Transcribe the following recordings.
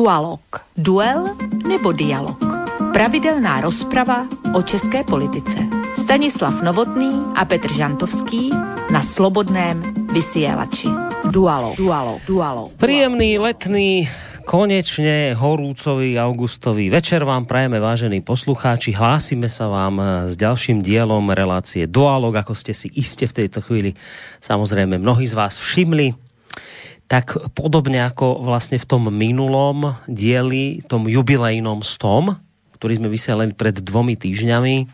Dualog. Duel nebo dialog. Pravidelná rozprava o české politice. Stanislav Novotný a Petr Žantovský na Slobodném vysielači. Dualog. Dualog. Dualog. Príjemný letný konečne horúcový augustový večer vám prajeme, vážení poslucháči. Hlásime sa vám s ďalším dielom relácie Dualog, ako ste si iste v tejto chvíli samozrejme mnohí z vás všimli. Tak podobne ako vlastne v tom minulom dieli, tom jubilejnom stom, ktorý sme vysielali pred dvomi týždňami,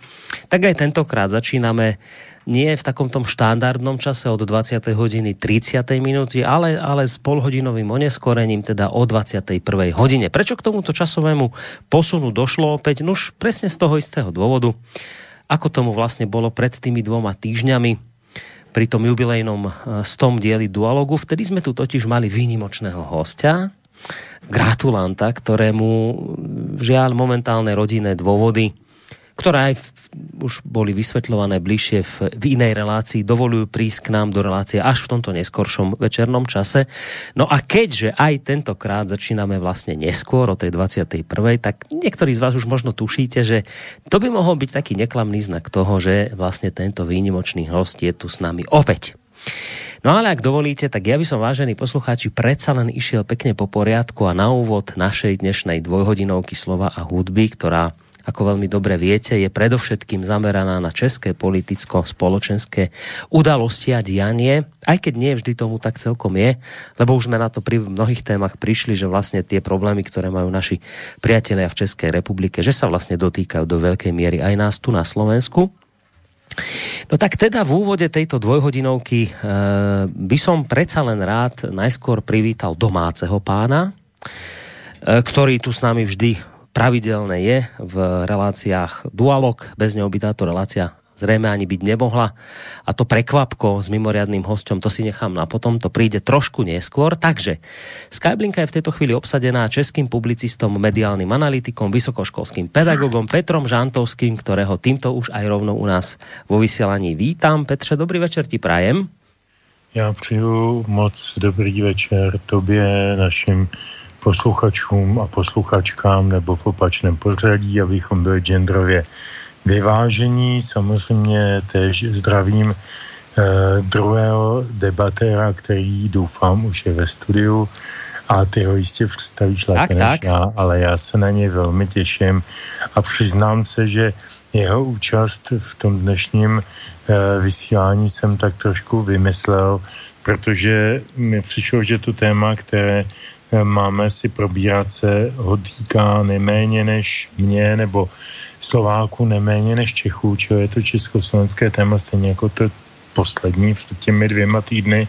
tak aj tentokrát začíname nie v takom tom štandardnom čase od 20. hodiny 30. minúty, ale, ale s polhodinovým oneskorením, teda o 21. hodine. Prečo k tomuto časovému posunu došlo opäť? Nuž presne z toho istého dôvodu, ako tomu vlastne bolo pred tými dvoma týždňami pri tom jubilejnom stom dieli dualogu. Vtedy sme tu totiž mali výnimočného hostia, gratulanta, ktorému žiaľ momentálne rodinné dôvody ktoré aj v, už boli vysvetľované bližšie v, v inej relácii, dovolujú prísť k nám do relácie až v tomto neskoršom večernom čase. No a keďže aj tentokrát začíname vlastne neskôr, o tej 21. tak niektorí z vás už možno tušíte, že to by mohol byť taký neklamný znak toho, že vlastne tento výnimočný host je tu s nami opäť. No ale ak dovolíte, tak ja by som, vážení poslucháči, predsa len išiel pekne po poriadku a na úvod našej dnešnej dvojhodinovky slova a hudby, ktorá ako veľmi dobre viete, je predovšetkým zameraná na české politicko-spoločenské udalosti a dianie, aj keď nie vždy tomu tak celkom je, lebo už sme na to pri mnohých témach prišli, že vlastne tie problémy, ktoré majú naši priatelia v Českej republike, že sa vlastne dotýkajú do veľkej miery aj nás tu na Slovensku. No tak teda v úvode tejto dvojhodinovky e, by som predsa len rád najskôr privítal domáceho pána, e, ktorý tu s nami vždy pravidelné je v reláciách Dualog. Bez neho by táto relácia zrejme ani byť nemohla. A to prekvapko s mimoriadným hosťom, to si nechám na potom, to príde trošku neskôr. Takže Skyblinka je v tejto chvíli obsadená českým publicistom, mediálnym analytikom, vysokoškolským pedagogom Petrom Žantovským, ktorého týmto už aj rovno u nás vo vysielaní vítam. Petře, dobrý večer ti prajem. Já přeju moc dobrý večer tobě, našim posluchačům a posluchačkám nebo v opačném pořadí, abychom byli genderově vyvážení. Samozřejmě tež zdravím eh, druhého debatéra, který doufám už je ve studiu. A ty ho jistě představíš lépe než já, ale já se na něj velmi těším. A přiznám se, že jeho účast v tom dnešním eh, vysílání jsem tak trošku vymyslel, protože mi přišlo, že to téma, které máme si probírat se ho neméně než mě nebo Slováku, neméně než Čechů, čili je to československé téma stejně jako to poslední před těmi dvěma týdny,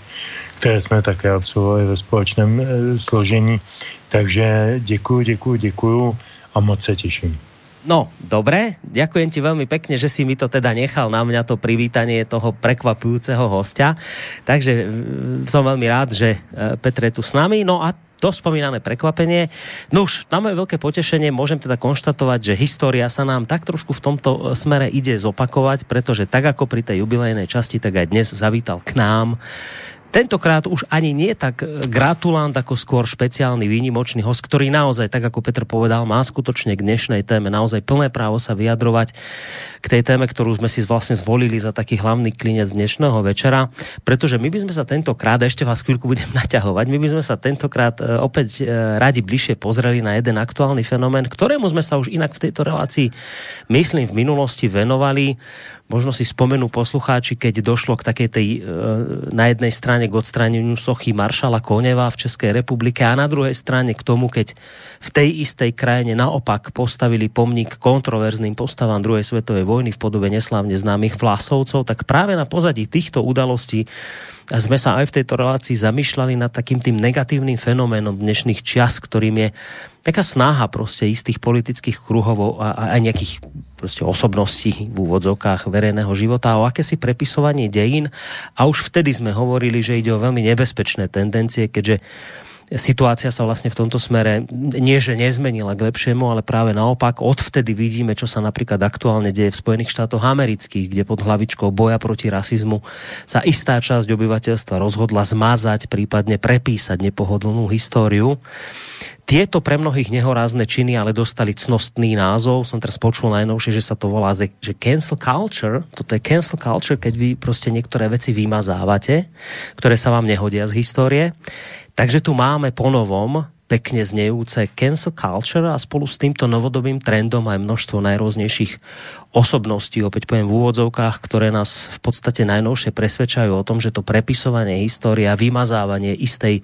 které jsme také absolvovali ve společném e, složení. Takže děkuju, děkuju, děkuju a moc se těším. No, dobre, ďakujem ti veľmi pekne, že si mi to teda nechal na mňa to privítanie toho prekvapujúceho hostia. Takže som veľmi rád, že Petre je tu s nami. No a to spomínané prekvapenie. No už na moje veľké potešenie môžem teda konštatovať, že história sa nám tak trošku v tomto e, smere ide zopakovať, pretože tak ako pri tej jubilejnej časti, tak aj dnes zavítal k nám tentokrát už ani nie tak e, gratulant, ako skôr špeciálny výnimočný host, ktorý naozaj, tak ako Petr povedal, má skutočne k dnešnej téme naozaj plné právo sa vyjadrovať k tej téme, ktorú sme si vlastne zvolili za taký hlavný klinec dnešného večera, pretože my by sme sa tentokrát, ešte vás chvíľku budem naťahovať, my by sme sa tentokrát e, opäť e, radi bližšie pozreli na jeden aktuálny fenomén, ktorému sme sa už inak v tejto relácii, myslím, v minulosti venovali možno si spomenú poslucháči, keď došlo k takej tej e, na jednej strane k odstráneniu sochy maršala Koneva v Českej republike a na druhej strane k tomu, keď v tej istej krajine naopak postavili pomník kontroverzným postavám druhej svetovej vojny v podobe neslávne známych Vlasovcov, tak práve na pozadí týchto udalostí sme sa aj v tejto relácii zamýšľali nad takým tým negatívnym fenoménom dnešných čias, ktorým je taká snaha proste istých politických kruhov a, aj nejakých proste osobností v úvodzovkách verejného života o akési prepisovanie dejín. A už vtedy sme hovorili, že ide o veľmi nebezpečné tendencie, keďže situácia sa vlastne v tomto smere nie, že nezmenila k lepšiemu, ale práve naopak odvtedy vidíme, čo sa napríklad aktuálne deje v Spojených štátoch amerických, kde pod hlavičkou boja proti rasizmu sa istá časť obyvateľstva rozhodla zmazať, prípadne prepísať nepohodlnú históriu. Tieto pre mnohých nehorázne činy ale dostali cnostný názov. Som teraz počul najnovšie, že sa to volá, že cancel culture. Toto je cancel culture, keď vy proste niektoré veci vymazávate, ktoré sa vám nehodia z histórie. Takže tu máme ponovom pekne znejúce cancel culture a spolu s týmto novodobým trendom aj množstvo najrôznejších osobností, opäť poviem v úvodzovkách, ktoré nás v podstate najnovšie presvedčajú o tom, že to prepisovanie histórie a vymazávanie istej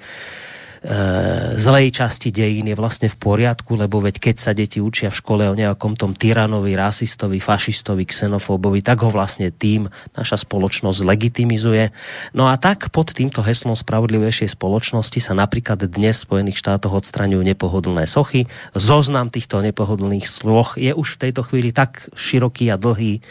zlej časti dejín je vlastne v poriadku, lebo veď keď sa deti učia v škole o nejakom tom tyranovi, rasistovi, fašistovi, xenofóbovi, tak ho vlastne tým naša spoločnosť legitimizuje. No a tak pod týmto heslom spravodlivejšej spoločnosti sa napríklad dnes v Spojených štátoch odstraňujú nepohodlné sochy. Zoznam týchto nepohodlných sloch je už v tejto chvíli tak široký a dlhý,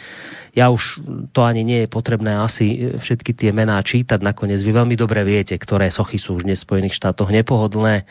ja už to ani nie je potrebné asi všetky tie mená čítať. Nakoniec vy veľmi dobre viete, ktoré sochy sú už v Spojených štátoch nepohodlné.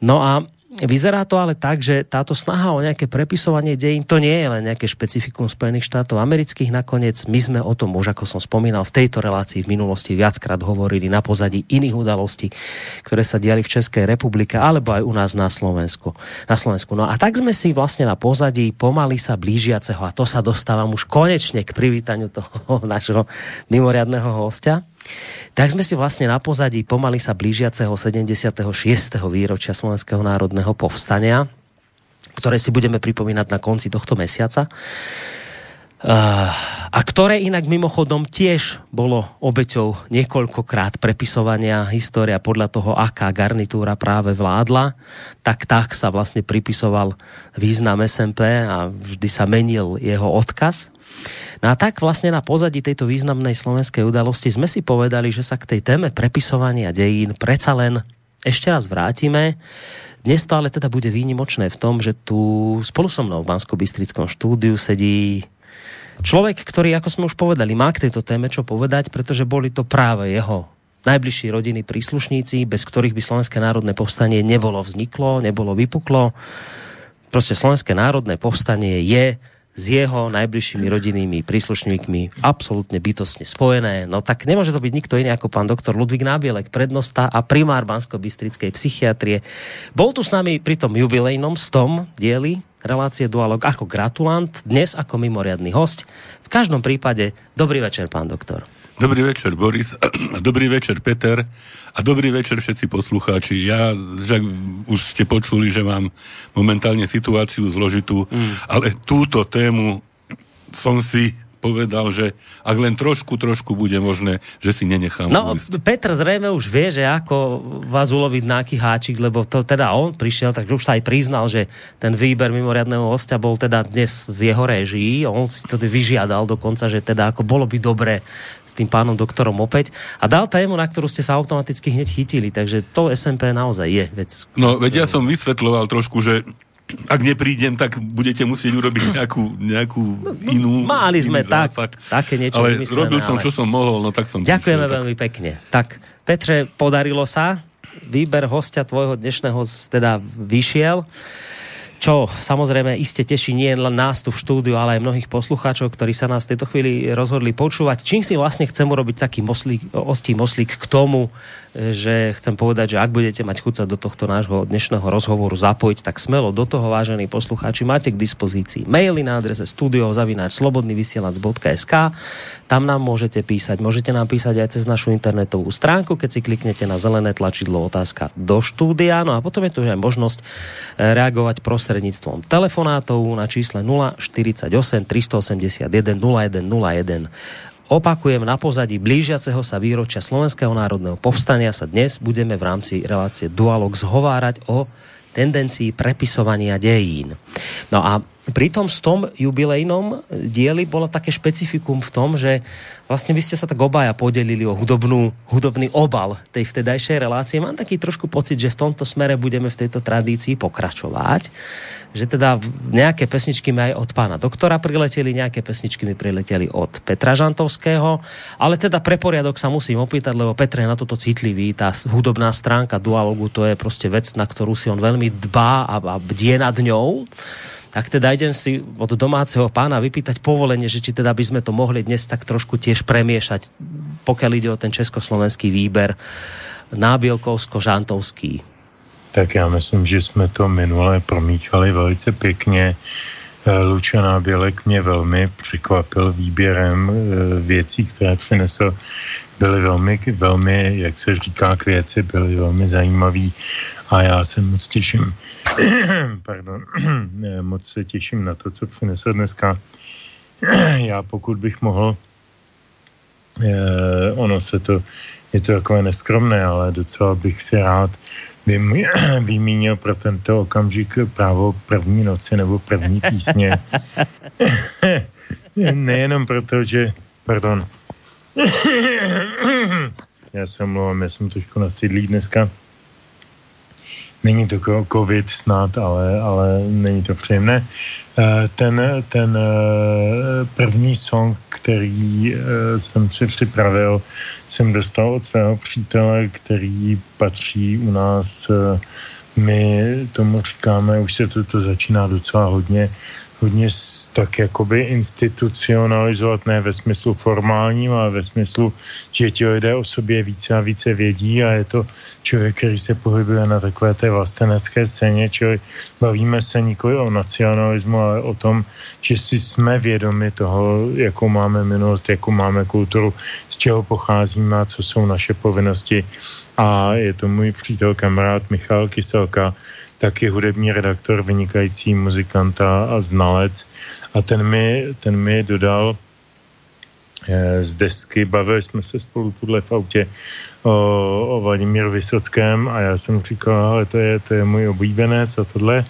No a Vyzerá to ale tak, že táto snaha o nejaké prepisovanie dejín, to nie je len nejaké špecifikum Spojených štátov amerických. Nakoniec my sme o tom už, ako som spomínal, v tejto relácii v minulosti viackrát hovorili na pozadí iných udalostí, ktoré sa diali v Českej republike alebo aj u nás na Slovensku. Na Slovensku. No a tak sme si vlastne na pozadí pomaly sa blížiaceho, a to sa dostávam už konečne k privítaniu toho našho mimoriadného hostia, tak sme si vlastne na pozadí pomaly sa blížiaceho 76. výročia Slovenského národného povstania, ktoré si budeme pripomínať na konci tohto mesiaca. A ktoré inak mimochodom tiež bolo obeťou niekoľkokrát prepisovania história podľa toho, aká garnitúra práve vládla, tak tak sa vlastne pripisoval význam SMP a vždy sa menil jeho odkaz. No a tak vlastne na pozadí tejto významnej slovenskej udalosti sme si povedali, že sa k tej téme prepisovania dejín predsa len ešte raz vrátime. Dnes to ale teda bude výnimočné v tom, že tu spolu so mnou v bansko štúdiu sedí človek, ktorý, ako sme už povedali, má k tejto téme čo povedať, pretože boli to práve jeho najbližší rodiny príslušníci, bez ktorých by Slovenské národné povstanie nebolo vzniklo, nebolo vypuklo. Proste Slovenské národné povstanie je s jeho najbližšími rodinnými príslušníkmi absolútne bytostne spojené. No tak nemôže to byť nikto iný ako pán doktor Ludvík Nábielek, prednosta a primár Bansko-Bystrickej psychiatrie. Bol tu s nami pri tom jubilejnom stom dieli relácie Dualog ako gratulant, dnes ako mimoriadný host. V každom prípade, dobrý večer, pán doktor. Dobrý večer, Boris. Dobrý večer, Peter. A dobrý večer všetci poslucháči. Ja, že už ste počuli, že mám momentálne situáciu zložitú, mm. ale túto tému som si povedal, že ak len trošku, trošku bude možné, že si nenechám No, ujsť. Petr zrejme už vie, že ako vás uloviť náky háčik, lebo to teda on prišiel, tak už sa aj priznal, že ten výber mimoriadného hostia bol teda dnes v jeho réžii, on si to vyžiadal dokonca, že teda ako bolo by dobre s tým pánom doktorom opäť a dal tému, na ktorú ste sa automaticky hneď chytili, takže to SMP naozaj je vec. No, veď ja som vysvetloval trošku, že ak neprídem, tak budete musieť urobiť nejakú, nejakú no, no inú... Mali sme tak, také niečo ale robil som, ale... čo som mohol, no tak som... Ďakujeme prišiel, veľmi tak... pekne. Tak, Petre, podarilo sa. Výber hostia tvojho dnešného teda vyšiel čo samozrejme iste teší nie len nás tu v štúdiu, ale aj mnohých poslucháčov, ktorí sa nás v tejto chvíli rozhodli počúvať. Čím si vlastne chcem urobiť taký moslík, ostý moslík k tomu, že chcem povedať, že ak budete mať chuť sa do tohto nášho dnešného rozhovoru zapojiť, tak smelo do toho, vážení poslucháči, máte k dispozícii maily na adrese studiozavináčslobodnyvysielac.sk tam nám môžete písať. Môžete nám písať aj cez našu internetovú stránku, keď si kliknete na zelené tlačidlo otázka do štúdia. No a potom je tu aj možnosť eh, reagovať prostredníctvom telefonátov na čísle 048 381 0101. Opakujem, na pozadí blížiaceho sa výročia Slovenského národného povstania sa dnes budeme v rámci relácie Dualog zhovárať o tendencii prepisovania dejín. No a pri tom s tom jubilejnom dieli bolo také špecifikum v tom, že vlastne vy ste sa tak obaja podelili o hudobnú, hudobný obal tej vtedajšej relácie. Mám taký trošku pocit, že v tomto smere budeme v tejto tradícii pokračovať. Že teda nejaké pesničky mi aj od pána doktora prileteli, nejaké pesničky mi prileteli od Petra Žantovského, ale teda pre poriadok sa musím opýtať, lebo Petr je na toto citlivý, tá hudobná stránka dualogu, to je proste vec, na ktorú si on veľmi dbá a, a bdie nad ňou tak teda idem si od domáceho pána vypýtať povolenie, že či teda by sme to mohli dnes tak trošku tiež premiešať, pokiaľ ide o ten československý výber nábielkovsko-žantovský. Tak já myslím, že jsme to minule promíchali velice pěkně. Eh, Luča Nábělek mě velmi překvapil výběrem eh, věcí, které přinesl. Byly velmi, velmi, jak se říká, k věci, byly velmi zajímavý a já se moc těším, pardon, moc se těším na to, co přinese dneska. já pokud bych mohl, eh, ono se to, je to takové neskromné, ale docela bych si rád vymínil pro tento okamžik právo první noci nebo první písně. Nejenom proto, že, pardon, já se mluvám, já jsem trošku nastydlý dneska, Není to covid snad, ale, ale není to příjemné. Eh, ten, ten eh, první song, který eh, jsem si připravil, jsem dostal od svého přítele, který patří u nás, my tomu říkáme, už se to, to začíná docela hodně hodně tak jakoby institucionalizovat, ne ve smyslu formálním, ale ve smyslu, že ti lidé o sobě více a více vědí a je to člověk, který se pohybuje na takové té vlastenecké scéně, čili bavíme se nikoli o nacionalismu, ale o tom, že si jsme vědomi toho, jakou máme minulost, jakou máme kulturu, z čeho pocházíme a co jsou naše povinnosti. A je to můj přítel, kamarád Michal Kyselka, taky hudební redaktor, vynikající muzikant a znalec. A ten mi, ten mi dodal eh, z desky, bavili jsme se spolu tuhle v autě o, Vladimíru Vysockém a já jsem říkal, ale to je, to je můj oblíbenec a tohle.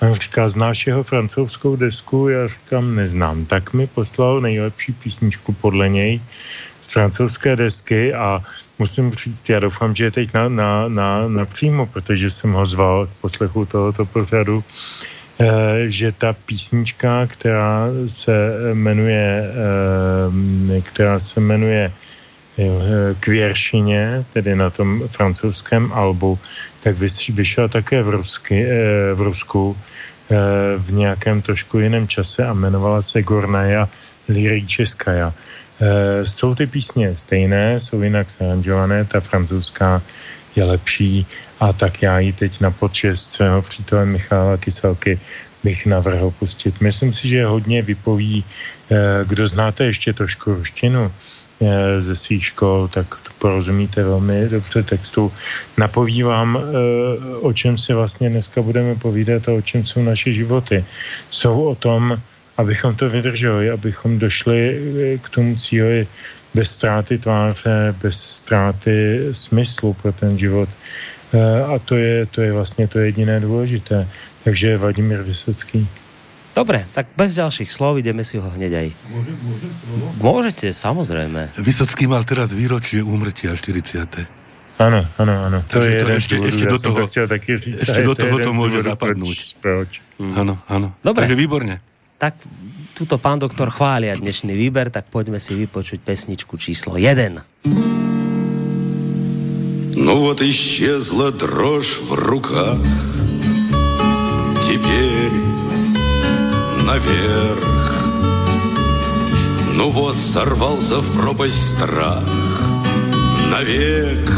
A on říká, znáš jeho francouzskou desku? Já říkám, neznám. Tak mi poslal nejlepší písničku podle něj z francouzské desky a musím říct, já doufám, že je teď na, na, na, na přímo, protože jsem ho zval k poslechu tohoto pořadu, eh, že ta písnička, která se jmenuje, eh, která se jmenuje k věršině, tedy na tom francouzském albu, tak vyšla také v, Rusky, eh, v Rusku eh, v nějakém trošku jiném čase a jmenovala se Gornaja Liry Českaja. E, jsou ty písně stejné, jsou jinak zaranžované, ta francouzská je lepší a tak já ji teď na počest svého přítele Michála Kyselky bych navrhl pustit. Myslím si, že hodně vypoví, e, kdo znáte ještě trošku ruštinu e, ze svých škol, tak to porozumíte velmi dobře textu. Napoví vám, o čem si vlastně dneska budeme povídat a o čem jsou naše životy. Jsou o tom, abychom to vydrželi, abychom došli eh, k tomu cíli bez ztráty tváře, bez ztráty smyslu pro ten život. A to je, to je vlastně to jediné důležité. Takže Vladimír Vysocký. Dobre, tak bez ďalších slov ideme si ho hneď aj. Môžem, môžem slovo? Môžete, samozrejme. Vysocký mal teraz výročie úmrtia 40. Áno, áno, áno. To je to ešte, ešte do toho, to taky říct, ešte do toho to môže zapadnúť. Áno, áno. Dobre. Takže výborne tak tuto pán doktor chvália dnešný výber, tak poďme si vypočuť pesničku číslo 1. Ну вот исчезла дрожь в руках, Теперь наверх. Ну вот сорвался в пропасть страх, Навек,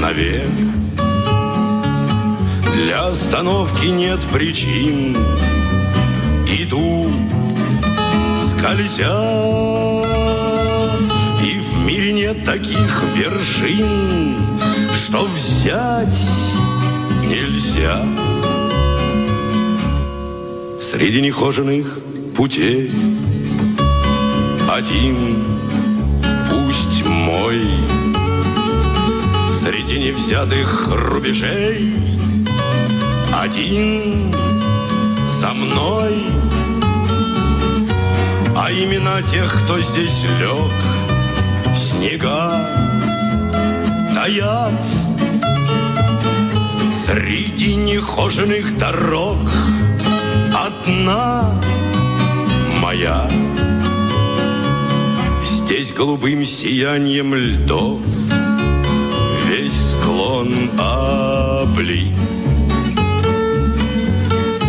навек. Для остановки нет причин, иду, скользя, И в мире нет таких вершин, Что взять нельзя. Среди нехоженных путей. Один пусть мой Среди невзятых рубежей. Один со мной. А имена тех, кто здесь лег Снега таят. Среди нехоженных дорог Одна моя. Здесь голубым сиянием льдов Весь склон облит.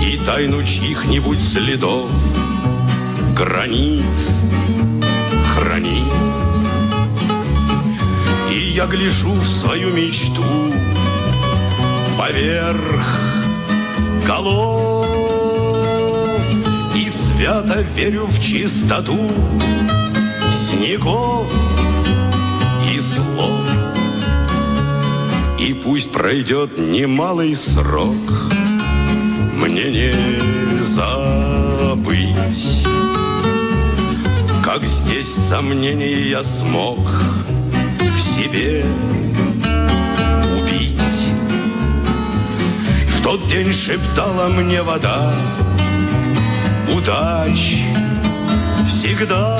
И тайну чьих-нибудь следов Гранит хранит. И я гляжу в свою мечту Поверх голов свято верю в чистоту снегов и слов. И пусть пройдет немалый срок, мне не забыть, как здесь сомнения я смог в себе убить. В тот день шептала мне вода, удач всегда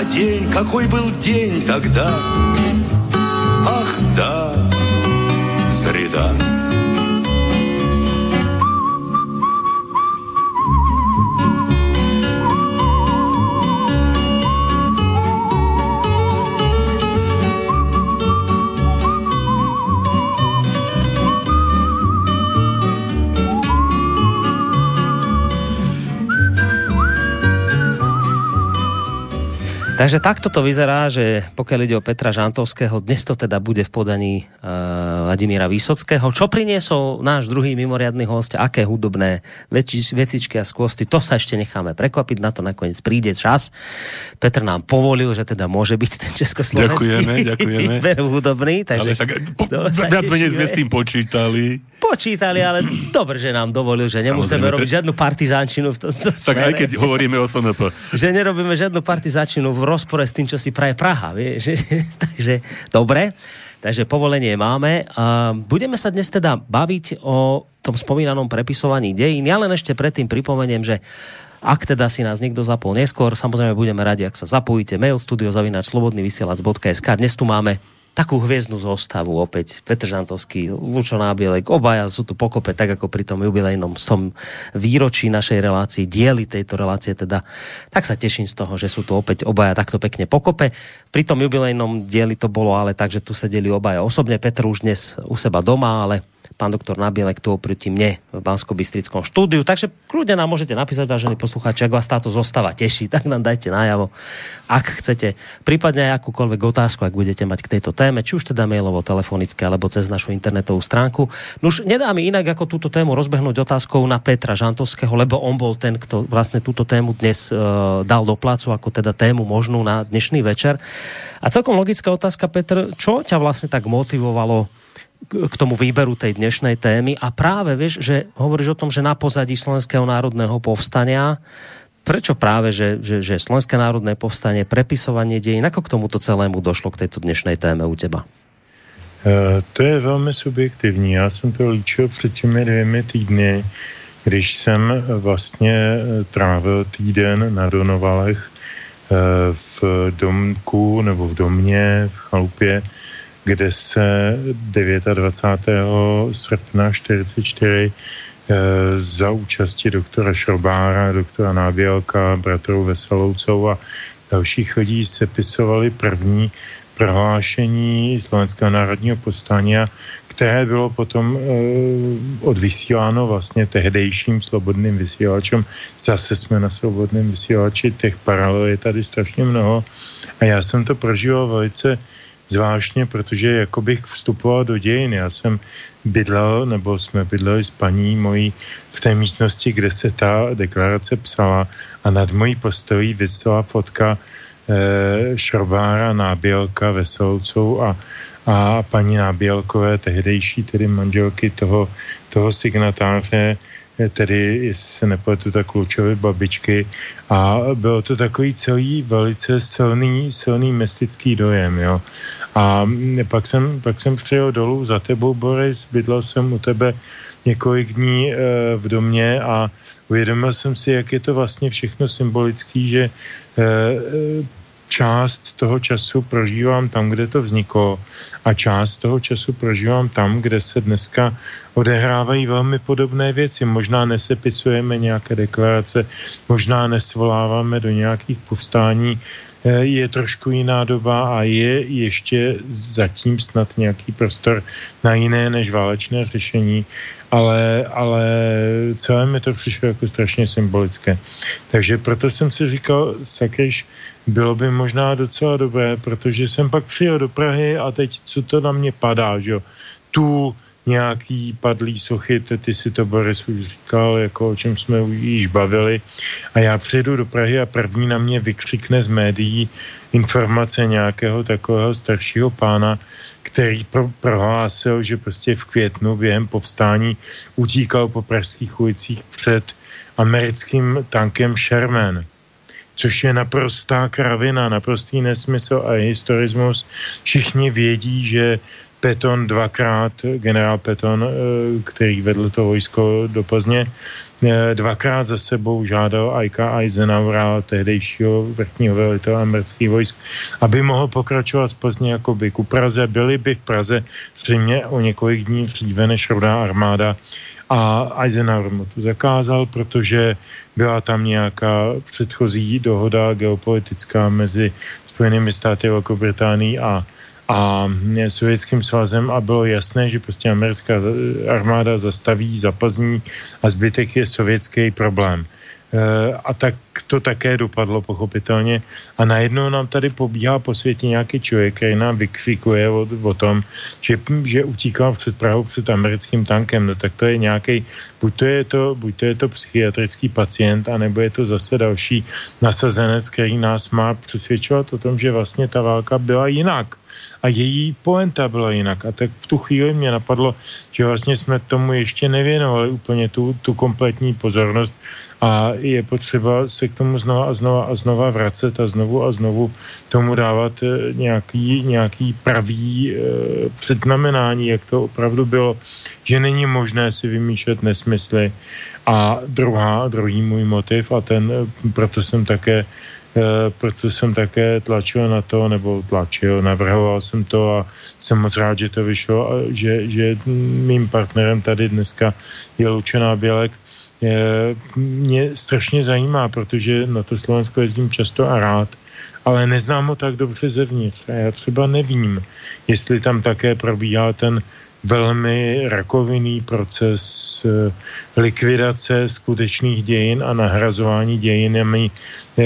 а день, какой был день тогда? Ах, да, среда. Takže takto to vyzerá, že pokiaľ ide o Petra Žantovského, dnes to teda bude v podaní uh, Vladimíra Vysockého. Čo priniesol náš druhý mimoriadný host, aké hudobné veci, vecičky a skvosty, to sa ešte necháme prekvapiť, na to nakoniec príde čas. Petr nám povolil, že teda môže byť ten československý ďakujeme, ďakujeme. hudobný. Takže ale však, po, viac menej sme s tým počítali počítali, ale dobre, že nám dovolil, že nemusíme robiť žiadnu partizánčinu v tomto Tak aj keď hovoríme o SNP. Že nerobíme žiadnu partizánčinu v rozpore s tým, čo si praje Praha. Vieš? Takže dobre. Takže povolenie máme. A budeme sa dnes teda baviť o tom spomínanom prepisovaní dejín. Ja len ešte predtým pripomeniem, že ak teda si nás niekto zapol neskôr, samozrejme budeme radi, ak sa zapojíte. Mail studio zavinač slobodnyvysielac.sk. Dnes tu máme takú hviezdnu zostavu opäť. Petr Žantovský, Lučo Nábielek, obaja sú tu pokope, tak ako pri tom jubilejnom tom výročí našej relácii, dieli tejto relácie teda. Tak sa teším z toho, že sú tu opäť obaja takto pekne pokope. Pri tom jubilejnom dieli to bolo ale tak, že tu sedeli obaja osobne. Petr už dnes u seba doma, ale pán doktor Nabielek tu oproti mne v bansko bystrickom štúdiu. Takže kľudne nám môžete napísať, vážení poslucháči, ak vás táto zostava teší, tak nám dajte najavo, ak chcete. Prípadne aj akúkoľvek otázku, ak budete mať k tejto téme, či už teda mailovo, telefonické, alebo cez našu internetovú stránku. No už nedá mi inak, ako túto tému rozbehnúť otázkou na Petra Žantovského, lebo on bol ten, kto vlastne túto tému dnes e, dal do placu, ako teda tému možnú na dnešný večer. A celkom logická otázka, Petr, čo ťa vlastne tak motivovalo k tomu výberu tej dnešnej témy a práve vieš, že hovoríš o tom, že na pozadí Slovenského národného povstania prečo práve, že, že, že Slovenské národné povstanie, prepisovanie dejín, ako k tomuto celému došlo k tejto dnešnej téme u teba? Uh, to je velmi subjektivní. Já jsem to líčil před těmi dvěmi týdny, když jsem vlastně e, trávil týden na Donovalech uh, v domku nebo v domě, v chalupě, kde se 29. srpna 44 eh, za účasti doktora Šrobára, doktora Nábělka, bratrou Veseloucou a dalších lidí sepisovali první prohlášení Slovenského národního povstání, které bylo potom e, odvysíláno vlastně tehdejším slobodným vysílačem. Zase jsme na slobodném vysílači, těch paralel je tady strašně mnoho a já jsem to prožíval velice zvláštně, protože jako bych vstupoval do dějin. Já jsem bydlel, nebo jsme bydleli s paní mojí v té místnosti, kde se ta deklarace psala a nad mojí postojí vysela fotka e, Šrobára, Nábělka, Veselců a, a paní Nábělkové, tehdejší tedy manželky toho, toho signatáře, Eh, tedy, jestli se nepletu, tak klučové babičky a bylo to takový celý velice silný, silný mystický dojem, jo. A pak jsem, pak jsem přijel dolů za tebou, Boris, bydlel jsem u tebe několik dní v domě a uvědomil jsem si, jak je to vlastně všechno symbolický, že část toho času prožívám tam, kde to vzniklo a část toho času prožívám tam, kde se dneska odehrávají velmi podobné věci. Možná nesepisujeme nějaké deklarace, možná nesvoláváme do nějakých povstání, je trošku jiná doba a je ještě zatím snad nějaký prostor na jiné než válečné řešení, ale, ale celé mi to přišlo jako strašně symbolické. Takže proto jsem si říkal, sakryš, bylo by možná docela dobré, protože jsem pak přijel do Prahy a teď co to na mě padá, že jo. Tu nějaký padlý sochy, ty, si to Boris už říkal, jako o čem jsme již bavili. A já přijedu do Prahy a první na mě vykřikne z médií informace nějakého takového staršího pána, který pro, prohlásil, že prostě v květnu během povstání utíkal po pražských ulicích před americkým tankem Sherman což je naprostá kravina, naprostý nesmysl a historismus. Všichni vědí, že Peton dvakrát, generál Peton, eh, který vedl to vojsko do Plzně, eh, dvakrát za sebou žádal Aika Eisenhowera, tehdejšího vrchního velitele amerických vojsk, aby mohl pokračovat z Plzně by ku Praze. Byli by v Praze zřejmě o několik dní dříve než rodá armáda a Eisenhower mu to zakázal, protože byla tam nějaká předchozí dohoda geopolitická mezi Spojenými státy Velkou Británií a a Sovětským svazem a bylo jasné, že prostě americká armáda zastaví, zapazní a zbytek je sovětský problém. Eh, a tak to také dopadlo pochopitelně. A najednou nám tady pobíhá po světě nějaký člověk, který nám vykřikuje o, o tom, že, že utíkal před Prahou před americkým tankem. No tak to je nějaký, buď buď to je to psychiatrický pacient, anebo je to zase další nasazenec, který nás má přesvědčovat o tom, že vlastně ta válka byla jinak a její poenta byla jinak. A tak v tu chvíli mě napadlo, že vlastně jsme tomu ještě nevěnovali úplně tu, tu kompletní pozornost a je potřeba se k tomu znova a znova a znova vracet a znovu a znovu tomu dávat eh, nějaký, nějaký pravý e, předznamenání, jak to opravdu bylo, že není možné si vymýšlet nesmysly. A druhá, druhý můj motiv, a ten, eh, proto jsem také proto jsem také tlačil na to, nebo tlačil, navrhoval jsem to a jsem moc rád, že to vyšlo, a že, že mým partnerem tady dneska je Lučená Bělek. E, mě strašně zajímá, protože na to Slovensko jezdím často a rád, ale neznám ho tak dobře zevnitř. A já třeba nevím, jestli tam také probíhá ten velmi rakovinný proces eh, likvidace skutečných dějin a nahrazování dějinami eh,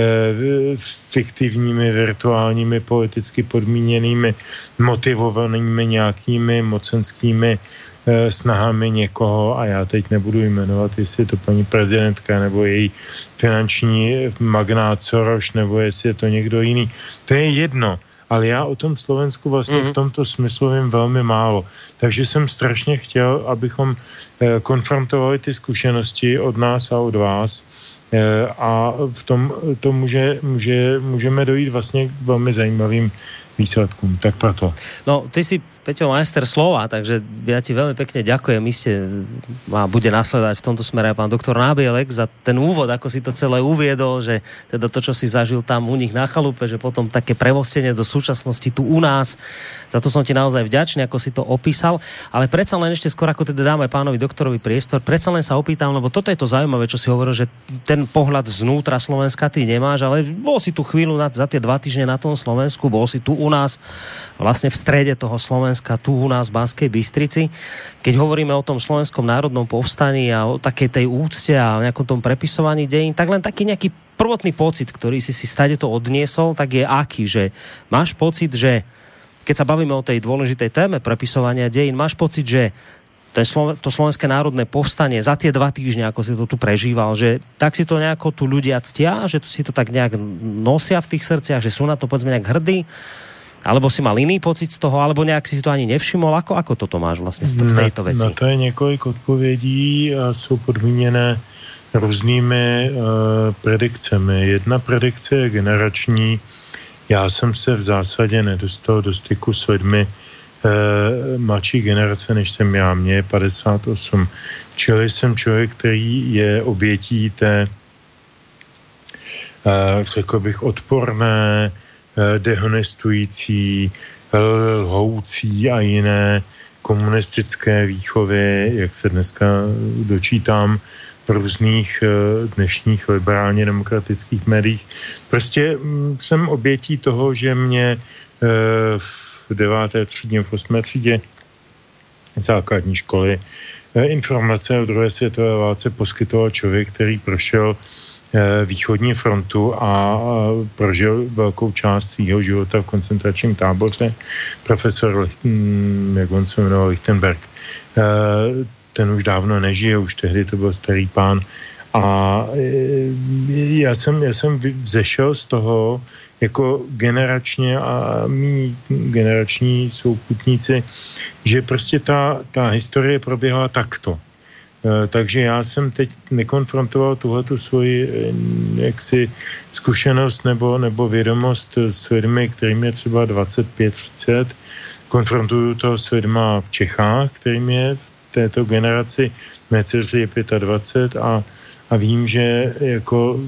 fiktivními, virtuálními, politicky podmíněnými, motivovanými nějakými mocenskými eh, snahami někoho, a já teď nebudu jmenovat, jestli je to paní prezidentka nebo její finanční magnát Soros, nebo jestli je to někdo jiný. To je jedno ale já o tom Slovensku vlastně mm-hmm. v tomto smyslu vím velmi málo. Takže jsem strašně chtěl, abychom eh, konfrontovali ty zkušenosti od nás a od vás eh, a v tom to může, může, můžeme dojít vlastně k velmi zajímavým výsledkům. Tak proto. No, ty si Peťo majster slova, takže ja ti veľmi pekne ďakujem. Iste a bude nasledovať v tomto smere aj pán doktor Nábielek za ten úvod, ako si to celé uviedol, že teda to, čo si zažil tam u nich na chalupe, že potom také premostenie do súčasnosti tu u nás. Za to som ti naozaj vďačný, ako si to opísal. Ale predsa len ešte skôr, ako teda dáme pánovi doktorovi priestor, predsa len sa opýtam, lebo toto je to zaujímavé, čo si hovoril, že ten pohľad znútra Slovenska ty nemáš, ale bol si tu chvíľu na, za tie dva týždne na tom Slovensku, bol si tu u nás vlastne v strede toho Slovenska Slovenska tu u nás v Banskej Bystrici. Keď hovoríme o tom slovenskom národnom povstaní a o takej tej úcte a o nejakom tom prepisovaní dejín, tak len taký nejaký prvotný pocit, ktorý si si stade to odniesol, tak je aký, že máš pocit, že keď sa bavíme o tej dôležitej téme prepisovania dejín, máš pocit, že to, Slo- to slovenské národné povstanie za tie dva týždne, ako si to tu prežíval, že tak si to nejako tu ľudia ctia, že tu si to tak nejak nosia v tých srdciach, že sú na to povedzme nejak hrdí, alebo si mal iný pocit z toho, alebo nejak si to ani nevšimol? Ako, ako toto máš vlastně v této věci? Na, na to je několik odpovědí a jsou podmíněné různými uh, predikcemi. Jedna predikce je generační. Já jsem se v zásadě nedostal do styku s lidmi uh, mladší generace, než jsem já. Mě je 58. čili jsem člověk, který je obětí té, řekl bych, odporné, dehonestující, lhoucí a jiné komunistické výchovy, jak se dneska dočítám v různých dnešních liberálně demokratických médiích. Prostě mm, jsem obětí toho, že mě v deváté třídě, v osmé třídě základní školy informace o druhé světové válce poskytoval člověk, který prošel eh, východní frontu a prožil velkou část svého života v koncentračním táboře. Profesor, hm, jak on se jmenoval, Lichtenberg, eh, ten už dávno nežije, už tehdy to byl starý pán. A eh, já jsem, já jsem vzešel z toho, jako generačně a mý generační souputníci, že prostě ta, ta historie proběhla takto. E, takže já jsem teď nekonfrontoval tuhletu svoji e, jaksi zkušenost nebo, nebo vědomost s lidmi, kterým je třeba 25-30. Konfrontuju to s lidma v Čechách, kterým je v této generaci, mé je 25 a a vím, že jako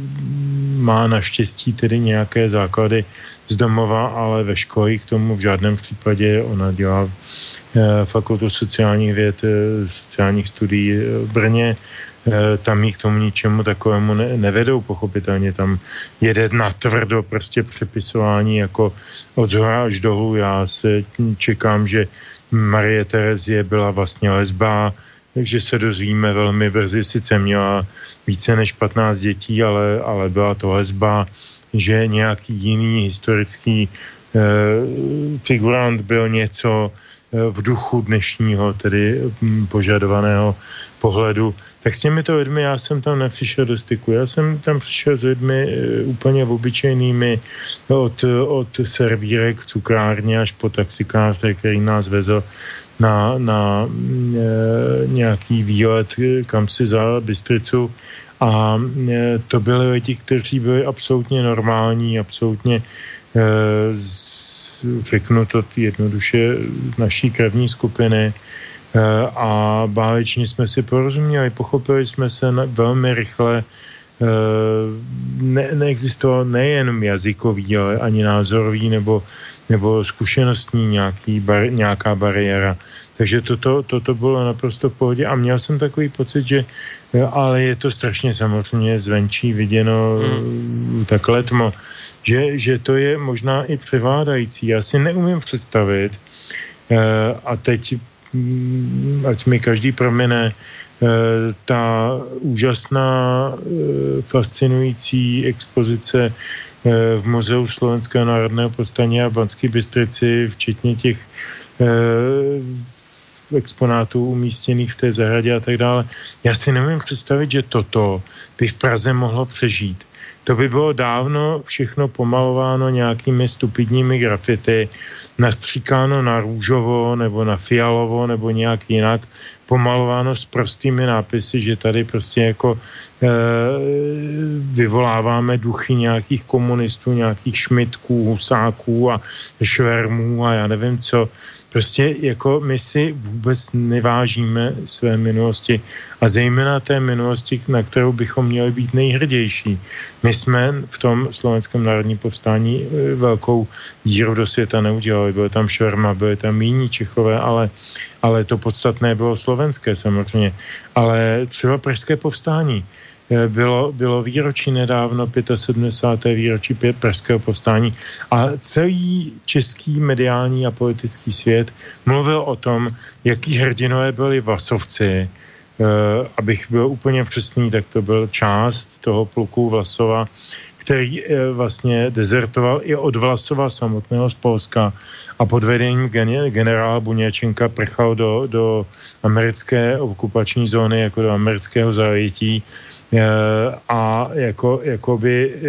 má naštěstí tedy nějaké základy z domova, ale ve škole k tomu v žádném případě ona dělá eh, fakultu sociálních věd, eh, sociálních studií v Brně, eh, tam jí k tomu ničemu takovému ne, nevedou, pochopitelně tam jede na tvrdo prostě přepisování jako od zhora až dolů. Já se čekám, že Marie Terezie byla vlastně lesbá, že se dozvíme velmi brzy. Sice měla více než 15 dětí, ale, ale byla to lesba, že nějaký jiný historický eh, figurant byl něco eh, v duchu dnešního, tedy hm, požadovaného pohledu. Tak s těmito lidmi já jsem tam nepřišel do styku. Já jsem tam přišel s lidmi e, úplně obyčejnými od, od servírek cukrárně až po taxikáře, který nás vezl na, na e, nějaký výlet kam si za Bystricu. A e, to byli lidi, kteří byli absolutně normální, absolutně e, z, řeknu to jednoduše naší krevní skupiny. E, a báječně jsme si porozuměli, pochopili jsme se na, velmi rychle, e, ne, neexistoval nejen jazykový, ale ani názorový nebo nebo zkušenostní nějaký bar, nějaká bariéra. Takže toto, toto bylo naprosto v pohodě a měl jsem takový pocit, že ale je to strašně samozřejmě zvenčí viděno hmm. tak letmo, že, že to je možná i převládající. Já si neumím představit eh, a teď mm, ať mi každý promene, eh, ta úžasná, eh, fascinující expozice v Muzeu Slovenského národného povstání a Banské Bystrici, včetně těch exponátů umístěných v té zahradě a tak dále. Já si nevím představit, že toto by v Praze mohlo přežít. To by bylo dávno všechno pomalováno nějakými stupidními grafity, nastříkáno na růžovo nebo na fialovo nebo nějak jinak, pomalováno s prostými nápisy, že tady prostě jako vyvoláváme duchy nějakých komunistů, nějakých šmitků, husáků a švermů a já nevím co. Prostě jako my si vůbec nevážíme své minulosti a zejména té minulosti, na kterou bychom měli být nejhrdější. My jsme v tom slovenském národním povstání e, velkou díru do světa neudělali. Byl tam Šverma, byly tam jiní Čechové, ale, ale to podstatné bylo slovenské samozřejmě. Ale třeba Pražské povstání Eh, bylo, bylo výročí nedávno, 75. výročí Pražského povstání a celý český mediální a politický svět mluvil o tom, jaký hrdinové byli Vlasovci. Uh, abych byl úplně přesný, tak to byl část toho pluku Vlasova, který uh, vlastně dezertoval i od Vlasova samotného z Polska a pod vedením gen- generála Buněčenka prchal do, do americké okupační zóny, jako do amerického zajetí Eh, a jako, jakoby, eh,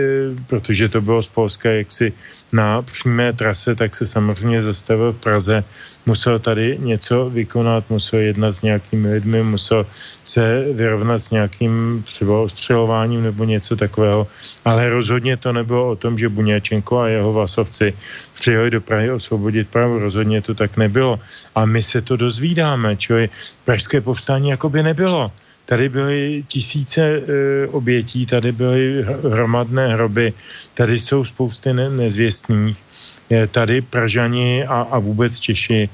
protože to bylo z Polska jaksi na přímé trase, tak se samozřejmě zastavil v Praze, musel tady něco vykonat, musel jednat s nějakými lidmi, musel se vyrovnat s nějakým třeba ostřelováním nebo něco takového, ale rozhodně to nebylo o tom, že Buněčenko a jeho vasovci přijeli do Prahy osvobodit Prahu, rozhodně to tak nebylo. A my se to dozvídáme, čili pražské povstání jakoby nebylo Tady byly tisíce e, obětí, tady byly hromadné hroby, tady jsou spousty ne- nezvěstných. E, tady Pražani a, a vůbec Češi e,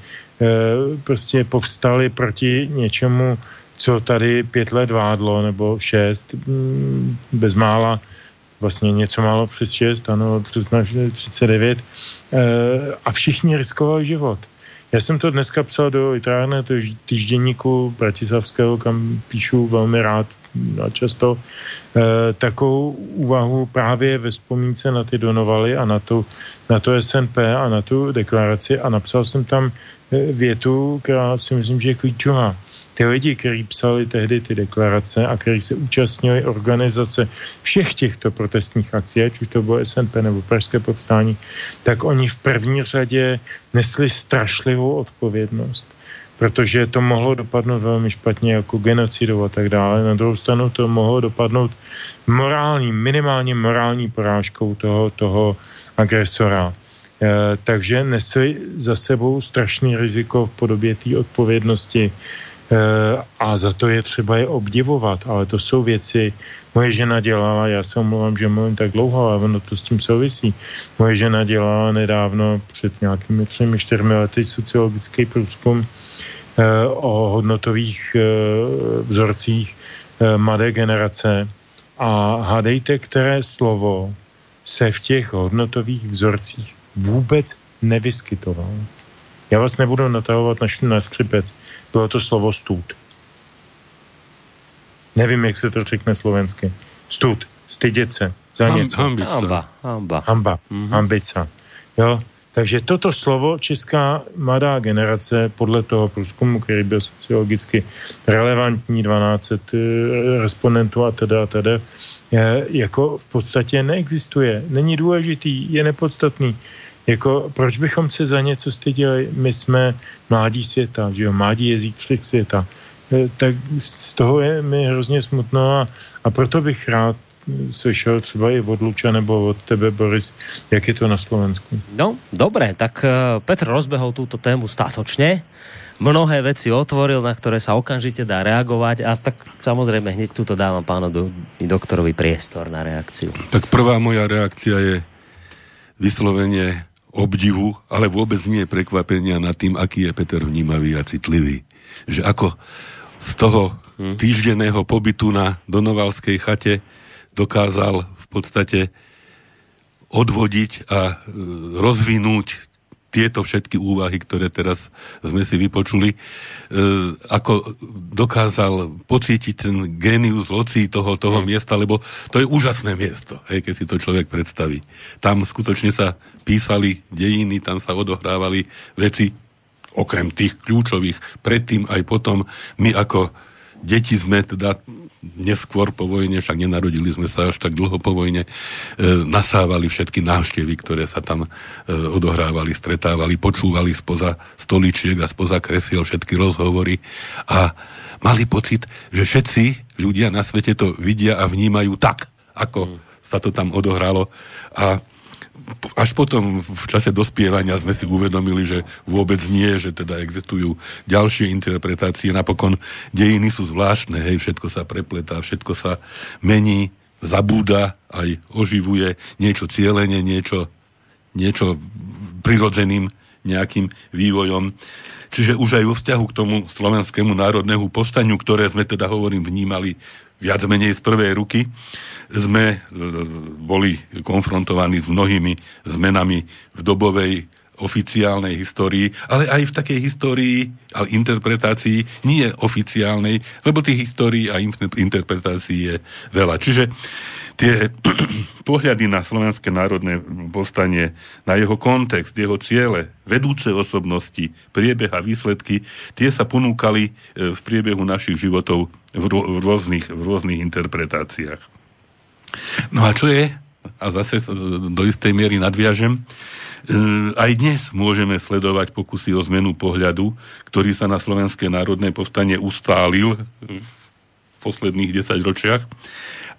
prostě povstali proti něčemu, co tady pět let vládlo, nebo šest, mm, bezmála, vlastně něco málo přes šest, ano, přes 39, a všichni riskovali život. Já jsem to dneska psal do literárného týždenníku Bratislavského, kam píšu velmi rád a často e, takovou úvahu právě ve vzpomínce na ty Donovaly a na, tu, na to SNP a na tu deklaraci a napsal jsem tam eh, větu, která si myslím, že je klíčová ty lidi, kteří psali tehdy ty deklarace a kteří se účastnili organizace všech těchto protestních akcí, ať už to bylo SNP nebo Pražské povstání, tak oni v první řadě nesli strašlivou odpovědnost protože to mohlo dopadnout velmi špatně jako genocidou a tak dále. Na druhou stranu to mohlo dopadnout morální, minimálně morální porážkou toho, toho agresora. E, takže nesli za sebou strašný riziko v podobě té odpovědnosti a za to je třeba je obdivovat, ale to jsou věci, moje žena dělala, já se omlouvám, že mluvím tak dlouho, ale ono to s tím souvisí. Moje žena dělala nedávno, před nějakými třemi, čtyřmi lety, sociologický průzkum eh, o hodnotových eh, vzorcích mladé generace a hádejte, které slovo se v těch hodnotových vzorcích vůbec nevyskytovalo. Já vás nebudu natahovat na, na skřipec. Bylo to slovo stůd. Nevím, jak se to řekne slovensky. Stůd. Stydět se. Za Ham, něco. Hambica. Hamba. Hamba. Hamba. Mm-hmm. Hambica. Jo. Takže toto slovo česká mladá generace podle toho průzkumu, který byl sociologicky relevantní, 12 eh, respondentů a teda a teda, je, jako v podstatě neexistuje. Není důležitý, je nepodstatný. Jako, proč bychom se za něco styděli? My jsme mládí světa, že jo, mládí jezíček světa. E, tak z toho je mi hrozně smutno a, a proto bych rád slyšel třeba i od Luča nebo od tebe, Boris, jak je to na Slovensku. No, dobré, tak uh, Petr rozbehol túto tému statočne. Mnohé veci otvoril, na ktoré sa okamžite dá reagovať a tak samozrejme hneď túto dávam pánovi doktorovi priestor na reakciu. Tak prvá moja reakcia je vyslovenie obdivu, ale vôbec nie prekvapenia nad tým, aký je Peter vnímavý a citlivý. Že ako z toho hm. týždenného pobytu na Donovalskej chate dokázal v podstate odvodiť a e, rozvinúť tieto všetky úvahy, ktoré teraz sme si vypočuli, e, ako dokázal pocítiť ten genius loci toho, toho mm. miesta, lebo to je úžasné miesto, hej, keď si to človek predstaví. Tam skutočne sa písali dejiny, tam sa odohrávali veci, okrem tých kľúčových, predtým aj potom, my ako deti sme teda neskôr po vojne, však nenarodili sme sa až tak dlho po vojne, e, nasávali všetky návštevy, ktoré sa tam e, odohrávali, stretávali, počúvali spoza stoličiek a spoza kresiel všetky rozhovory a mali pocit, že všetci ľudia na svete to vidia a vnímajú tak, ako mm. sa to tam odohralo a až potom v čase dospievania sme si uvedomili, že vôbec nie, že teda existujú ďalšie interpretácie. Napokon dejiny sú zvláštne, hej, všetko sa prepletá, všetko sa mení, zabúda, aj oživuje niečo cieľenie, niečo, niečo prirodzeným nejakým vývojom. Čiže už aj vo vzťahu k tomu slovenskému národnému povstaniu, ktoré sme teda, hovorím, vnímali viac menej z prvej ruky, sme e, boli konfrontovaní s mnohými zmenami v dobovej oficiálnej histórii, ale aj v takej histórii a interpretácii nie oficiálnej, lebo tých histórií a interpretácií je veľa. Čiže tie pohľady na Slovenské národné povstanie, na jeho kontext, jeho ciele, vedúce osobnosti, priebeh a výsledky, tie sa ponúkali e, v priebehu našich životov v, rôznych, v rôznych interpretáciách. No a čo je, a zase do istej miery nadviažem, e, aj dnes môžeme sledovať pokusy o zmenu pohľadu, ktorý sa na Slovenské národné povstanie ustálil v posledných 10 ročiach.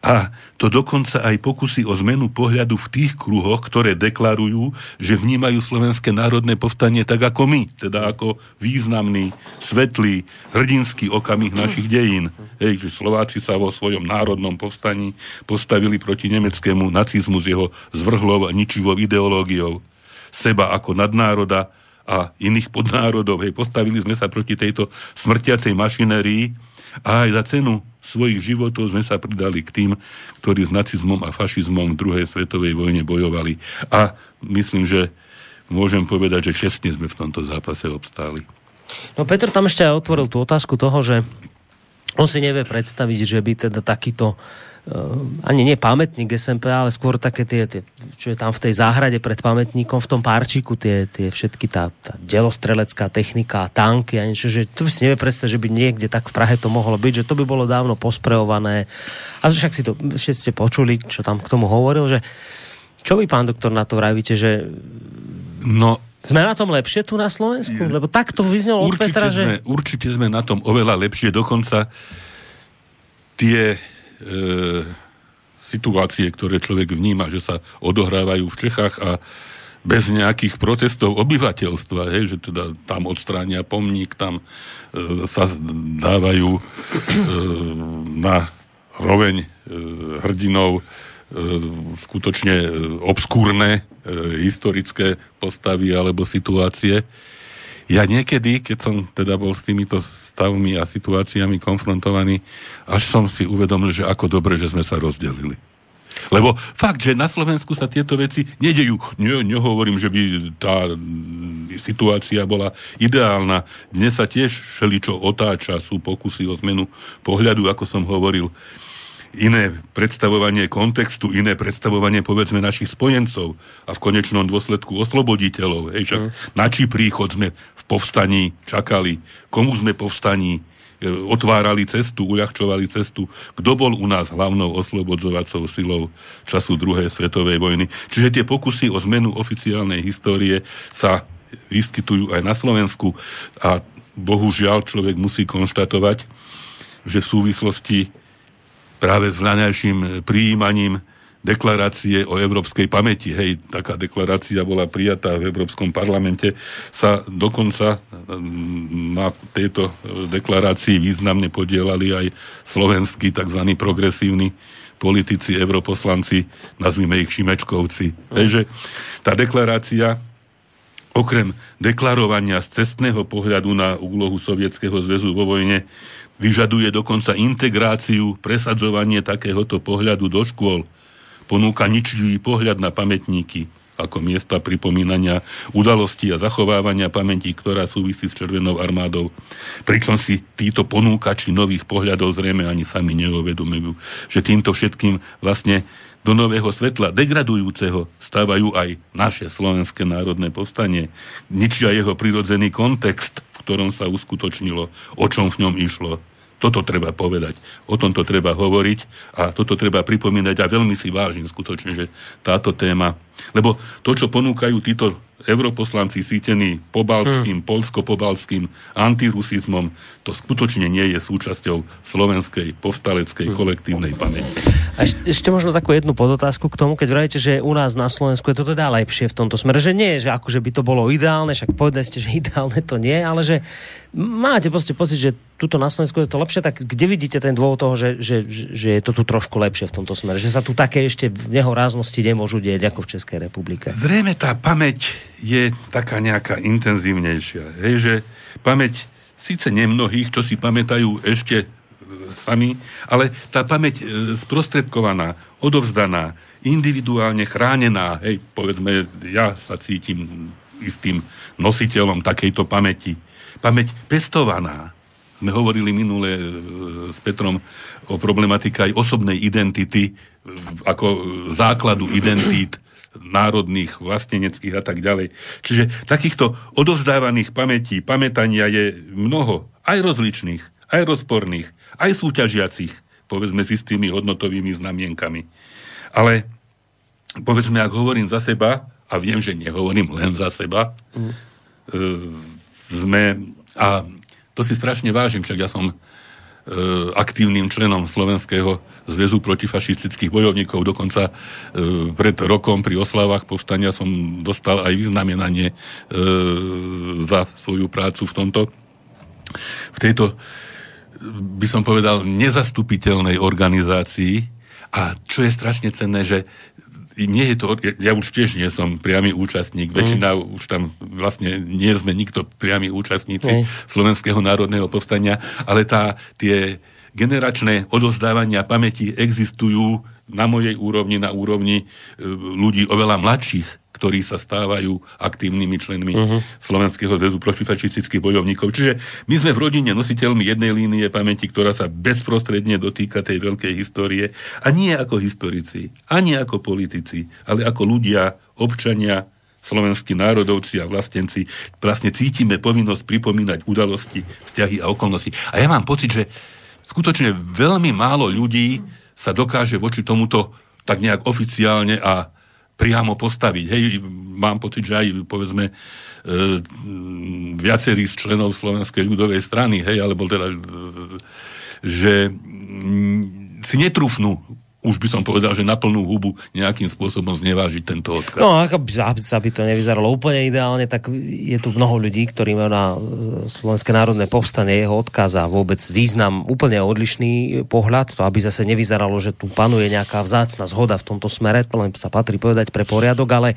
A to dokonca aj pokusy o zmenu pohľadu v tých kruhoch, ktoré deklarujú, že vnímajú slovenské národné povstanie tak ako my, teda ako významný, svetlý, hrdinský okamih našich dejín. Hej, že Slováci sa vo svojom národnom povstaní postavili proti nemeckému nacizmu s jeho zvrhlou a ničivou ideológiou. Seba ako nadnároda a iných podnárodov. Hej, postavili sme sa proti tejto smrtiacej mašinérii a aj za cenu svojich životov sme sa pridali k tým, ktorí s nacizmom a fašizmom v druhej svetovej vojne bojovali. A myslím, že môžem povedať, že čestne sme v tomto zápase obstáli. No Petr tam ešte aj otvoril tú otázku toho, že on si nevie predstaviť, že by teda takýto ani nie pamätník SMP, ale skôr také tie, tie, čo je tam v tej záhrade pred pamätníkom, v tom párčiku, tie, tie všetky tá, tá delostrelecká technika, tanky a niečo, že to by si nevie predstaviť, že by niekde tak v Prahe to mohlo byť, že to by bolo dávno pospreované. A však si to všetci ste počuli, čo tam k tomu hovoril, že čo vy, pán doktor, na to vravíte, že no, sme na tom lepšie tu na Slovensku? Lebo tak to vyznelo od Petra, sme, že... Určite sme na tom oveľa lepšie, dokonca tie situácie, ktoré človek vníma, že sa odohrávajú v Čechách a bez nejakých protestov obyvateľstva, hej, že teda tam odstránia pomník, tam e, sa dávajú e, na roveň e, hrdinov e, skutočne e, obskúrne e, historické postavy alebo situácie. Ja niekedy, keď som teda bol s týmito stavmi a situáciami konfrontovaní, až som si uvedomil, že ako dobre, že sme sa rozdelili. Lebo fakt, že na Slovensku sa tieto veci nedejú. Ne, nehovorím, že by tá situácia bola ideálna. Dnes sa tiež všeličo otáča, sú pokusy o zmenu pohľadu, ako som hovoril iné predstavovanie kontextu, iné predstavovanie povedzme našich spojencov a v konečnom dôsledku osloboditeľov. Hej, však mm. na čí príchod sme v povstaní čakali, komu sme povstaní e, otvárali cestu, uľahčovali cestu, kto bol u nás hlavnou oslobodzovacou silou času druhej svetovej vojny. Čiže tie pokusy o zmenu oficiálnej histórie sa vyskytujú aj na Slovensku a bohužiaľ človek musí konštatovať, že v súvislosti práve s hľaňajším príjmaním deklarácie o európskej pamäti. Hej, taká deklarácia bola prijatá v Európskom parlamente. Sa dokonca mm, na tejto deklarácii významne podielali aj slovenskí tzv. progresívni politici, europoslanci, nazvime ich Šimečkovci. Mm. Hej, že tá deklarácia okrem deklarovania z cestného pohľadu na úlohu Sovietskeho zväzu vo vojne vyžaduje dokonca integráciu, presadzovanie takéhoto pohľadu do škôl, ponúka ničivý pohľad na pamätníky ako miesta pripomínania udalostí a zachovávania pamätí, ktorá súvisí s Červenou armádou. Pričom si títo ponúkači nových pohľadov zrejme ani sami neuvedomujú, že týmto všetkým vlastne do nového svetla degradujúceho stávajú aj naše slovenské národné povstanie. Ničia jeho prirodzený kontext, ktorom sa uskutočnilo, o čom v ňom išlo. Toto treba povedať, o tomto treba hovoriť a toto treba pripomínať a veľmi si vážim skutočne, že táto téma, lebo to, čo ponúkajú títo europoslanci sítení pobalským, hmm. polsko-pobalským antirusizmom, to skutočne nie je súčasťou slovenskej povstaleckej hmm. kolektívnej pamäti. A ešte možno takú jednu podotázku k tomu, keď vravíte, že u nás na Slovensku je to teda lepšie v tomto smere, že nie že akože by to bolo ideálne, však povedali ste, že ideálne to nie, ale že máte proste pocit, že tuto na Slovensku je to lepšie, tak kde vidíte ten dôvod toho, že, že, že je to tu trošku lepšie v tomto smere? Že sa tu také ešte nehoráznosti nemôžu dieť ako v Českej republike? Zrejme tá pamäť je taká nejaká intenzívnejšia. Hej, že pamäť síce nemnohých, čo si pamätajú ešte sami, ale tá pamäť e, sprostredkovaná, odovzdaná, individuálne chránená, hej, povedzme, ja sa cítim istým nositeľom takejto pamäti. Pamäť pestovaná. Sme hovorili minule e, s Petrom o problematike aj osobnej identity, ako základu identít národných, vlasteneckých a tak ďalej. Čiže takýchto odovzdávaných pamätí, pamätania je mnoho, aj rozličných, aj rozporných, aj súťažiacich, povedzme si s tými hodnotovými znamienkami. Ale povedzme, ak hovorím za seba, a viem, že nehovorím len za seba, mm. e, sme, a to si strašne vážim, však ja som aktívnym členom Slovenského zväzu protifašistických bojovníkov. Dokonca e, pred rokom pri oslavách povstania som dostal aj vyznamenanie e, za svoju prácu v tomto v tejto by som povedal nezastupiteľnej organizácii a čo je strašne cenné, že nie je to, ja už tiež nie som priamy účastník, mm. väčšina už tam vlastne nie sme nikto priamy účastníci mm. Slovenského národného povstania, ale tá, tie generačné odozdávania pamäti existujú na mojej úrovni, na úrovni e, ľudí oveľa mladších, ktorí sa stávajú aktívnymi členmi uh-huh. Slovenského zväzu protifašistických bojovníkov. Čiže my sme v rodine nositeľmi jednej línie pamäti, ktorá sa bezprostredne dotýka tej veľkej histórie. A nie ako historici, ani ako politici, ale ako ľudia, občania, slovenskí národovci a vlastenci vlastne cítime povinnosť pripomínať udalosti, vzťahy a okolnosti. A ja mám pocit, že skutočne veľmi málo ľudí sa dokáže voči tomuto tak nejak oficiálne a priamo postaviť. Hej, mám pocit, že aj povedzme e, viacerí z členov Slovenskej ľudovej strany, hej, alebo teda, e, že m, si netrúfnú už by som povedal, že na plnú hubu nejakým spôsobom znevážiť tento odkaz. No, by, aby to nevyzeralo úplne ideálne, tak je tu mnoho ľudí, ktorí majú na e, Slovenské národné povstanie jeho odkaz a vôbec význam úplne odlišný pohľad, to aby zase nevyzeralo, že tu panuje nejaká vzácna zhoda v tomto smere, len sa patrí povedať pre poriadok, ale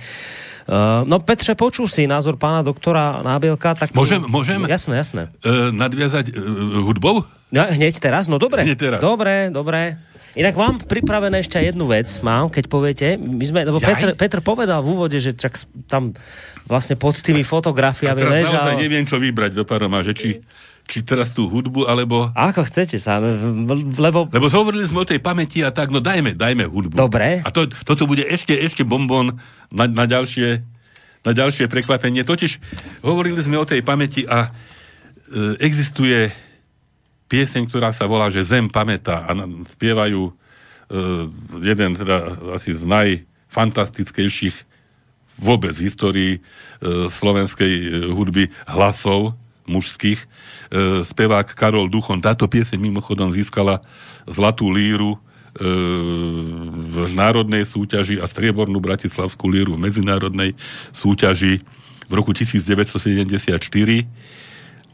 Uh, no Petře, počul si názor pána doktora Nábielka, tak... Môžem, môžem? Jasné, jasné. Uh, nadviazať uh, hudbou? Ja, hneď teraz? No dobre. Hneď teraz. Dobre, dobre. Inak mám pripravené ešte jednu vec, mám, keď poviete. My sme, lebo Petr, Petr povedal v úvode, že čak tam vlastne pod tými fotografiami ležal... Naozaj neviem, čo vybrať do paroma, že či, či teraz tú hudbu, alebo... Ako chcete sa, lebo... Lebo hovorili sme o tej pamäti a tak, no dajme, dajme hudbu. Dobre. A to, toto bude ešte, ešte bonbon na, na ďalšie na ďalšie prekvapenie. Totiž hovorili sme o tej pamäti a e, existuje pieseň, ktorá sa volá, že Zem pamätá a spievajú uh, jeden teda asi z najfantastickejších vôbec v histórii uh, slovenskej uh, hudby hlasov mužských. Uh, spevák Karol Duchon. Táto pieseň mimochodom získala zlatú líru v národnej súťaži a striebornú bratislavskú líru v medzinárodnej súťaži v roku 1974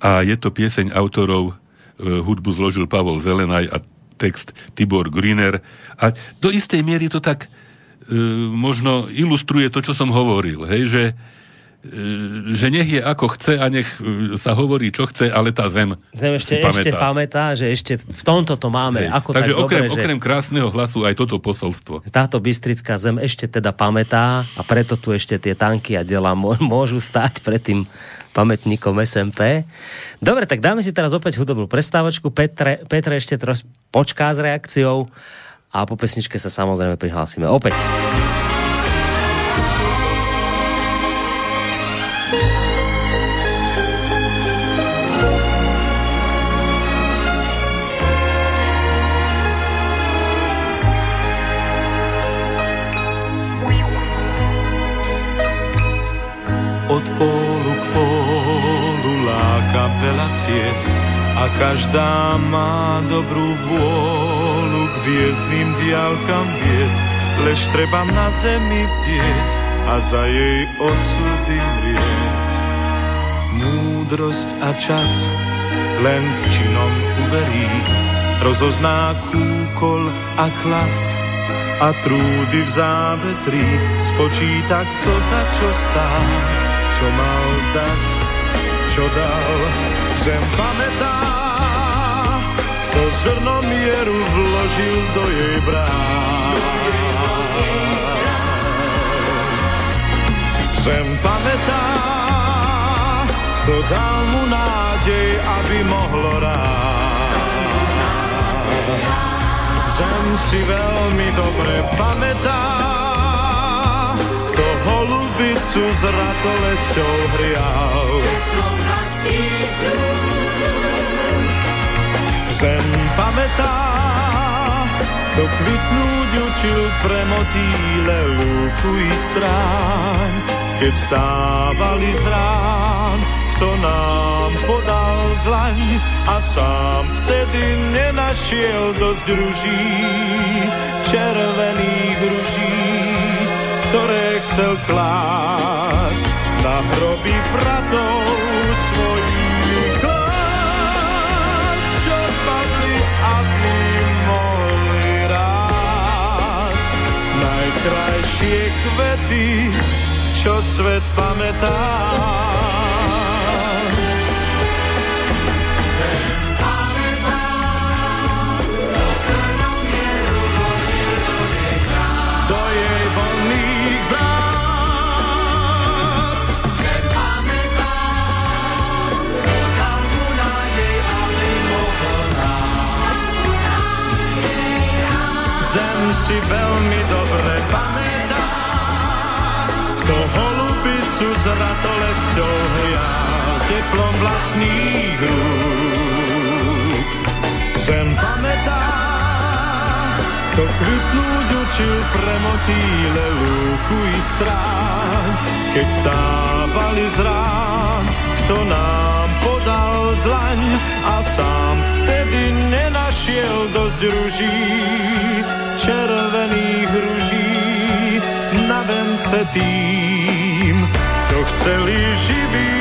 a je to pieseň autorov E, hudbu zložil Pavol Zelenaj a text Tibor Griner. A do istej miery to tak e, možno ilustruje to, čo som hovoril. Hej, že, e, že nech je ako chce a nech e, sa hovorí, čo chce, ale tá zem Zem ešte, pamätá. ešte pamätá, že ešte v tomto to máme. Hej. Ako Takže tak okrem, dobre, okrem krásneho hlasu aj toto posolstvo. Táto bystrická zem ešte teda pamätá a preto tu ešte tie tanky a dela môžu stať pred tým pamätníkom SMP. Dobre, tak dáme si teraz opäť hudobnú prestávačku. Petre, Petre ešte teraz počká s reakciou a po pesničke sa samozrejme prihlásime opäť. Každá má dobrú vôľu k hviezdným diálkam viesť, lež treba na zemi bdieť a za jej osudy mrieť. Múdrosť a čas len činom uverí, rozozná kúkol a klas a trúdy v závetri. Spočíta, kto za čo stál, čo mal dať, čo dal. Zem pamätá, kto zrno mieru vložil do jej brán. Zem pamätá, kto dal mu nádej, aby mohlo rásť. Zem si veľmi dobre pamätá, kto holubicu s ratolesťou hrial. Pamätá, kto kvitnúť učil pre motýle lúku i stráň, keď stávali z rán, kto nám podal dlaň a sám vtedy nenašiel dosť ruží, červených ruží, ktoré chcel klásť na hroby bratov svojich Najkrajšie kvety, čo svet pamätá. Do jej voľných vrásť. Zem si veľmi dobre pamätá, holubicu s ratolesťou hrial teplom vlastných rúk. Zem pamätá, kto kvitnúť učil pre motýle lúku i strán, keď stávali z rán, kto nám podal dlaň a sám vtedy nenašiel dosť ruží, červených ruží na vence tým, čo chceli živí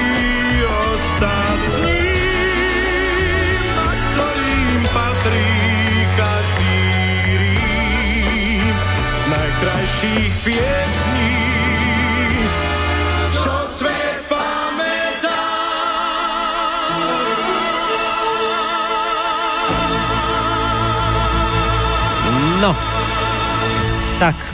ostať s ním, na ktorým patrí každý rím z najkrajších piesní, čo svet pamätá. No.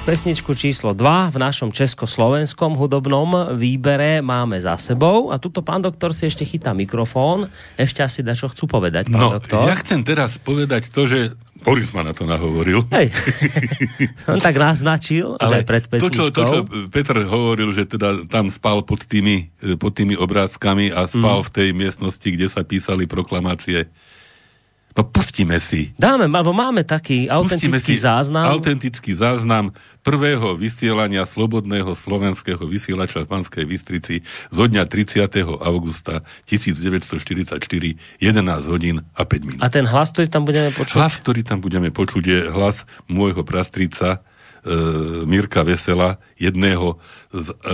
Pesničku číslo 2 v našom československom hudobnom výbere máme za sebou a tuto pán doktor si ešte chytá mikrofón. Ešte asi da čo chcú povedať, pán No, doktor. ja chcem teraz povedať to, že Boris ma na to nahovoril. Hej, on tak naznačil, že pred to čo, pesničkou. to, čo Petr hovoril, že teda tam spal pod tými, pod tými obrázkami a spal Mm. v tej miestnosti, kde sa písali proklamácie. No pustíme si. Dáme, alebo máme taký autentický záznam. Autentický záznam prvého vysielania slobodného slovenského vysielača v Panskej Bystrici zo dňa 30. augusta 1944, 11 hodín a 5 minút. A ten hlas, ktorý tam budeme počuť? Hlas, ktorý tam budeme počuť, je hlas môjho prastrica e, Mirka Vesela, jedného z, e,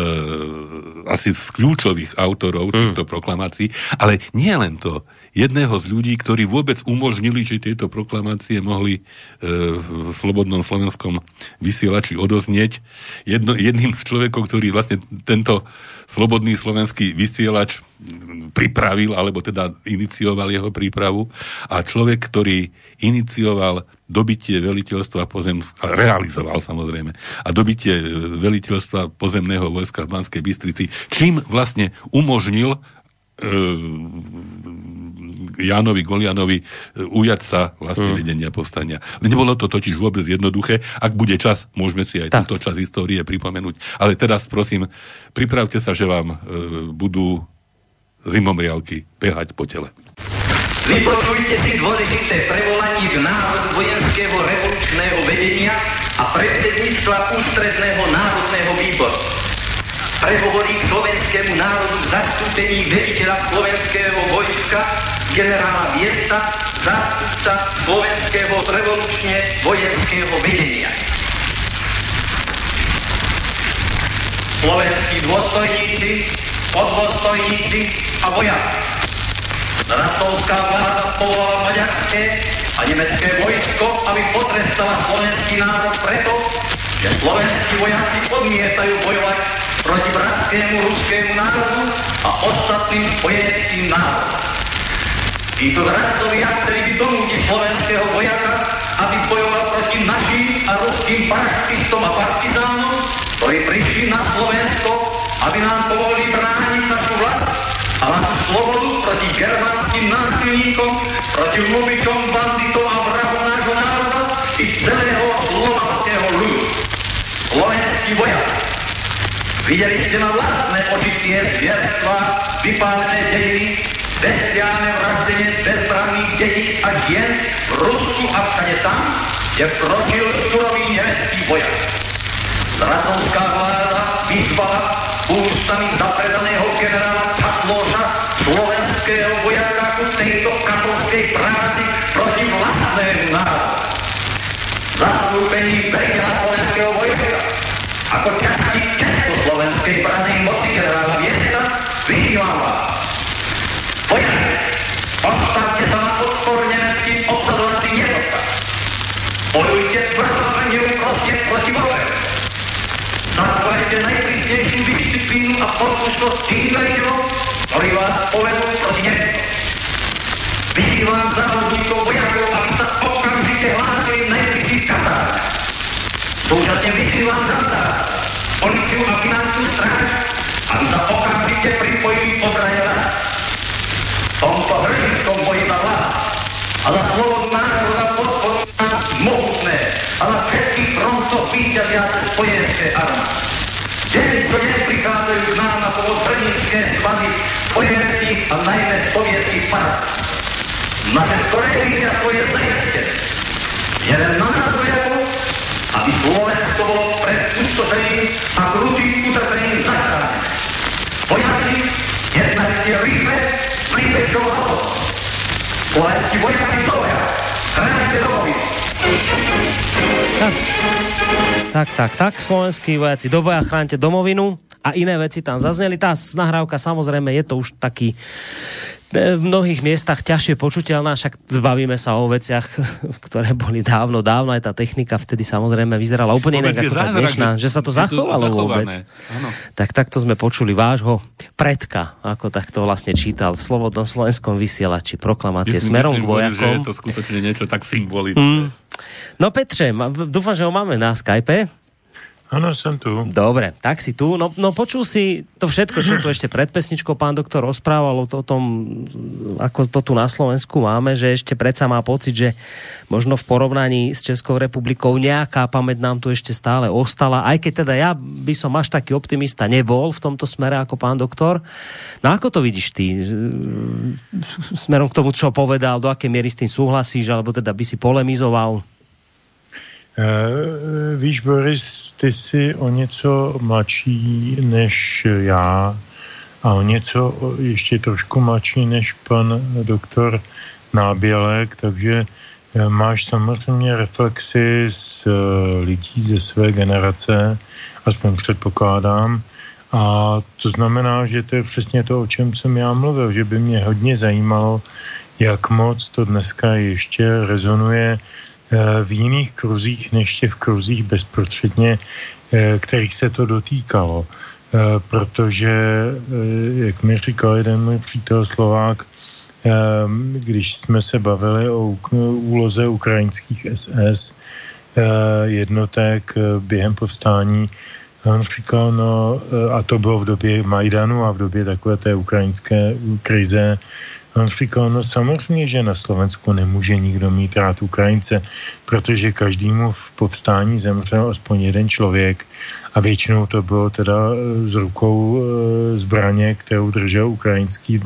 asi z kľúčových autorov týchto proklamácií, ale nie len to, jedného z ľudí, ktorí vôbec umožnili, že tieto proklamácie mohli e, v slobodnom slovenskom vysielači odoznieť. Jedno, jedným z človekov, ktorý vlastne tento slobodný slovenský vysielač pripravil, alebo teda inicioval jeho prípravu a človek, ktorý inicioval dobitie veliteľstva pozemského, realizoval samozrejme, a dobitie e, veliteľstva pozemného vojska v Banskej Bystrici, čím vlastne umožnil e, Jánovi Golianovi e, ujať sa vlastne Mm. vedenia povstania. Nebolo to totiž vôbec jednoduché. Ak bude čas, môžeme si aj Tak. túto čas histórie pripomenúť. Ale teraz prosím, pripravte sa, že vám e, budú zimomriavky behať po tele. Vypočujte si dôležité prevolanie k národu vojenského revolučného vedenia a predsedníctva ústredného národného výboru. Prehovorí k slovenskému národu v zastúpení veliteľa slovenského vojska generála Viesta, zástupca slovenského revolučne vojenského vedenia. Slovenskí dôstojníci, podôstojníci a vojaci. Ratovská vláda povolala maďarské a nemecké vojsko, aby potrestala slovenský národ preto, že slovenskí vojaci odmietajú bojovať proti bratskému ruskému národu a ostatným spojeneckým národom. Títo zradcovia chceli by donútiť slovenského vojaka, aby bojoval proti našim a ruským paraštistom a partizánom, ktorí prišli na Slovensko, aby nám pomohli brániť našu vlast a našu slobodu proti germánskym násilníkom, proti lubičom, banditom a vrahom nášho národa i celého slovenského ľudu. Slovenský vojak. Videli ste na vlastné oči tie zvierstvá, vypálené dediny, bestiálne vraždenie bezbranných detí a žien v Rusku a všade tam, kde prožil surový nemecký vojak. Ratovská vláda vyzvala ústami zapredaného generála Patloša slovenského vojaka ku tejto katolskej práci proti vlastnému národu. Zastúpení prejav slovenského vojaka ako časti československej pranej moci Bojujte a neúprostne proti Bohu. Zachovajte najprísnejšiu disciplínu a poslušnosť tým veliteľom, ktorí vás povedú proti Nemeckom. Vyzývam závodníkov vojakov, aby sa okamžite hlásili najbližších kasárne. Súčasne vyzývam zastár, policiu a finančnú stráž, aby sa okamžite pripojili obrane rada. V tomto hrdickom boji za vás a za slobodu národa mohutné a na všetkých frontoch víťazia spojenské armády. Deň čo deň prichádzajú k nám na pomoc svazy spojeneckých a najmä sovietských parát. Naše skore víťazstvo je zajistené. Jeden na nás aby Slovensko bolo pred pustošením a krutým utrpením zachránené. Vojaci, jednajte rýchle, najväčšou hlavou. Slovenskí vojaki stoja, chránite domovy. Tak, tak, tak, tak, slovenskí vojaci do boja chránte domovinu a iné veci tam zazneli. Tá nahrávka samozrejme je to už taký v mnohých miestach ťažšie počuteľná, však zbavíme sa o veciach, ktoré boli dávno, dávno, aj tá technika vtedy samozrejme vyzerala úplne inak ako tá dnešná, že sa to zachovalo vôbec. Ano. Tak takto sme počuli vášho predka, ako takto vlastne čítal v Slobodnom slovenskom vysielači proklamácie myslím, smerom myslím, k vojakom. Že je to skutočne niečo tak symbolické. Mm. No Petře, dúfam, že ho máme na Skype. Áno, som tu. Dobre, tak si tu. No, no počul si to všetko, čo tu ešte pred pesničkou pán doktor rozprával o, to, o tom, ako to tu na Slovensku máme, že ešte predsa má pocit, že možno v porovnaní s Českou republikou nejaká pamäť nám tu ešte stále ostala, aj keď teda ja by som až taký optimista nebol v tomto smere ako pán doktor. No ako to vidíš ty? Smerom k tomu, čo povedal, do akej miery s tým súhlasíš, alebo teda by si polemizoval? Uh, víš, Boris, ty jsi o něco mladší než já a o něco ještě trošku mladší než pan doktor Nábělek, takže eh, máš samozřejmě reflexy z uh, lidí ze své generace, aspoň předpokládám. A to znamená, že to je přesně to, o čem jsem já mluvil, že by mě hodně zajímalo, jak moc to dneska ještě rezonuje Eh, v jiných kruzích než těch kruzích bezprostředně, eh, kterých se to dotýkalo. Eh, protože, jak mi říkal jeden můj přítel Slovák, když jsme se bavili o úloze ukrajinských SS jednotek během povstání, on říkal, no, a to bylo v době Majdanu a v době takové té ukrajinské krize, On říkal, no samozřejmě, že na Slovensku nemůže nikdo mít rád Ukrajince, protože každému v povstání zemřel aspoň jeden člověk a většinou to bylo teda eh, z rukou e, zbraně, kterou držel ukrajinský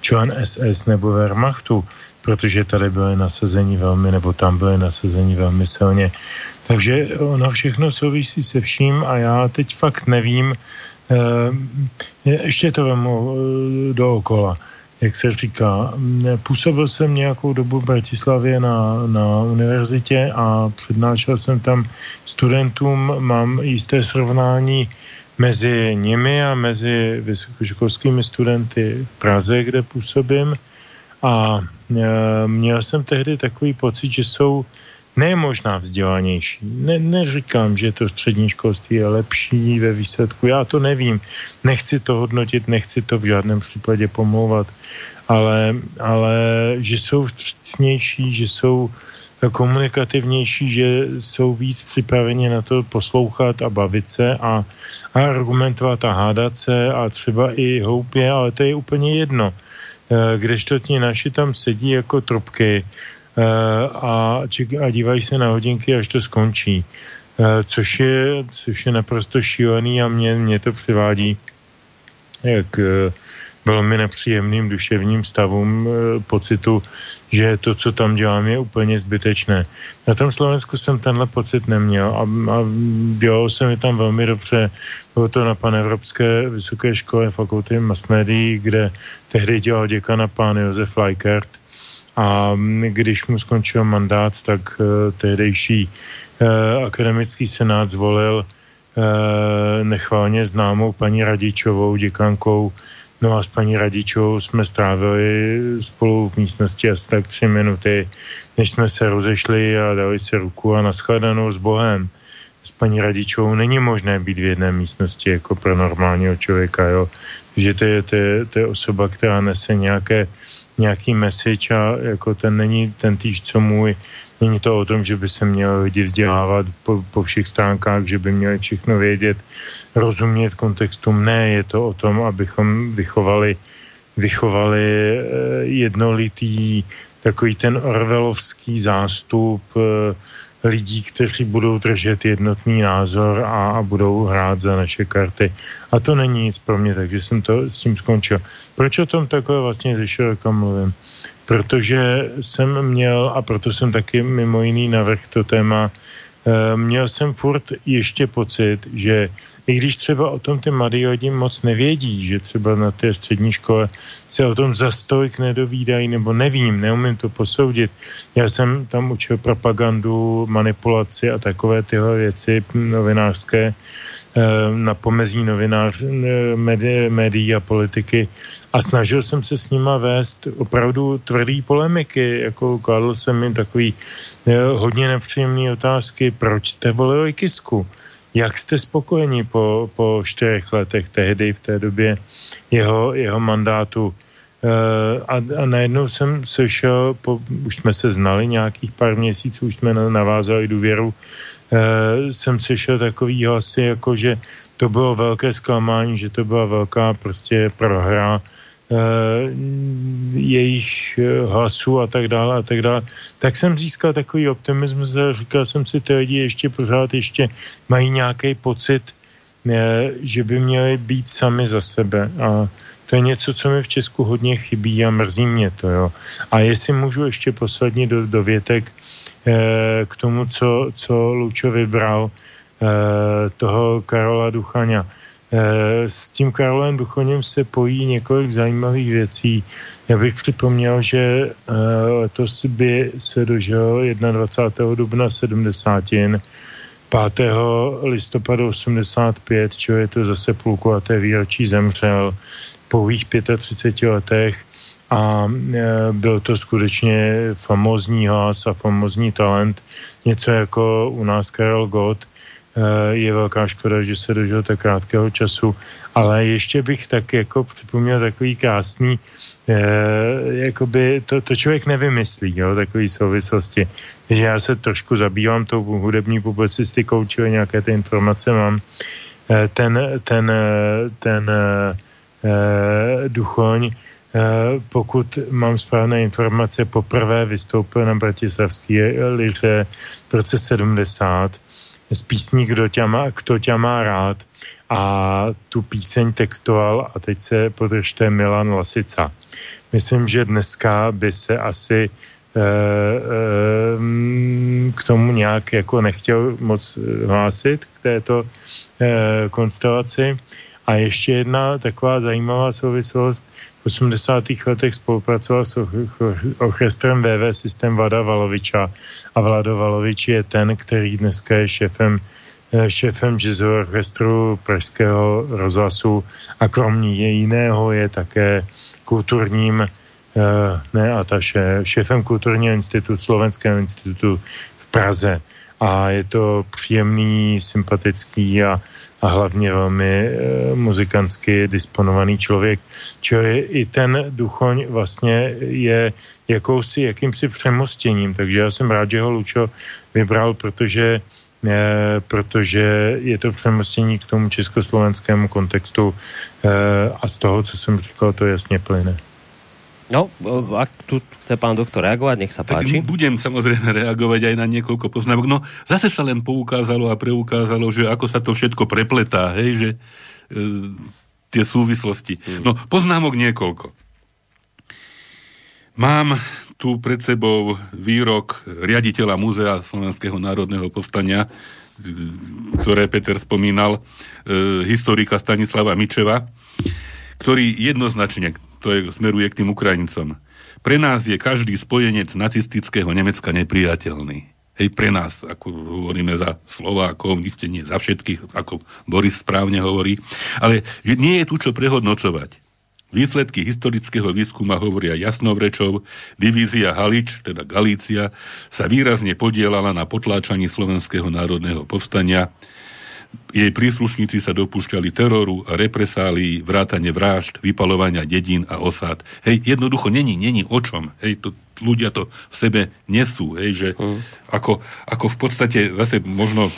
člen SS nebo Wehrmachtu, protože tady byly nasazení velmi, nebo tam byly nasazení velmi silně. Takže ono všechno souvisí se vším a já teď fakt nevím, e, ještě to vemu e, dookola jak se říká. Působil jsem nějakou dobu v Bratislavě na, na univerzitě a přednášel jsem tam studentům, mám jisté srovnání mezi nimi a mezi vysokoškolskými studenty v Praze, kde působím. A e, měl jsem tehdy takový pocit, že jsou ne možná vzdělanější. Ne, neříkám, že to střední školství je lepší ve výsledku. Já to nevím. Nechci to hodnotit, nechci to v žádném případě pomlouvat. Ale, ale že jsou vstřícnější, že jsou komunikativnější, že jsou víc připraveni na to poslouchat a bavit se a, a argumentovat a hádat se a třeba i houpě, ale to je úplně jedno. E, kdežto ti naši tam sedí jako trubky Eh, a, a dívají se na hodinky, až to skončí. Eh, což je, což je naprosto šílený a mě, mě to přivádí jak eh, velmi nepříjemným duševním stavům pocitu, že to, co tam dělám, je úplně zbytečné. Na tom Slovensku jsem tenhle pocit neměl a, a dělal jsem mi tam velmi dobře. Bylo to na panevropské vysoké škole fakulty mass médií, kde tehdy dělal děkana pán Josef Leikert A když mu skončil mandát, tak tehdejší akademický senát zvolil nechválně známou paní Radičovou, děkankou No a s paní Radičou jsme strávili spolu v místnosti asi tak tři minuty, než jsme se rozešli a dali si ruku a naschledanou s Bohem. S paní Radičou není možné být v jedné místnosti jako pro normálního člověka, jo. Že to je, to je, to je osoba, která nese nějaké, nějaký message a jako ten není ten týž, co můj, Není to o tom, že by se měli lidi vzdělávat po, po všech stránkách, že by měli všechno vědět, rozumět kontextům. Ne, je to o tom, abychom vychovali, vychovali eh, jednolitý takový ten orvelovský zástup eh, lidí, kteří budou držet jednotný názor a, a budou hrát za naše karty. A to není nic pro mě, takže jsem to s tím skončil. Proč o tom takhle vlastně ze široka mluvím? protože jsem měl, a proto jsem taky mimo jiný navrh to téma, eh, měl jsem furt ještě pocit, že i když třeba o tom ty mladí lidi moc nevědí, že třeba na té střední škole se o tom za stolik nedovídají, nebo nevím, neumím to posoudit. Já jsem tam učil propagandu, manipulaci a takové tyhle věci novinářské eh, na pomezí novinář, eh, médií a politiky. A snažil jsem se s nima vést opravdu tvrdý polemiky, jako kladl jsem jim takový jo, hodně nepříjemné otázky, proč jste volili Kisku, jak jste spokojeni po, po čtyřech letech tehdy v té době jeho, jeho mandátu. E, a, a najednou jsem slyšel, po, už jsme se znali nějakých pár měsíců, už jsme navázali důvěru, e, jsem slyšel takový hlasy, jako že to bylo velké zklamání, že to byla velká prostě prohra, jejich eh, hlasů a tak dále a tak dále, tak jsem získal takový optimismus a říkal jsem si, ty lidi ještě pořád ještě mají nějaký pocit, eh, že by měli být sami za sebe a to je něco, co mi v Česku hodně chybí a mrzí mě to, jo. A jestli můžu ještě poslední do, do větek k tomu, co, co Lučo vybral, toho Karola Duchaňa. Eh, s tím Karolem Duchoněm se pojí několik zajímavých věcí. Já bych připomněl, že eh, letos by se dožil 21. dubna 70. 5. listopadu 85, čo je to zase půlkulaté výročí, zemřel po 35 letech a eh, byl to skutečně famózní hlas a famózní talent, něco jako u nás Karel Gott, Eh, je velká škoda, že se dožil tak krátkého času, ale ještě bych tak jako připomněl takový krásný, eh, jakoby to, to člověk nevymyslí, jo, takový souvislosti. Takže já se trošku zabývám tou hudební publicistikou, čili nějaké ty informace mám. Eh, ten, ten, ten duchoň, pokud mám správné informace, poprvé vystoupil na Bratislavské liře v roce 70 z písní Kdo tě má, kdo tě má rád a tu píseň textoval a teď se podržte Milan Lasica. Myslím, že dneska by se asi e, e, k tomu nějak jako nechtěl moc hlásit k této e, konstelaci. A ještě jedna taková zajímavá souvislost. 80. letech spolupracoval s orchestrem VV Systém Vada Valoviča a Vlado Valovič je ten, který dneska je šéfem eh, šéfem jazzového orchestru Pražského rozhlasu a kromě jiného je také kulturním eh, ne ataše, šéfem kulturního institutu, Slovenského institutu v Praze. A je to příjemný, sympatický a a hlavně velmi e, muzikantsky disponovaný člověk. Čili i ten duchoň vlastně je jakousi, jakýmsi přemostěním, takže já jsem rád, že ho Lučo vybral, protože e, protože je to přemostění k tomu československému kontextu e, a z toho, co jsem říkal, to jasně plyne. No, ak tu chce pán doktor reagovať, nech sa páči. Tak budem samozrejme reagovať aj na niekoľko poznámok. No, zase sa len poukázalo a preukázalo, že ako sa to všetko prepletá, hej, že e, tie súvislosti. Hmm. No, poznámok niekoľko. Mám tu pred sebou výrok riaditeľa Múzea Slovenského národného povstania, ktoré Peter spomínal, e, historika Stanislava Mičeva, ktorý jednoznačne to je, smeruje k tým Ukrajincom. Pre nás je každý spojenec nacistického Nemecka nepriateľný. Hej, pre nás, ako hovoríme za Slovákov, ste nie za všetkých, ako Boris správne hovorí, ale že nie je tu čo prehodnocovať. Výsledky historického výskuma hovoria jasnou rečou, divízia Halič, teda Galícia, sa výrazne podielala na potláčaní slovenského národného povstania, jej príslušníci sa dopúšťali teroru a represálií, vrátane vražd, vypalovania dedín a osád. Hej, jednoducho není, není o čom. Hej, to, ľudia to v sebe nesú. Hej, že mm. ako, ako v podstate zase možno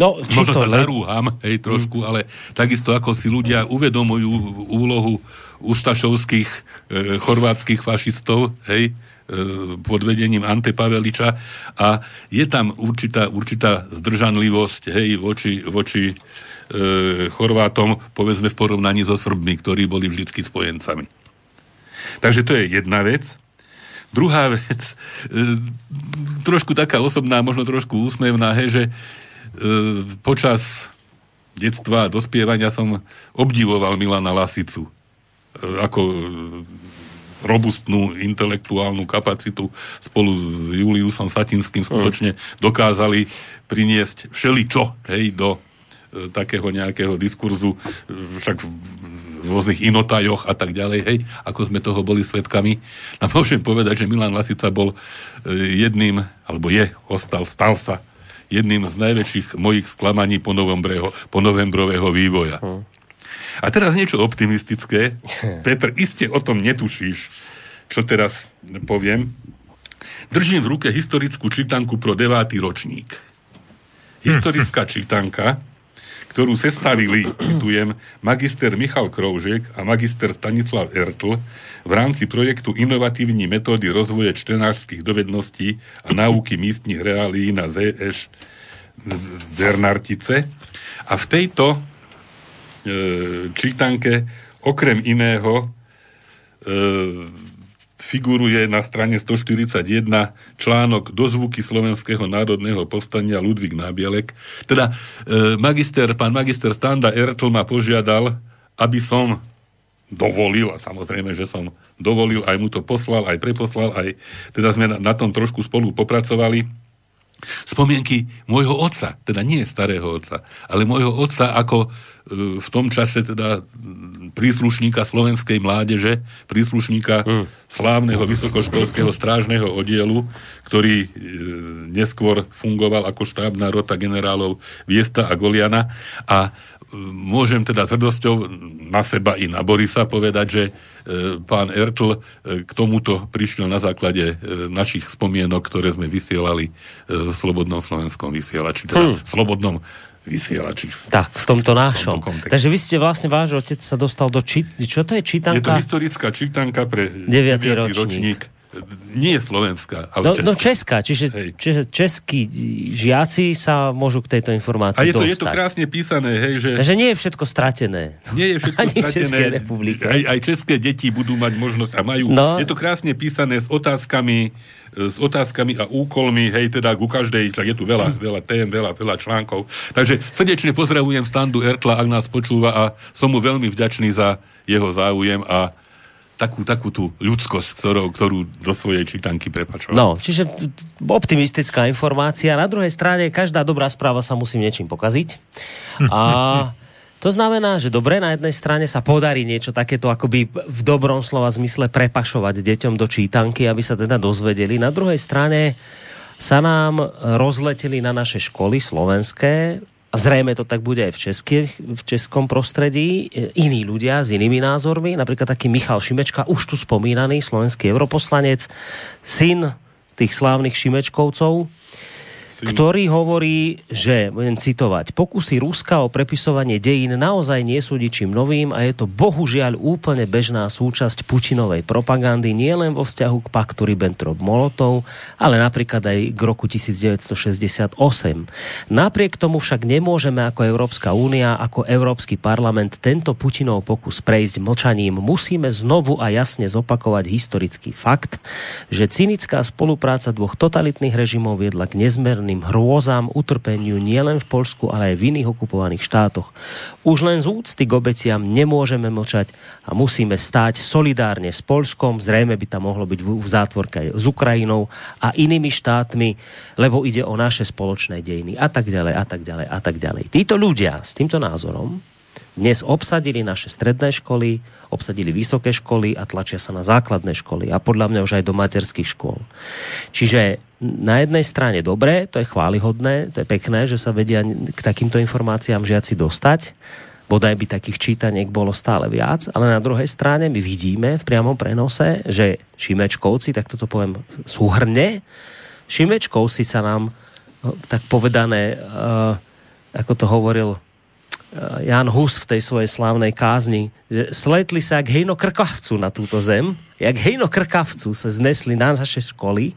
No, Možno to sa le... zarúham, hej, trošku, mm. ale takisto ako si ľudia uvedomujú úlohu ustašovských e, chorvátskych fašistov, hej, pod vedením Ante Paveliča a je tam určitá, určitá zdržanlivosť hej, voči, voči e, Chorvátom, povedzme v porovnaní so Srbmi, ktorí boli vždycky spojencami. Takže to je jedna vec. Druhá vec, e, trošku taká osobná, možno trošku úsmevná, hej, že e, počas detstva a dospievania som obdivoval Milana Lasicu ako robustnú intelektuálnu kapacitu spolu s Juliusom Satinským skutočne dokázali priniesť všeličo hej, do e, takého nejakého diskurzu, e, však v rôznych inotajoch a tak ďalej, hej, ako sme toho boli svetkami. A môžem povedať, že Milan Lasica bol e, jedným, alebo je, ostal, stal sa jedným z najväčších mojich sklamaní po, po novembrového vývoja. Hmm. A teraz niečo optimistické. Petr, iste o tom netušíš, čo teraz poviem. Držím v ruke historickú čítanku pro devátý ročník. Historická čítanka, ktorú sestavili, citujem, magister Michal Kroužek a magister Stanislav Ertl v rámci projektu Inovatívní metódy rozvoje čtenářských dovedností a náuky místních reálí na ZŠ Bernartice. A v tejto čítanke okrem iného e, figuruje na strane 141 článok Dozvuky Slovenského národného povstania Ludvík Nábielek. Teda e, magister, pán magister Standa Ertl ma požiadal, aby som dovolil, a samozrejme, že som dovolil, aj mu to poslal, aj preposlal, aj teda sme na, na tom trošku spolu popracovali spomienky môjho otca, teda nie starého otca, ale môjho otca ako e, v tom čase teda príslušníka slovenskej mládeže, príslušníka mm. slávneho vysokoškolského strážneho oddielu, ktorý e, neskôr fungoval ako štábna rota generálov Viesta a Goliana a môžem teda s hrdosťou na seba i na Borisa povedať, že e, pán Ertl e, k tomuto prišiel na základe e, našich spomienok, ktoré sme vysielali v Slobodnom slovenskom vysielači, teda hmm. Slobodnom vysielači. Tak, v tomto nášom. V tomto Takže vy ste vlastne, váš otec sa dostal do čít... Čo to je čítanka? Je to historická čítanka pre 9. ročník. ročník nie je slovenská, ale no, česká. No česká, čiže čiže českí žiaci sa môžu k tejto informácii A je to, dostať. je to krásne písané, hej, že... že nie je všetko stratené. Nie je všetko Ani stratené. republike. Aj, aj české deti budú mať možnosť a majú. No. Je to krásne písané s otázkami, s otázkami a úkolmi, hej, teda ku každej, tak je tu veľa, veľa tém, veľa, veľa článkov. Takže srdečne pozdravujem Standu Ertla, ak nás počúva a som mu veľmi vďačný za jeho záujem a takú, takú tú ľudskosť, ktorú, ktorú do svojej čítanky prepačoval. No, čiže optimistická informácia. Na druhej strane, každá dobrá správa sa musí niečím pokaziť. A to znamená, že dobre, na jednej strane sa podarí niečo takéto akoby v dobrom slova zmysle prepašovať deťom do čítanky, aby sa teda dozvedeli. Na druhej strane sa nám rozleteli na naše školy slovenské zrejme to tak bude aj v, česky, v českom prostredí, iní ľudia s inými názormi, napríklad taký Michal Šimečka, už tu spomínaný slovenský europoslanec, syn tých slávnych Šimečkovcov, ktorý hovorí, že, budem citovať, pokusy Ruska o prepisovanie dejín naozaj nie sú ničím novým a je to bohužiaľ úplne bežná súčasť Putinovej propagandy nielen vo vzťahu k paktu Ribbentrop-Molotov, ale napríklad aj k roku 1968. Napriek tomu však nemôžeme ako Európska únia, ako Európsky parlament tento Putinov pokus prejsť mlčaním. Musíme znovu a jasne zopakovať historický fakt, že cynická spolupráca dvoch totalitných režimov viedla k nezmerným humanitárnym hrôzam, utrpeniu nielen v Polsku, ale aj v iných okupovaných štátoch. Už len z úcty k obeciam nemôžeme mlčať a musíme stáť solidárne s Polskom, zrejme by tam mohlo byť v zátvorke aj s Ukrajinou a inými štátmi, lebo ide o naše spoločné dejiny a tak ďalej a tak ďalej a tak ďalej. Títo ľudia s týmto názorom dnes obsadili naše stredné školy, obsadili vysoké školy a tlačia sa na základné školy a podľa mňa už aj do materských škôl. Čiže na jednej strane dobre, to je chválihodné, to je pekné, že sa vedia k takýmto informáciám žiaci dostať, bodaj by takých čítaniek bolo stále viac, ale na druhej strane my vidíme v priamom prenose, že Šimečkovci, tak toto poviem súhrne, Šimečkovci sa nám, tak povedané, uh, ako to hovoril Eh, Jan Hus v tej svojej slávnej kázni, že sletli sa jak hejno krkavcu na túto zem, jak hejno krkavcu sa znesli na naše školy,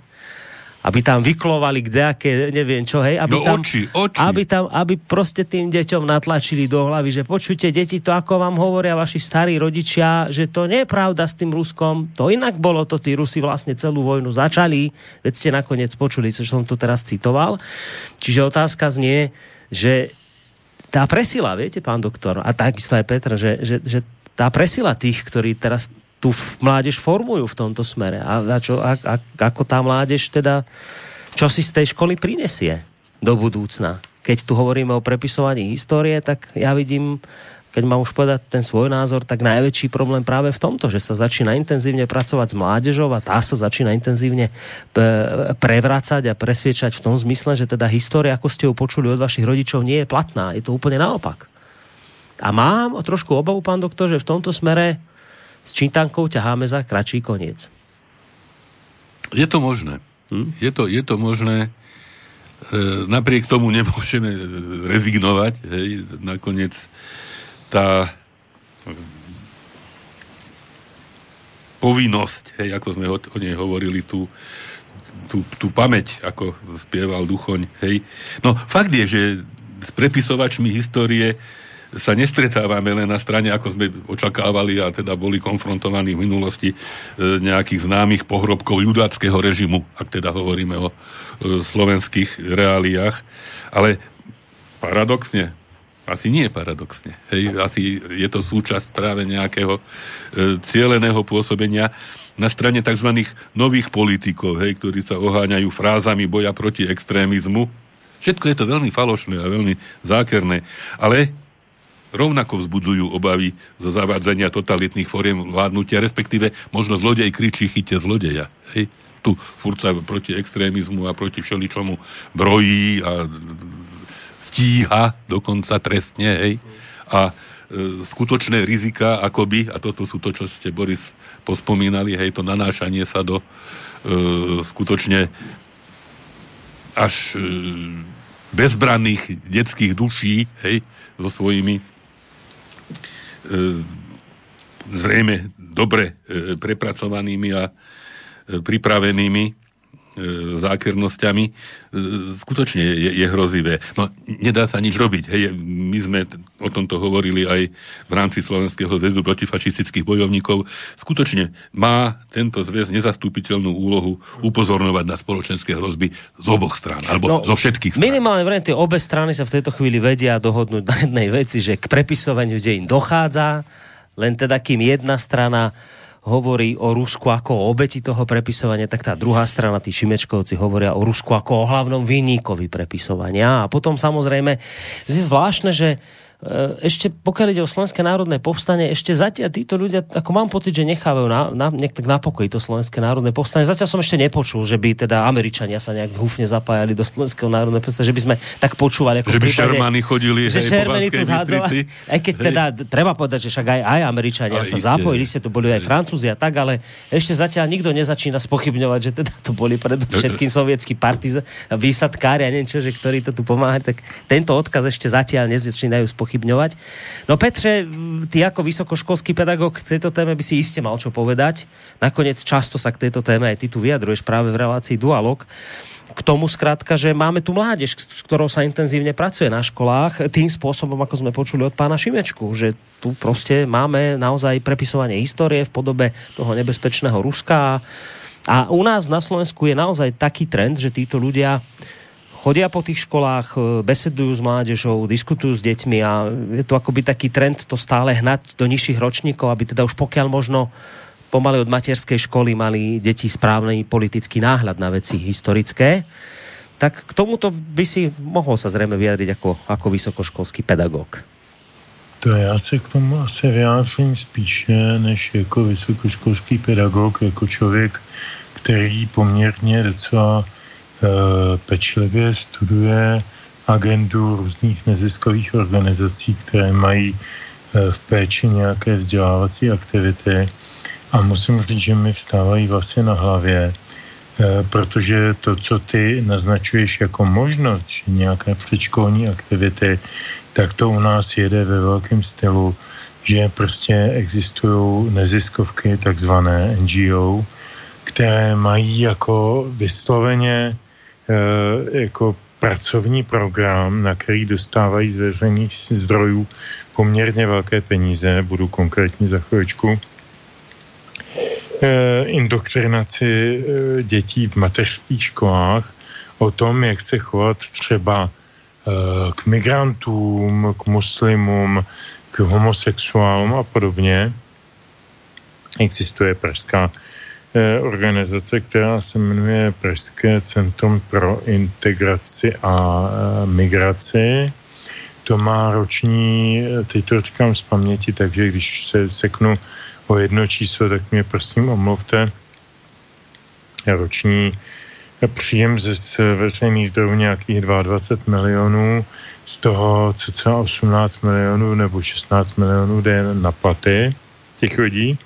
aby tam vyklovali kdejaké, neviem čo, hej, aby, no, tam, oči, oči. aby tam, aby proste tým deťom natlačili do hlavy, že počujte, deti, to ako vám hovoria vaši starí rodičia, že to nie je pravda s tým Ruskom, to inak bolo, to tí Rusi vlastne celú vojnu začali, veď ste nakoniec počuli, čo som tu teraz citoval. Čiže otázka znie, že tá presila, viete, pán doktor, a takisto aj Petr, že, že, že tá presila tých, ktorí teraz tu mládež formujú v tomto smere a, a, čo, a, a ako tá mládež teda, čo si z tej školy prinesie do budúcna. Keď tu hovoríme o prepisovaní histórie, tak ja vidím keď mám už povedať ten svoj názor, tak najväčší problém práve v tomto, že sa začína intenzívne pracovať s mládežou a tá sa začína intenzívne e, prevrácať a presviečať v tom zmysle, že teda história, ako ste ju počuli od vašich rodičov, nie je platná. Je to úplne naopak. A mám trošku obavu, pán doktor, že v tomto smere s čítankou ťaháme za kratší koniec. Je to možné. Hm? Je, to, je to možné. E, napriek tomu nemôžeme rezignovať. Hej. Nakoniec tá povinnosť, hej, ako sme o, nej hovorili, tú, tú, tú pamäť, ako spieval Duchoň, hej. No, fakt je, že s prepisovačmi histórie sa nestretávame len na strane, ako sme očakávali a teda boli konfrontovaní v minulosti e, nejakých známych pohrobkov ľudáckého režimu, ak teda hovoríme o e, slovenských reáliách. Ale paradoxne, asi nie paradoxne. Hej, asi je to súčasť práve nejakého e, cieleného pôsobenia na strane tzv. nových politikov, hej, ktorí sa oháňajú frázami boja proti extrémizmu. Všetko je to veľmi falošné a veľmi zákerné, ale rovnako vzbudzujú obavy zo zavádzania totalitných fóriem vládnutia, respektíve možno zlodej kričí chyte zlodeja. Hej. Tu furt sa proti extrémizmu a proti všeličomu brojí a stíha dokonca trestne, hej. A e, skutočné rizika, akoby, a toto sú to, čo ste, Boris, pospomínali, hej, to nanášanie sa do e, skutočne až e, bezbranných detských duší, hej, so svojimi e, zrejme dobre e, prepracovanými a e, pripravenými zákernosťami, e, skutočne je, je hrozivé. No, nedá sa nič robiť. Hej, my sme o tomto hovorili aj v rámci Slovenského zväzu protifašistických bojovníkov. Skutočne má tento zväz nezastúpiteľnú úlohu upozorňovať na spoločenské hrozby z oboch strán, alebo no, zo všetkých strán. Minimálne vrejme, tie obe strany sa v tejto chvíli vedia dohodnúť na jednej veci, že k prepisovaniu dejín dochádza, len teda kým jedna strana hovorí o Rusku ako o obeti toho prepisovania, tak tá druhá strana, tí Šimečkovci, hovoria o Rusku ako o hlavnom vyníkovi prepisovania. A potom samozrejme je zvláštne, že ešte pokiaľ ide o Slovenské národné povstanie, ešte zatiaľ títo ľudia, ako mám pocit, že nechávajú na, na, nejak tak na pokoji to Slovenské národné povstanie. Zatiaľ som ešte nepočul, že by teda Američania sa nejak húfne zapájali do Slovenského národného povstania, že by sme tak počúvali. Ako že by Šermany chodili že hej, tu hádzali, aj keď hej. teda treba povedať, že však aj, aj Američania ale sa isté. zapojili, ste tu boli aj Francúzi a tak, ale ešte zatiaľ nikto nezačína spochybňovať, že teda to boli predovšetkým sovietskí partiz, výsadkári a neviem čo, že ktorí to tu pomáhali, tak tento odkaz ešte zatiaľ nezačínajú spochybňovať spochybňovať. No Petre, ty ako vysokoškolský pedagóg k tejto téme by si iste mal čo povedať. Nakoniec často sa k tejto téme aj ty tu vyjadruješ práve v relácii Dualog k tomu skrátka, že máme tu mládež, s ktorou sa intenzívne pracuje na školách, tým spôsobom, ako sme počuli od pána Šimečku, že tu proste máme naozaj prepisovanie histórie v podobe toho nebezpečného Ruska a u nás na Slovensku je naozaj taký trend, že títo ľudia chodia po tých školách, e, besedujú s mládežou, diskutujú s deťmi a je tu akoby taký trend to stále hnať do nižších ročníkov, aby teda už pokiaľ možno pomaly od materskej školy mali deti správny politický náhľad na veci historické. Tak k tomuto by si mohol sa zrejme vyjadriť ako, ako vysokoškolský pedagóg. To já se k tomu asi vyjádřím spíše než jako vysokoškolský pedagog, jako člověk, který poměrně docela pečlivě studuje agendu různých neziskových organizací, které mají e, v péči nějaké vzdělávací aktivity. A musím říct, že mi vstávají vlastně na hlavě, e, protože to, co ty naznačuješ jako možnost, nějaké předškolní aktivity, tak to u nás jede ve velkém stylu, že prostě existují neziskovky, takzvané NGO, které mají jako vysloveně jako pracovní program, na který dostávají z veřejných zdrojů poměrně velké peníze, budu konkrétní za chvíličku, e, indoktrinaci e, dětí v mateřských školách o tom, jak se chovat třeba k migrantům, k muslimům, k homosexuálům a podobně. Existuje pražská organizace, která se jmenuje Pražské centrum pro integraci a eh, migraci. To má roční, eh, teď to říkám z paměti, takže když se seknu o jedno číslo, tak mě prosím omluvte. Roční příjem ze veřejných zdrojů nějakých 22 milionů, z toho cca 18 milionů nebo 16 milionů jde na platy těch lidí,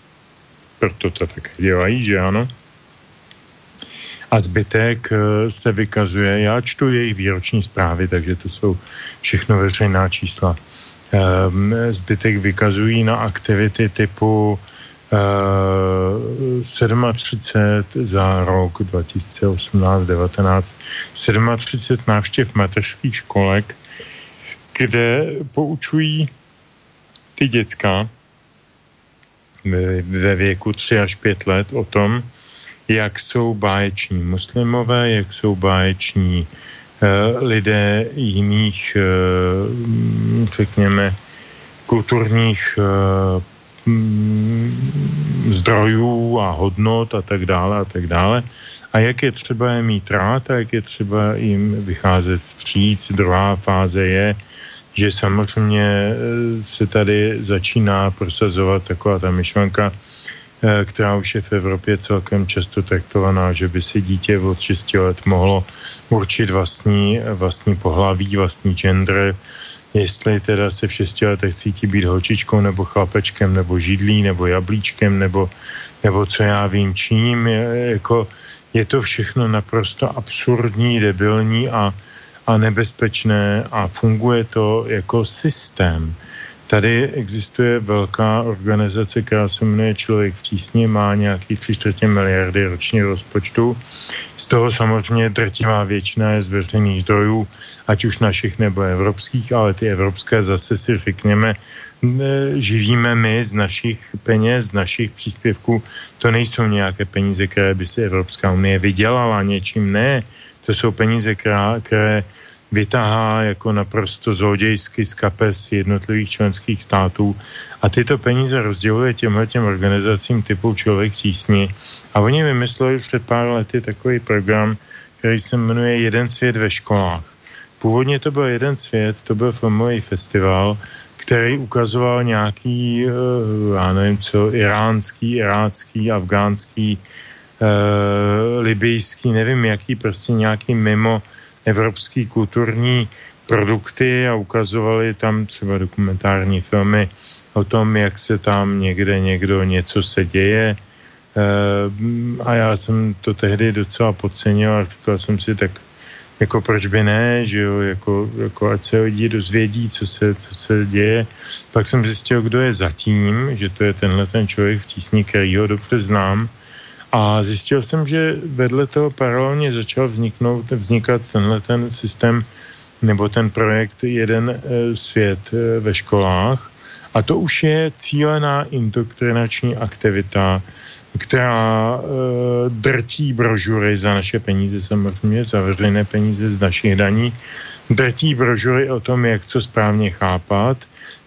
proto to tak dělají, že ano. A zbytek eh, se vykazuje, já čtu jejich výroční zprávy, takže to jsou všechno veřejná čísla. Ehm, zbytek vykazují na aktivity typu 37 za rok 2018-19, 37 návštěv mateřských školek, kde poučují ty děcka ve věku 3 až 5 let o tom, jak jsou báječní muslimové, jak jsou báječní uh, lidé jiných, uh, řekněme, kulturních uh, Mm, zdrojů a hodnot a tak dále a tak dále. A jak je třeba je mít rád a jak je třeba jim vycházet stříc. Druhá fáze je, že samozřejmě e, se tady začíná prosazovat taková ta myšlenka, e, která už je v Evropě celkem často traktovaná, že by si dítě od 6 let mohlo určit vlastní, vlastní pohlaví, vlastní gender, jestli teda se v šesti letech cítí být holčičkou nebo chlapečkem, nebo židlí, nebo jablíčkem, nebo, nebo co já vím čím. Je, jako, je to všechno naprosto absurdní, debilní a, a nebezpečné a funguje to jako systém. Tady existuje velká organizace, která se jmenuje Člověk v tísni, má nějakých 3 čtvrtě miliardy roční rozpočtu. Z toho samozřejmě drtivá většina je z veřejných zdrojů, ať už našich nebo evropských, ale ty evropské zase si řekněme, živíme my z našich peněz, z našich příspěvků. To nejsou nějaké peníze, které by si Evropská unie vydělala něčím, ne. To jsou peníze, které, vytáhá jako naprosto zlodějsky z kapes jednotlivých členských států a tyto peníze rozděluje těmhle těm organizacím typu Člověk tísni a oni vymysleli před pár lety takový program, který se jmenuje Jeden svět ve školách. Původně to byl jeden svět, to byl filmový festival, který ukazoval nějaký, eh, já nevím co, iránský, irácký, afgánský, libijský, nevím jaký, prostě nějaký mimo evropský kulturní produkty a ukazovali tam třeba dokumentární filmy o tom, jak se tam někde někdo něco se děje. Eh, a já jsem to tehdy docela podcenil a říkal jsem si, tak jako proč by ne, že jo, jako, jako ať se lidi dozvědí, co se, co se děje. Pak jsem zjistil, kdo je zatím, že to je tenhle ten člověk v tísni, který ho dobře znám a zjistil jsem, že vedle toho paralelně začal vzniknout, vznikat tenhle ten systém nebo ten projekt Jeden e, svět e, ve školách. A to už je cílená indoktrinační aktivita která e, drtí brožury za naše peníze, samozřejmě za veřejné peníze z našich daní, drtí brožury o tom, jak co správně chápat,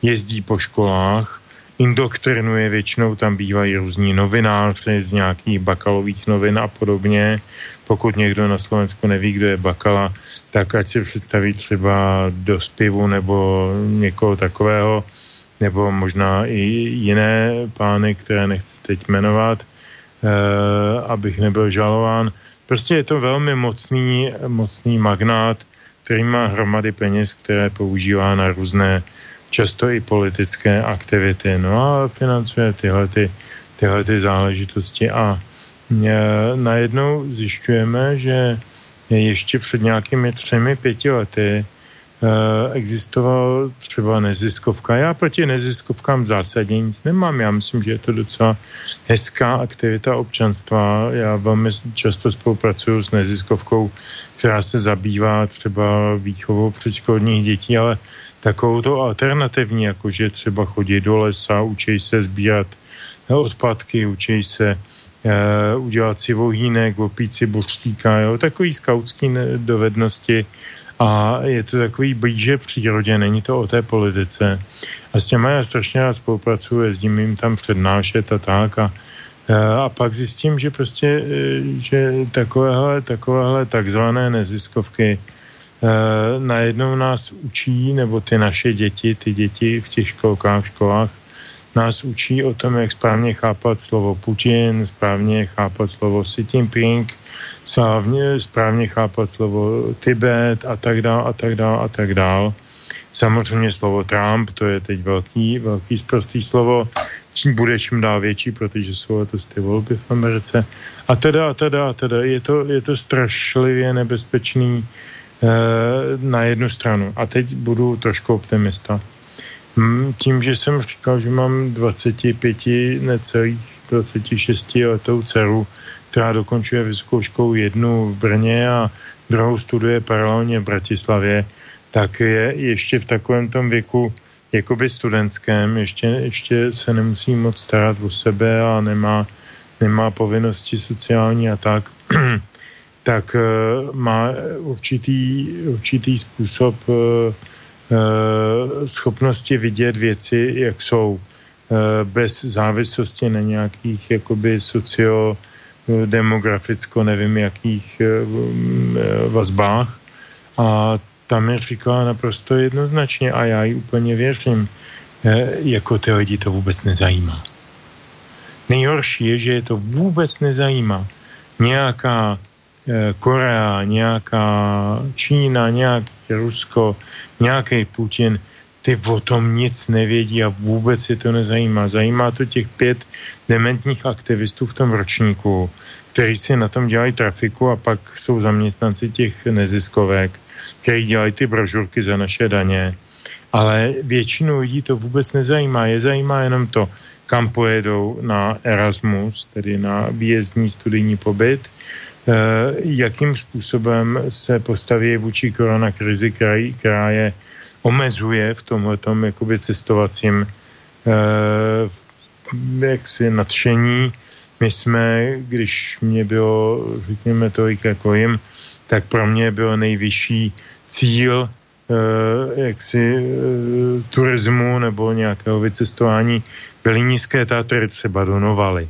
jezdí po školách, indoktrinuje, většinou tam bývají různí novináři z nějakých bakalových novin a podobně. Pokud někdo na Slovensku neví, kdo je bakala, tak ať si představí třeba do spivu nebo někoho takového, nebo možná i jiné pány, které nechci teď jmenovat, eh, abych nebyl žalován. Prostě je to velmi mocný, mocný magnát, který má hromady peněz, které používá na různé často i politické aktivity. No a financuje tyhle, ty, tyhle ty záležitosti a e, najednou zjišťujeme, že ještě před nějakými třemi, pěti lety e, existoval třeba neziskovka. Já proti neziskovkám v zásadě nic nemám. Já myslím, že je to docela hezká aktivita občanstva. Já velmi často spolupracuju s neziskovkou, která se zabývá třeba výchovou předškolních dětí, ale takovou to alternativní, jakože třeba chodit do lesa, učí se sbírat odpadky, učí se uh, udělat si vohýnek, opít si bořtíka, jo, takový skautský dovednosti a je to takový blíže přírodě, není to o té politice. A s těma já strašně rád spolupracuju, jezdím jim tam přednášet a tak a, eh, a pak zjistím, že prostě, eh, že takovéhle, takovéhle takzvané neziskovky najednou nás učí, nebo ty naše děti, ty děti v těch školkách, školách, nás učí o tom, jak správně chápat slovo Putin, správně chápat slovo Xi Jinping, správně, správně chápat slovo Tibet a tak dále a tak dále a tak dále. Samozřejmě slovo Trump, to je teď velký, velký zprostý slovo, čím bude čím dál větší, protože jsou to ty volby v Americe. A teda, a teda, a teda, je to, je to strašlivě nebezpečný Eh, na jednu stranu. A teď budu trošku optimista. Tím, že jsem říkal, že mám 25, necelých 26 letou dceru, která dokončuje vysokou školu jednu v Brně a druhou studuje paralelně v Bratislavě, tak je ještě v takovém tom věku jakoby studentském, ještě, ještě se nemusí moc starat o sebe a nemá, nemá povinnosti sociální a tak. tak eh, má určitý, určitý způsob eh, eh, schopnosti vidět věci, jak jsou, bez závislosti na nějakých jakoby socio nevím jakých vazbách. A tam mi říkala naprosto jednoznačně a já ji úplně věřím, jako ty lidi to vůbec nezajímá. Nejhorší je, že je to vůbec nezajímá. Nějaká Korea, nějaká Čína, nějaký Rusko, nějaký Putin, ty o tom nic nevědí a vůbec je to nezajímá. Zajímá to těch pět dementních aktivistů v tom ročníku, kteří si na tom dělají trafiku a pak jsou zaměstnanci těch neziskovek, kteří dělají ty brožurky za naše daně. Ale většinu lidí to vůbec nezajímá. Je zajímá jenom to, kam pojedou na Erasmus, tedy na výjezdní studijní pobyt, jakým způsobem se postaví vůči koronakrizi, která, která je omezuje v tomhletom jakoby cestovacím eh, jaksi nadšení. My jsme, když mě bylo, řekněme, tolik jako jim, tak pro mě byl nejvyšší cíl eh, jaksi turismu nebo nějakého vycestování byly nízké Tatry třeba do Novaly.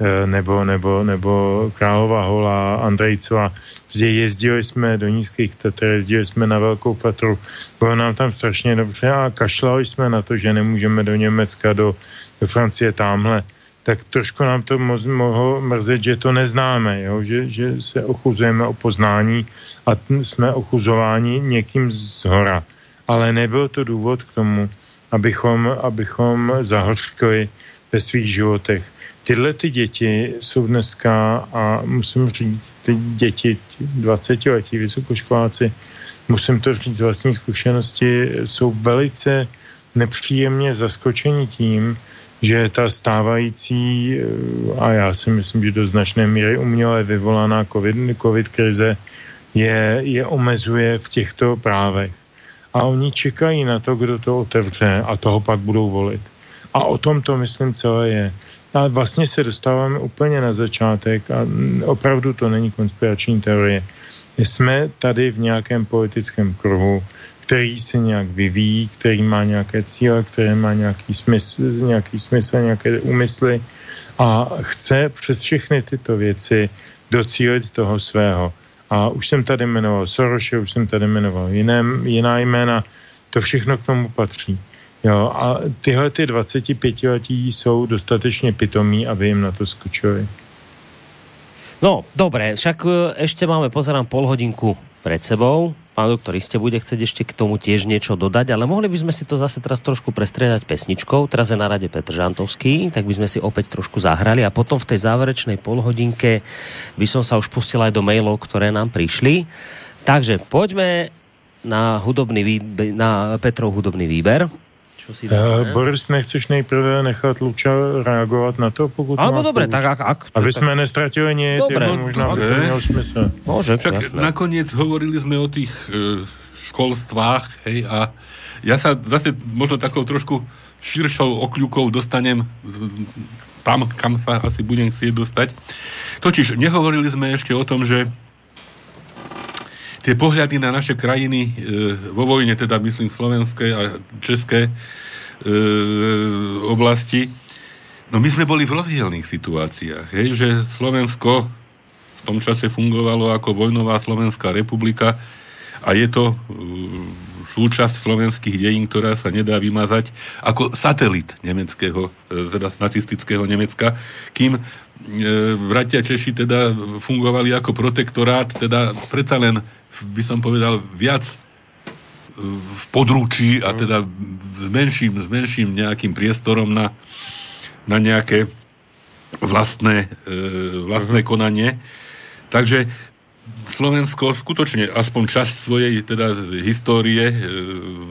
Eh, nebo, nebo, nebo Králová hola, Andrejcova, že jezdili jsme do nízkých Tatr, jezdili jsme na Velkou Patru, bylo nám tam strašně dobře a kašlali jsme na to, že nemůžeme do Německa, do, do Francie tamhle tak trošku nám to moc mohlo mrzet, že to neznáme, jo? Že, že se ochuzujeme o poznání a jsme ochuzováni někým z hora. Ale nebyl to důvod k tomu, abychom, abychom zahořkli ve svých životech tyhle ty děti jsou dneska, a musím říct, ty děti, 20 letí vysokoškoláci, musím to říct z vlastní zkušenosti, jsou velice nepříjemně zaskočeni tím, že ta stávající, a já si myslím, že do značné míry uměle vyvolaná COVID, COVID krize je, je omezuje v těchto právech. A oni čekají na to, kdo to otevře a toho pak budou volit. A o tom to, myslím, celé je. A vlastně se dostáváme úplně na začátek a opravdu to není konspirační teorie. Jsme tady v nějakém politickém kruhu, který se nějak vyvíjí, který má nějaké cíle, který má nějaký smysl, nějaký smysl, nějaké úmysly a chce přes všechny tyto věci docílit toho svého. A už jsem tady jmenoval Soroše, už jsem tady jmenoval jiné, jiná jména, to všechno k tomu patří. Jo, a tyhle ty 25 letí jsou dostatečně pitomí, aby jim na to skočili. No, dobre, však e, ešte máme, pozerám, pol hodinku pred sebou. Pán doktor, iste bude chcieť ešte k tomu tiež niečo dodať, ale mohli by sme si to zase teraz trošku prestriedať pesničkou. Teraz je na rade Petr Žantovský, tak by sme si opäť trošku zahrali a potom v tej záverečnej polhodinke by som sa už pustil aj do mailov, ktoré nám prišli. Takže poďme na, hudobný výber, na Petrov hudobný výber čo si dáme. Uh, Boris, nechceš nejprve nechat Luča reagovat na to, pokud Alebo dobre, tak ak... ak aby tak... sme nestratili nie, dobre, možná smysl. Môže, Však jasné. nakoniec hovorili sme o tých e, školstvách, hej, a ja sa zase možno takou trošku širšou okľukou dostanem tam, kam sa asi budem chcieť dostať. Totiž nehovorili sme ešte o tom, že tie pohľady na naše krajiny e, vo vojne, teda myslím slovenské a české e, oblasti, no my sme boli v rozdielných situáciách. Hej, že Slovensko v tom čase fungovalo ako vojnová Slovenská republika a je to e, súčasť slovenských dejín, ktorá sa nedá vymazať ako satelit nemeckého, e, teda nacistického Nemecka, kým e, bratia Češi teda fungovali ako protektorát, teda predsa len by som povedal, viac e, v područí a teda s menším, s menším nejakým priestorom na, na nejaké vlastné, e, vlastné konanie. Takže Slovensko skutočne aspoň časť svojej teda histórie e,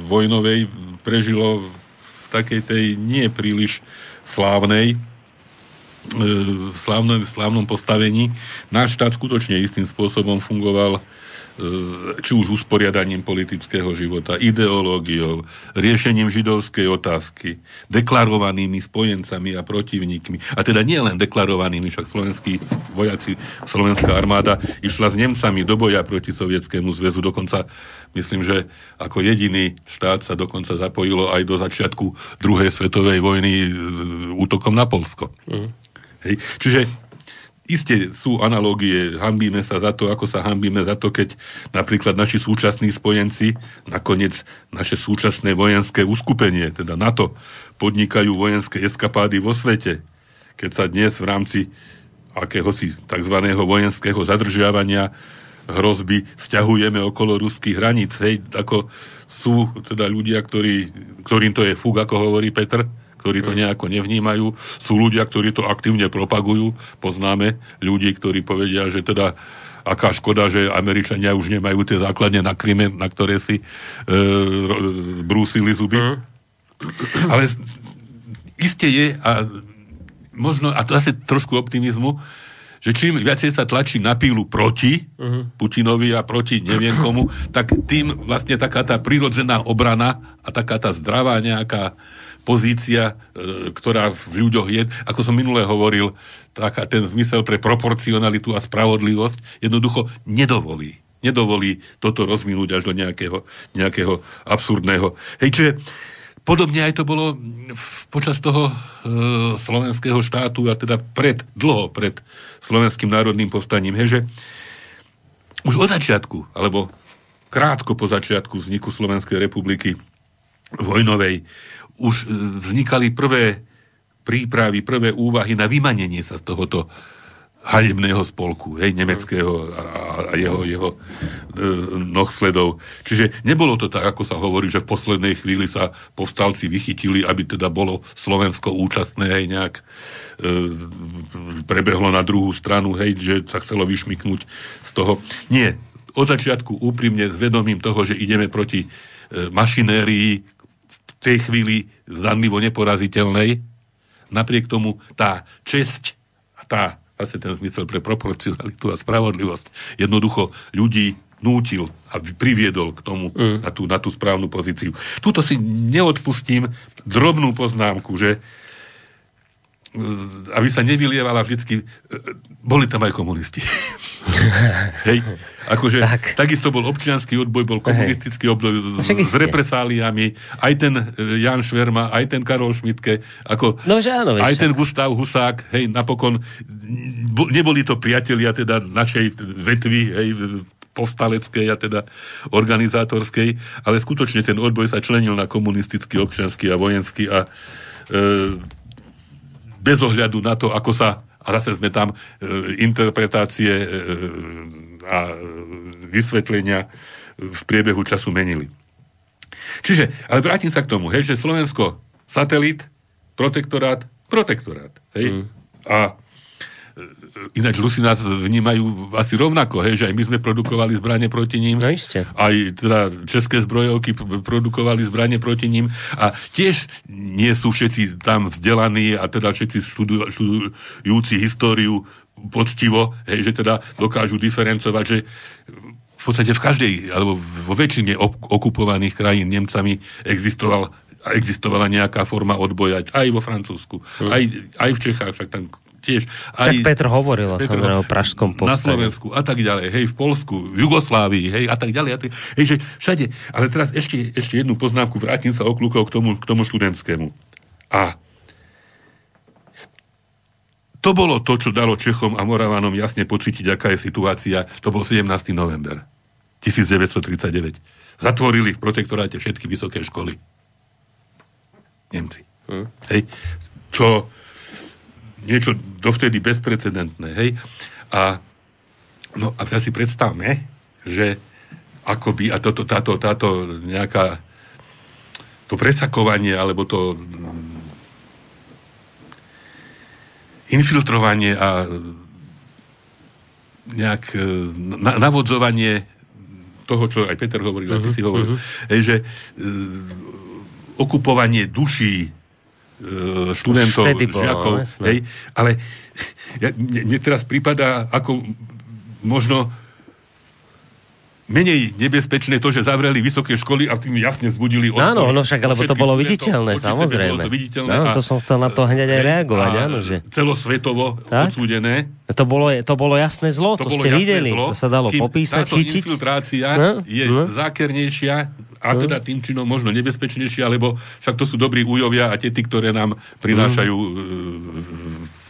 vojnovej prežilo v takej tej nie príliš slávnej v slávnom, v slávnom postavení. Náš štát skutočne istým spôsobom fungoval E, či už usporiadaním politického života, ideológiou, riešením židovskej otázky, deklarovanými spojencami a protivníkmi. A teda nie len deklarovanými, však slovenskí vojaci, slovenská armáda išla s Nemcami do boja proti Sovietskému zväzu. Dokonca, myslím, že ako jediný štát sa dokonca zapojilo aj do začiatku druhej svetovej vojny e, útokom na Polsko. Mm. Hej. Čiže Isté sú analógie, hambíme sa za to, ako sa hambíme za to, keď napríklad naši súčasní spojenci, nakoniec naše súčasné vojenské uskupenie, teda NATO, podnikajú vojenské eskapády vo svete. Keď sa dnes v rámci akéhosi tzv. vojenského zadržiavania hrozby stiahujeme okolo ruských hraníc, hej, ako sú teda ľudia, ktorí, ktorým to je fúk, ako hovorí Petr, ktorí to nejako nevnímajú. Sú ľudia, ktorí to aktívne propagujú. Poznáme ľudí, ktorí povedia, že teda aká škoda, že Američania už nemajú tie základne na Kryme, na ktoré si e, brúsili zuby. Mm. Ale iste je, a možno, a to asi trošku optimizmu, že čím viacej sa tlačí na pílu proti uh-huh. Putinovi a proti neviem komu, tak tým vlastne taká tá prírodzená obrana a taká tá zdravá nejaká pozícia, e, ktorá v ľuďoch je, ako som minule hovoril, taká ten zmysel pre proporcionalitu a spravodlivosť jednoducho nedovolí. Nedovolí toto rozvinúť až do nejakého, nejakého absurdného. Hej, čiže podobne aj to bolo počas toho e, slovenského štátu a teda pred, dlho pred slovenským národným povstaním. Hej, že už od začiatku, alebo krátko po začiatku vzniku Slovenskej republiky vojnovej, už e, vznikali prvé prípravy, prvé úvahy na vymanenie sa z tohoto hanebného spolku, hej, nemeckého a, a jeho, jeho e, nohsledov. Čiže nebolo to tak, ako sa hovorí, že v poslednej chvíli sa povstalci vychytili, aby teda bolo Slovensko účastné, hej, nejak e, prebehlo na druhú stranu, hej, že sa chcelo vyšmiknúť z toho. Nie, od začiatku úprimne s vedomím toho, že ideme proti e, mašinérii, tej chvíli zdanlivo neporaziteľnej. Napriek tomu tá česť a tá, asi ten zmysel pre proporcionalitu a spravodlivosť jednoducho ľudí nútil a priviedol k tomu mm. na, tú, na tú správnu pozíciu. Tuto si neodpustím drobnú poznámku, že aby sa nevylievala vždycky, boli tam aj komunisti. Hej, akože Tak. tak. takisto bol občianský odboj, bol komunistický odboj s iste. represáliami, aj ten e, Jan Šverma, aj ten Karol Šmitke, ako No, že áno, aj ten. Gustav Husák, hej, napokon bo, neboli to priatelia teda našej vetvy, hej, povstaleckej a teda organizátorskej, ale skutočne ten odboj sa členil na komunistický, občiansky a vojenský a e, bez ohľadu na to, ako sa, a zase sme tam, e, interpretácie e, a vysvetlenia v priebehu času menili. Čiže, ale vrátim sa k tomu, hej, že Slovensko satelit, protektorát, protektorát. Hej? Mm. A ináč Rusi nás vnímajú asi rovnako, hej, že aj my sme produkovali zbranie proti ním. No iste. Aj teda české zbrojovky produkovali zbranie proti ním a tiež nie sú všetci tam vzdelaní a teda všetci študu, študujúci históriu poctivo, hej, že teda dokážu diferencovať, že v podstate v každej, alebo vo väčšine ok- okupovaných krajín Nemcami existoval, existovala nejaká forma odboja, aj vo Francúzsku, aj, aj v Čechách, však tam tiež. Aj, Však Petr hovoril Petr- samozrejme o pražskom na povstane. Slovensku a tak ďalej, hej, v Polsku, v Jugoslávii, hej, a tak ďalej. A tak, hej, že všade. Ale teraz ešte, ešte jednu poznámku, vrátim sa okľúkov k tomu, k tomu študentskému. A to bolo to, čo dalo Čechom a Moravanom jasne pocítiť, aká je situácia. To bol 17. november 1939. Zatvorili v protektoráte všetky vysoké školy. Nemci. Hm. Hej. Čo niečo dovtedy bezprecedentné, hej. A no a si predstavme, že akoby, a toto, táto, táto nejaká to presakovanie, alebo to mm, infiltrovanie a nejak e, na, navodzovanie toho, čo aj Peter hovoril, uh-huh, a ty si hovoril, uh-huh. že e, okupovanie duší študentov, Vtedy bolo, žiakov, jasné. hej, ale ja, mne, mne teraz prípada ako možno menej nebezpečné to, že zavreli vysoké školy a tým jasne zbudili odpor. Áno, no však, lebo to bolo študentov. viditeľné, samozrejme. Bolo to viditeľné No, a- to som chcel na to hneď aj reagovať, áno, že... Celosvetovo Tak? odsúdené. To bolo, to bolo jasné zlo, to, bolo ste videli, zlo, to sa dalo popísať, chytiť. infiltrácia No, je no. zákernejšia a teda tým činom možno nebezpečnejšia, lebo však to sú dobrí újovia a tety, ktoré nám prinášajú e,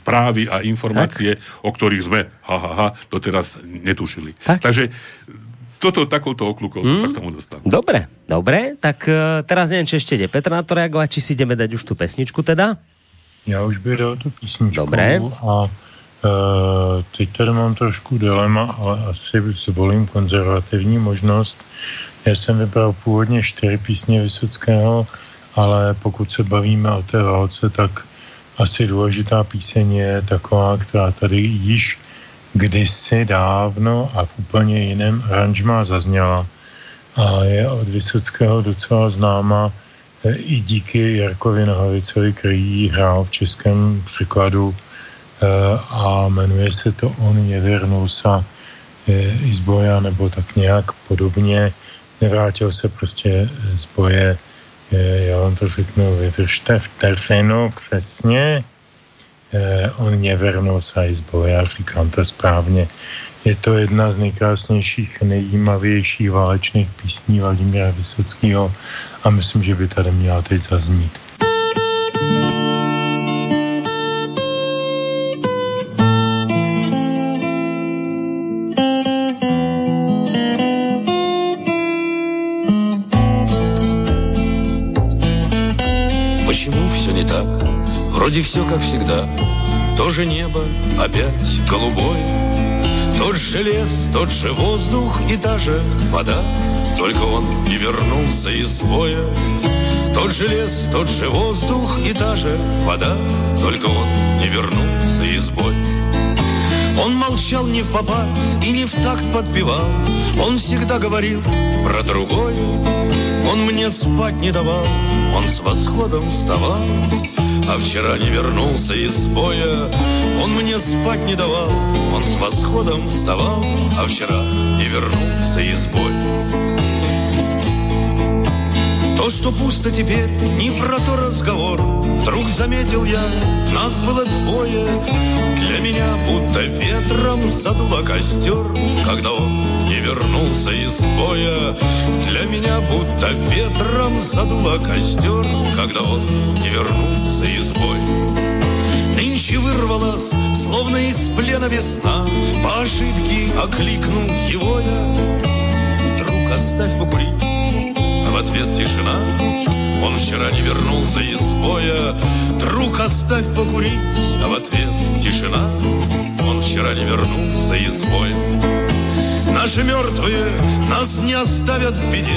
správy a informácie, o ktorých sme, ha, ha, ha, doteraz netušili. Tak. Takže toto takouto okľukou som sa k tomu dostal. Dobre, dobre, tak uh, teraz neviem, či ešte ide Petr na to reagovať, či si ideme dať už tú pesničku teda. Já už bych dal tu písničku. Dobré. A e, teď tady mám trošku dilema, ale asi zvolím konzervativní možnost. Já jsem vybral původně čtyři písně Vysockého, ale pokud se bavíme o té válce, tak asi důležitá píseň je taková, která tady již kdysi dávno a v úplně jiném aranžmá zazněla a je od Vysockého docela známa e, i díky Jarkovi Nohavicovi, který hrál v českém překladu a jmenuje se to On nevěrnul sa e, i z boja, nebo tak nějak podobně. Nevrátil se prostě z boje, e, já vám to řeknu, vydržte v terfenu přesně. Eh, on nevrnul sa aj z boja, říkám to správně. Je to jedna z nejkrásnějších, nejjímavějších válečných písní Vladimíra Vysockého a myslím, že by tady měla teď zaznít. Вроде все как всегда. То же небо опять голубое, Тот же лес, тот же воздух и та же вода, Только он не вернулся из боя. Тот же лес, тот же воздух и та же вода, Только он не вернулся из боя. Он молчал не в попад и не в такт подпевал, Он всегда говорил про другое, Он мне спать не давал, он с восходом вставал, А вчера не вернулся из боя, Он мне спать не давал, он с восходом вставал, А вчера не вернулся из боя. То То, что пусто теперь, не про то разговор. Вдруг заметил я, нас было двое. Для меня будто ветром задуло костер, когда он не вернулся из боя. Для меня будто ветром задуло костер, когда он не вернулся из боя. Нынче вырвалась, словно из плена весна, По ошибке окликнул его я. Друг, оставь покурить, ответ тишина. Он вчера не вернулся из боя. Друг, оставь покурить, а в ответ тишина. Он вчера не вернулся из боя. Наши мертвые нас не оставят в беде,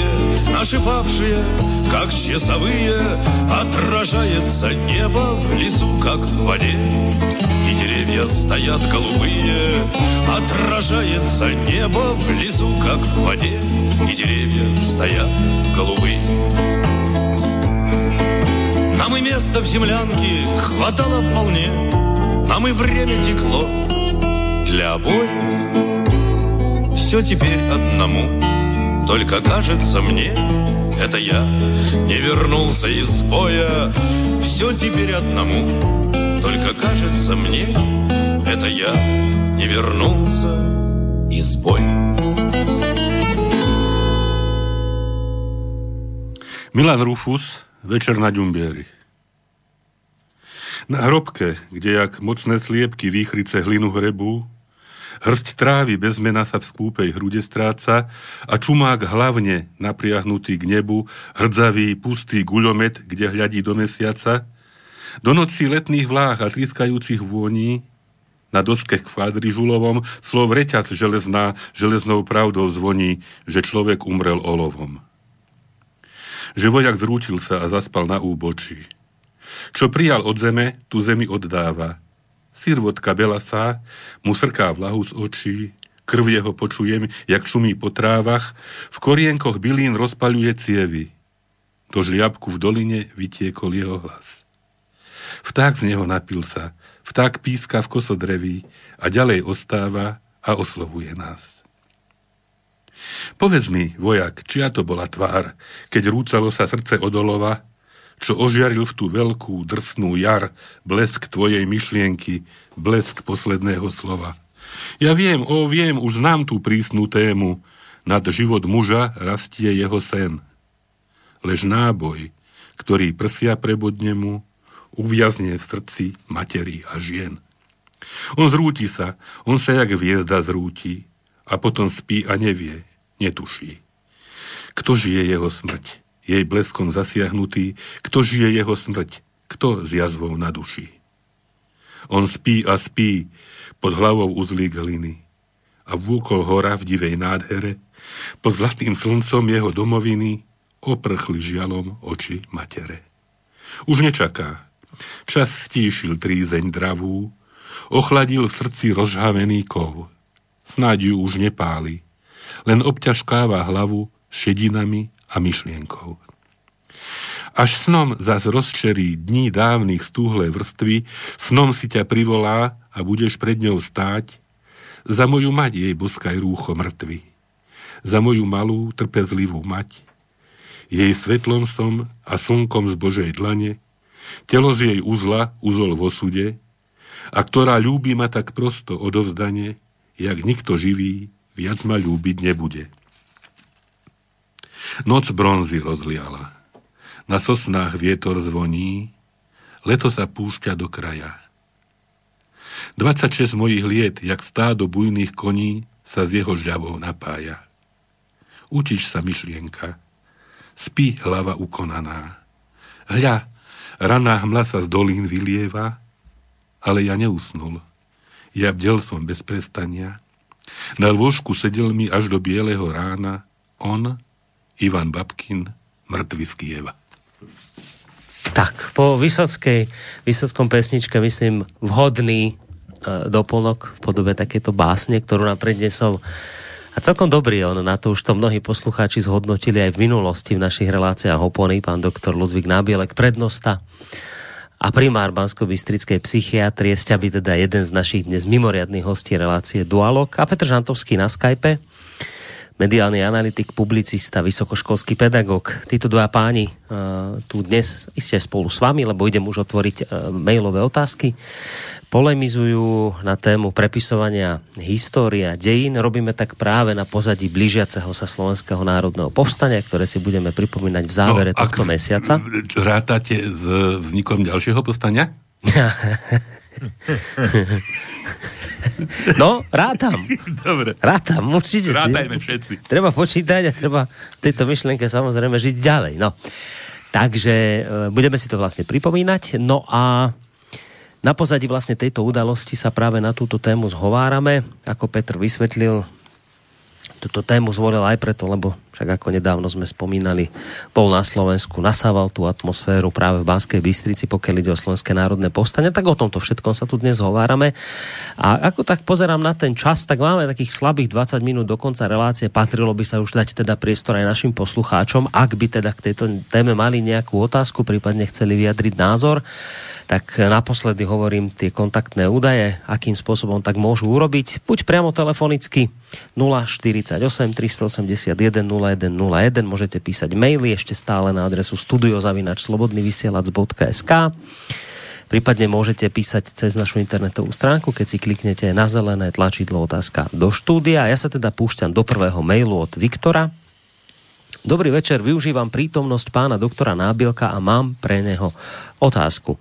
Наши павшие, как часовые, Отражается небо в лесу, как в воде. И деревья стоят голубые, Отражается небо в лесу, как в воде, И деревья стоят голубые. Нам и места в землянке хватало вполне, Нам и время текло для обоих все теперь одному. Только кажется мне, это я не вернулся из боя. Все теперь одному. Только кажется мне, это я не вернулся из боя. Milan Rufus, Večer na Ďumbieri. Na hrobke, kde jak mocné sliepky výchrice hlinu hrebu, Hrst trávy bez mena sa v skúpej hrude stráca a čumák hlavne napriahnutý k nebu, hrdzavý, pustý guľomet, kde hľadí do mesiaca, do noci letných vláh a trískajúcich vôní, na doske kvadrižulovom slov reťaz železná, železnou pravdou zvoní, že človek umrel olovom. Že vojak zrútil sa a zaspal na úbočí. Čo prijal od zeme, tu zemi oddáva – Sirvotka belasá mu srká vlahu z očí, krv jeho počujem, jak šumí po trávach, v korienkoch bylín rozpaľuje cievy. Do žliabku v doline vytiekol jeho hlas. Vták z neho napil sa, vták píska v kosodreví a ďalej ostáva a oslovuje nás. Povedz mi, vojak, čia to bola tvár, keď rúcalo sa srdce odolova, čo ožiaril v tú veľkú, drsnú jar, blesk tvojej myšlienky, blesk posledného slova. Ja viem, o viem, už znám tú prísnu tému, nad život muža rastie jeho sen. Lež náboj, ktorý prsia prebodne mu, uviazne v srdci materí a žien. On zrúti sa, on sa jak hviezda zrúti a potom spí a nevie, netuší. Kto žije jeho smrť? Jej bleskom zasiahnutý, kto žije jeho smrť, kto s jazvou na duši. On spí a spí pod hlavou uzlík hliny a vúkol hora v divej nádhere, pod zlatým slncom jeho domoviny oprchli žialom oči matere. Už nečaká. Čas stíšil trízeň dravú, ochladil v srdci rozhavený kov. Snáď ju už nepáli, len obťažkáva hlavu šedinami a myšlienkou. Až snom zas rozčerí dní dávnych stúhle vrstvy, snom si ťa privolá a budeš pred ňou stáť, za moju mať jej boskaj rúcho mŕtvy. Za moju malú, trpezlivú mať. Jej svetlom som a slnkom z Božej dlane, telo z jej uzla, uzol v osude, a ktorá ľúbi ma tak prosto odovzdane, jak nikto živý viac ma ľúbiť nebude. Noc bronzy rozliala. Na sosnách vietor zvoní, leto sa púšťa do kraja. 26 mojich liet, jak stádo bujných koní, sa z jeho žľavou napája. Utič sa myšlienka, spí hlava ukonaná. Hľa, raná hmla sa z dolín vylieva, ale ja neusnul. Ja bdel som bez prestania. Na lôžku sedel mi až do bieleho rána on Ivan Babkin, mŕtvy z Kieva. Tak, po Vysockej, Vysockom pesničke myslím vhodný e, doplnok v podobe takéto básne, ktorú nám prednesol a celkom dobrý on, na to už to mnohí poslucháči zhodnotili aj v minulosti v našich reláciách opony, pán doktor Ludvík Nábielek, prednosta a primár Bansko-Bystrickej psychiatrie, ste by teda jeden z našich dnes mimoriadných hostí relácie Dualog a Petr Žantovský na Skype. Mediálny analytik, publicista, vysokoškolský pedagóg. Títo dva páni uh, tu dnes iste spolu s vami, lebo idem už otvoriť uh, mailové otázky, polemizujú na tému prepisovania história dejín. Robíme tak práve na pozadí blížiaceho sa Slovenského národného povstania, ktoré si budeme pripomínať v závere no, tohto mesiaca. Rátate s vznikom ďalšieho povstania? No, rátam. Dobre. Rátam, určite. Rátajme všetci. Treba počítať a treba tejto myšlienke samozrejme žiť ďalej. No. Takže e, budeme si to vlastne pripomínať. No a na pozadí vlastne tejto udalosti sa práve na túto tému zhovárame. Ako Petr vysvetlil, túto tému zvolil aj preto, lebo však ako nedávno sme spomínali, bol na Slovensku, nasával tú atmosféru práve v Banskej Bystrici, pokiaľ ide o Slovenské národné povstanie, tak o tomto všetkom sa tu dnes hovárame. A ako tak pozerám na ten čas, tak máme takých slabých 20 minút do konca relácie, patrilo by sa už dať teda priestor aj našim poslucháčom, ak by teda k tejto téme mali nejakú otázku, prípadne chceli vyjadriť názor. Tak naposledy hovorím tie kontaktné údaje, akým spôsobom tak môžu urobiť, buď priamo telefonicky 048 381 0101, môžete písať maily ešte stále na adresu studiozavinačslobodnyvysielac.sk Prípadne môžete písať cez našu internetovú stránku, keď si kliknete na zelené tlačidlo otázka do štúdia. Ja sa teda púšťam do prvého mailu od Viktora. Dobrý večer, využívam prítomnosť pána doktora Nábielka a mám pre neho otázku.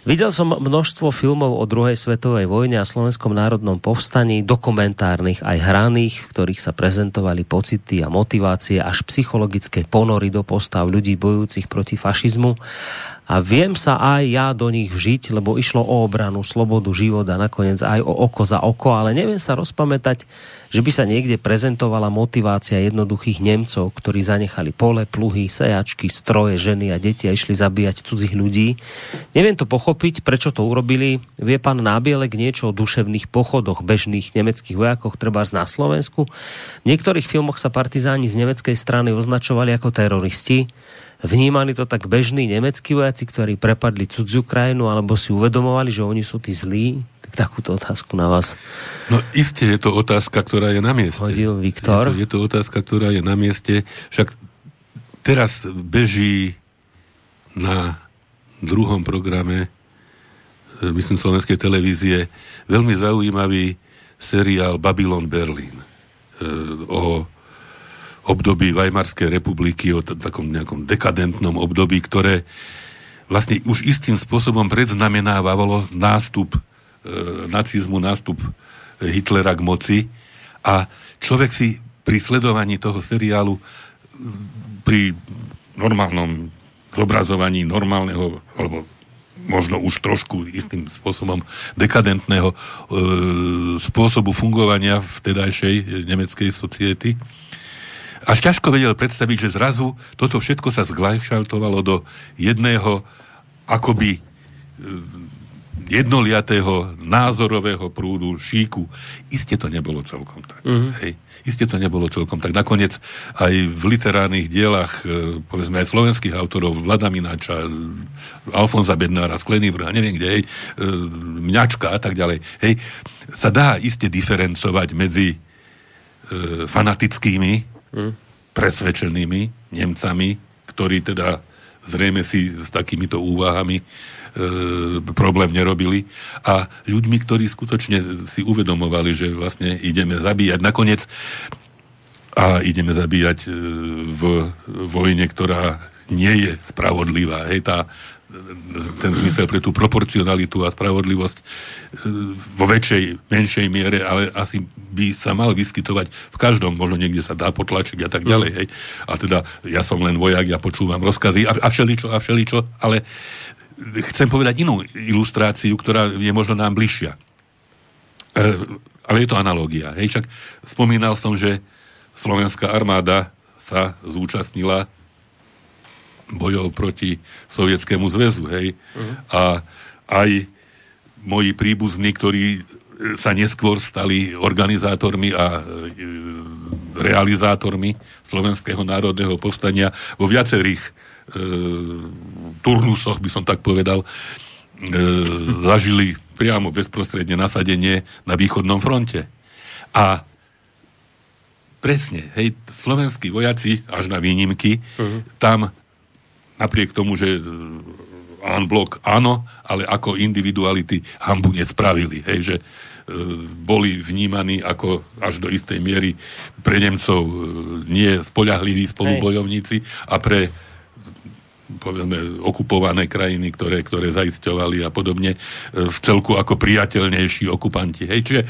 Videl som množstvo filmov o druhej svetovej vojne a slovenskom národnom povstaní, dokumentárnych aj hraných, v ktorých sa prezentovali pocity a motivácie až psychologické ponory do postav ľudí bojúcich proti fašizmu. A viem sa aj ja do nich vžiť, lebo išlo o obranu, slobodu, života, nakoniec aj o oko za oko, ale neviem sa rozpamätať, že by sa niekde prezentovala motivácia jednoduchých Nemcov, ktorí zanechali pole, pluhy, sejačky, stroje, ženy a deti a išli zabíjať cudzích ľudí. Neviem to pochopiť, prečo to urobili. Vie pán Nábielek niečo o duševných pochodoch bežných nemeckých vojakoch, treba na Slovensku. V niektorých filmoch sa partizáni z nemeckej strany označovali ako teroristi Vnímali to tak bežní nemeckí vojaci, ktorí prepadli cudziu krajinu, alebo si uvedomovali, že oni sú tí zlí? Tak takúto otázku na vás. No isté je to otázka, ktorá je na mieste. Hodil Viktor. Je to, je to otázka, ktorá je na mieste. Však teraz beží na druhom programe, e, myslím, slovenskej televízie, veľmi zaujímavý seriál Babylon Berlin e, o období Weimarskej republiky, o takom nejakom dekadentnom období, ktoré vlastne už istým spôsobom predznamenávalo nástup nacizmu, nástup Hitlera k moci. A človek si pri sledovaní toho seriálu pri normálnom zobrazovaní normálneho alebo možno už trošku istým spôsobom dekadentného e, spôsobu fungovania v tedajšej nemeckej society. Až ťažko vedel predstaviť, že zrazu toto všetko sa zglajšaltovalo do jedného akoby e, jednoliatého názorového prúdu, šíku. Isté to nebolo celkom tak. Mm-hmm. Hej. Isté to nebolo celkom tak. Nakoniec aj v literárnych dielach, e, povedzme aj slovenských autorov, Vlada Mináča, Alfonza Bednára, Sklený vrch, neviem kde, hej, e, Mňačka a tak ďalej, hej, sa dá iste diferencovať medzi e, fanatickými presvedčenými Nemcami, ktorí teda zrejme si s takýmito úvahami problém nerobili a ľuďmi, ktorí skutočne si uvedomovali, že vlastne ideme zabíjať nakoniec a ideme zabíjať e, v vojne, ktorá nie je spravodlivá. Hej, tá, ten zmysel pre tú proporcionalitu a spravodlivosť e, vo väčšej, menšej miere, ale asi by sa mal vyskytovať v každom, možno niekde sa dá potlačiť a tak ďalej. Hej. A teda ja som len vojak, ja počúvam rozkazy a, a všeličo, a všeličo, ale chcem povedať inú ilustráciu, ktorá je možno nám bližšia. E, ale je to analogia. Hej, však spomínal som, že slovenská armáda sa zúčastnila bojov proti Sovietskému zväzu, hej. Uh-huh. A aj moji príbuzní, ktorí sa neskôr stali organizátormi a e, realizátormi Slovenského národného povstania vo viacerých turnusoch, by som tak povedal, e, zažili priamo bezprostredne nasadenie na východnom fronte. A presne, hej, slovenskí vojaci, až na výnimky, uh-huh. tam napriek tomu, že en blok áno, ale ako individuality hambu nespravili. Hej, že e, boli vnímaní ako až do istej miery pre Nemcov e, nie spoľahliví spolubojovníci a pre povedzme, okupované krajiny, ktoré, ktoré zaisťovali a podobne, e, v celku ako priateľnejší okupanti. Hej, čiže e,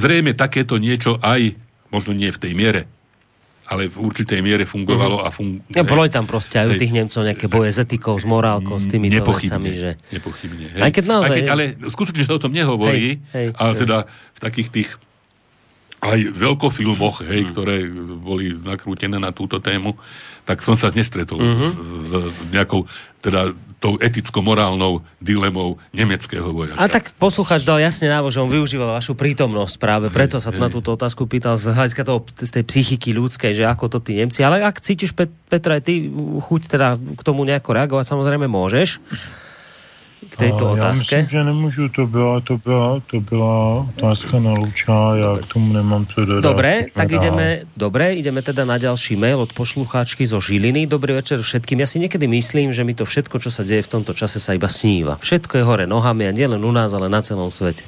zrejme takéto niečo aj, možno nie v tej miere, ale v určitej miere fungovalo mm. a funguje. Ja, boli tam proste aj u tých Nemcov nejaké boje s etikou, s morálkou, s tými vecami. Že... Nepochybne. Hej. Aj keď naozaj... Aj keď, ale skutočne sa o tom nehovorí, hej, hej, ale hej. teda v takých tých aj veľkofilmoch, hej, mm. ktoré boli nakrútené na túto tému, tak som sa nestretol mm-hmm. s, s nejakou teda tou eticko-morálnou dilemou nemeckého vojaka. A tak posluchač dal jasne návo, že on využíva vašu prítomnosť práve, preto sa hej. na túto otázku pýtal z hľadiska toho, z tej psychiky ľudskej, že ako to tí Nemci. Ale ak cítiš, Petra, aj ty chuť teda k tomu nejako reagovať, samozrejme môžeš k této otázce? Já myslím, že nemůžu, to byla, to byla, to byla otázka na Luča, já k tomu nemám co dodat. Dobre, tak ideme, dobre, ideme teda na ďalší mail od poslucháčky zo Žiliny. Dobrý večer všetkým. Ja si niekedy myslím, že mi to všetko, čo sa deje v tomto čase, sa iba sníva. Všetko je hore nohami a nielen u nás, ale na celom svete.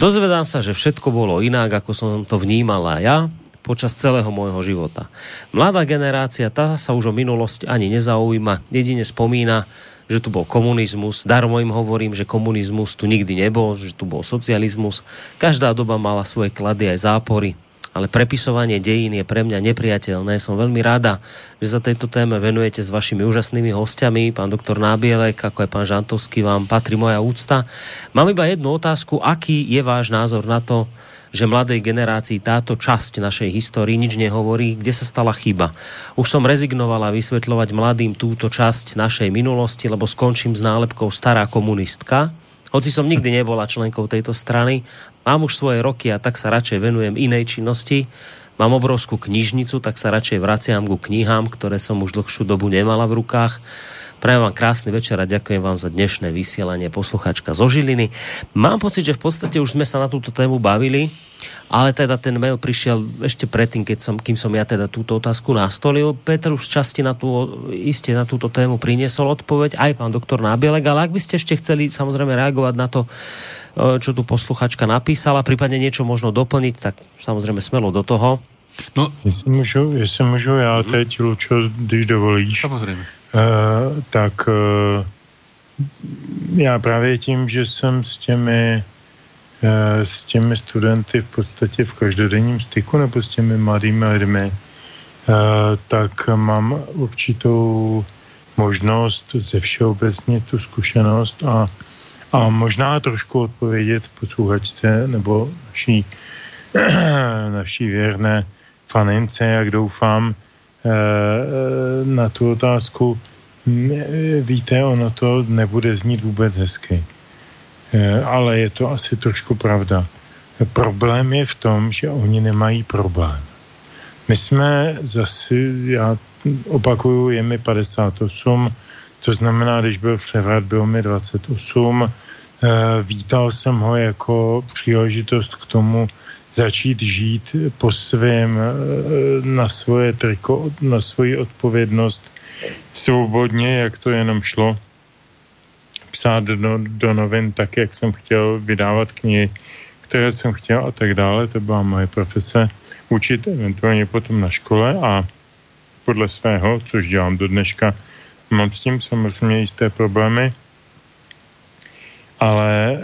Dozvedám sa, že všetko bolo inak, ako som to vnímala ja počas celého môjho života. Mladá generácia, tá sa už o minulosť ani nezaujíma, jedine spomína že tu bol komunizmus. Darmo im hovorím, že komunizmus tu nikdy nebol, že tu bol socializmus. Každá doba mala svoje klady aj zápory, ale prepisovanie dejín je pre mňa nepriateľné. Som veľmi rada, že za tejto téme venujete s vašimi úžasnými hostiami, pán doktor Nábielek, ako aj pán Žantovský, vám patrí moja úcta. Mám iba jednu otázku, aký je váš názor na to, že mladej generácii táto časť našej histórii nič nehovorí, kde sa stala chyba. Už som rezignovala vysvetľovať mladým túto časť našej minulosti, lebo skončím s nálepkou stará komunistka. Hoci som nikdy nebola členkou tejto strany, mám už svoje roky a tak sa radšej venujem inej činnosti. Mám obrovskú knižnicu, tak sa radšej vraciam ku knihám, ktoré som už dlhšiu dobu nemala v rukách. Prajem vám krásny večer a ďakujem vám za dnešné vysielanie posluchačka zo Žiliny. Mám pocit, že v podstate už sme sa na túto tému bavili, ale teda ten mail prišiel ešte predtým, keď som, kým som ja teda túto otázku nastolil. Peter už časti na tú, iste na túto tému priniesol odpoveď, aj pán doktor Nábielek, ale ak by ste ešte chceli samozrejme reagovať na to, e, čo tu posluchačka napísala, prípadne niečo možno doplniť, tak samozrejme smelo do toho. No, jestli můžu, jestli můžu já teď, Lučo, když dovolíš. Samozřejmě. Uh, tak uh, já právě tím, že jsem s těmi uh, s těmi studenty v podstatě v každodenním styku nebo s těmi mladými lidmi, tak mám určitou možnost ze všeobecně tu zkušenost a, a možná trošku odpovědět posluchačce nebo naší, naší věrné fanince, jak doufám, na tu otázku. Víte, ono to nebude znít vůbec hezky. Eh, ale je to asi trošku pravda. Problém je v tom, že oni nemají problém. My jsme zase, já opakuju, je mi 58, to znamená, když byl převrat, bylo mi 28. Vítal jsem ho jako příležitost k tomu, začít žít po svém, eh, na svoje triko, na svoji odpovědnost svobodně, jak to jenom šlo. Psát do, do novin tak, jak jsem chtěl, vydávat knihy, které jsem chtěl a tak dále. To byla moje profese. Učit eventuálně potom na škole a podle svého, což dělám do dneška, mám s tím samozřejmě jisté problémy, ale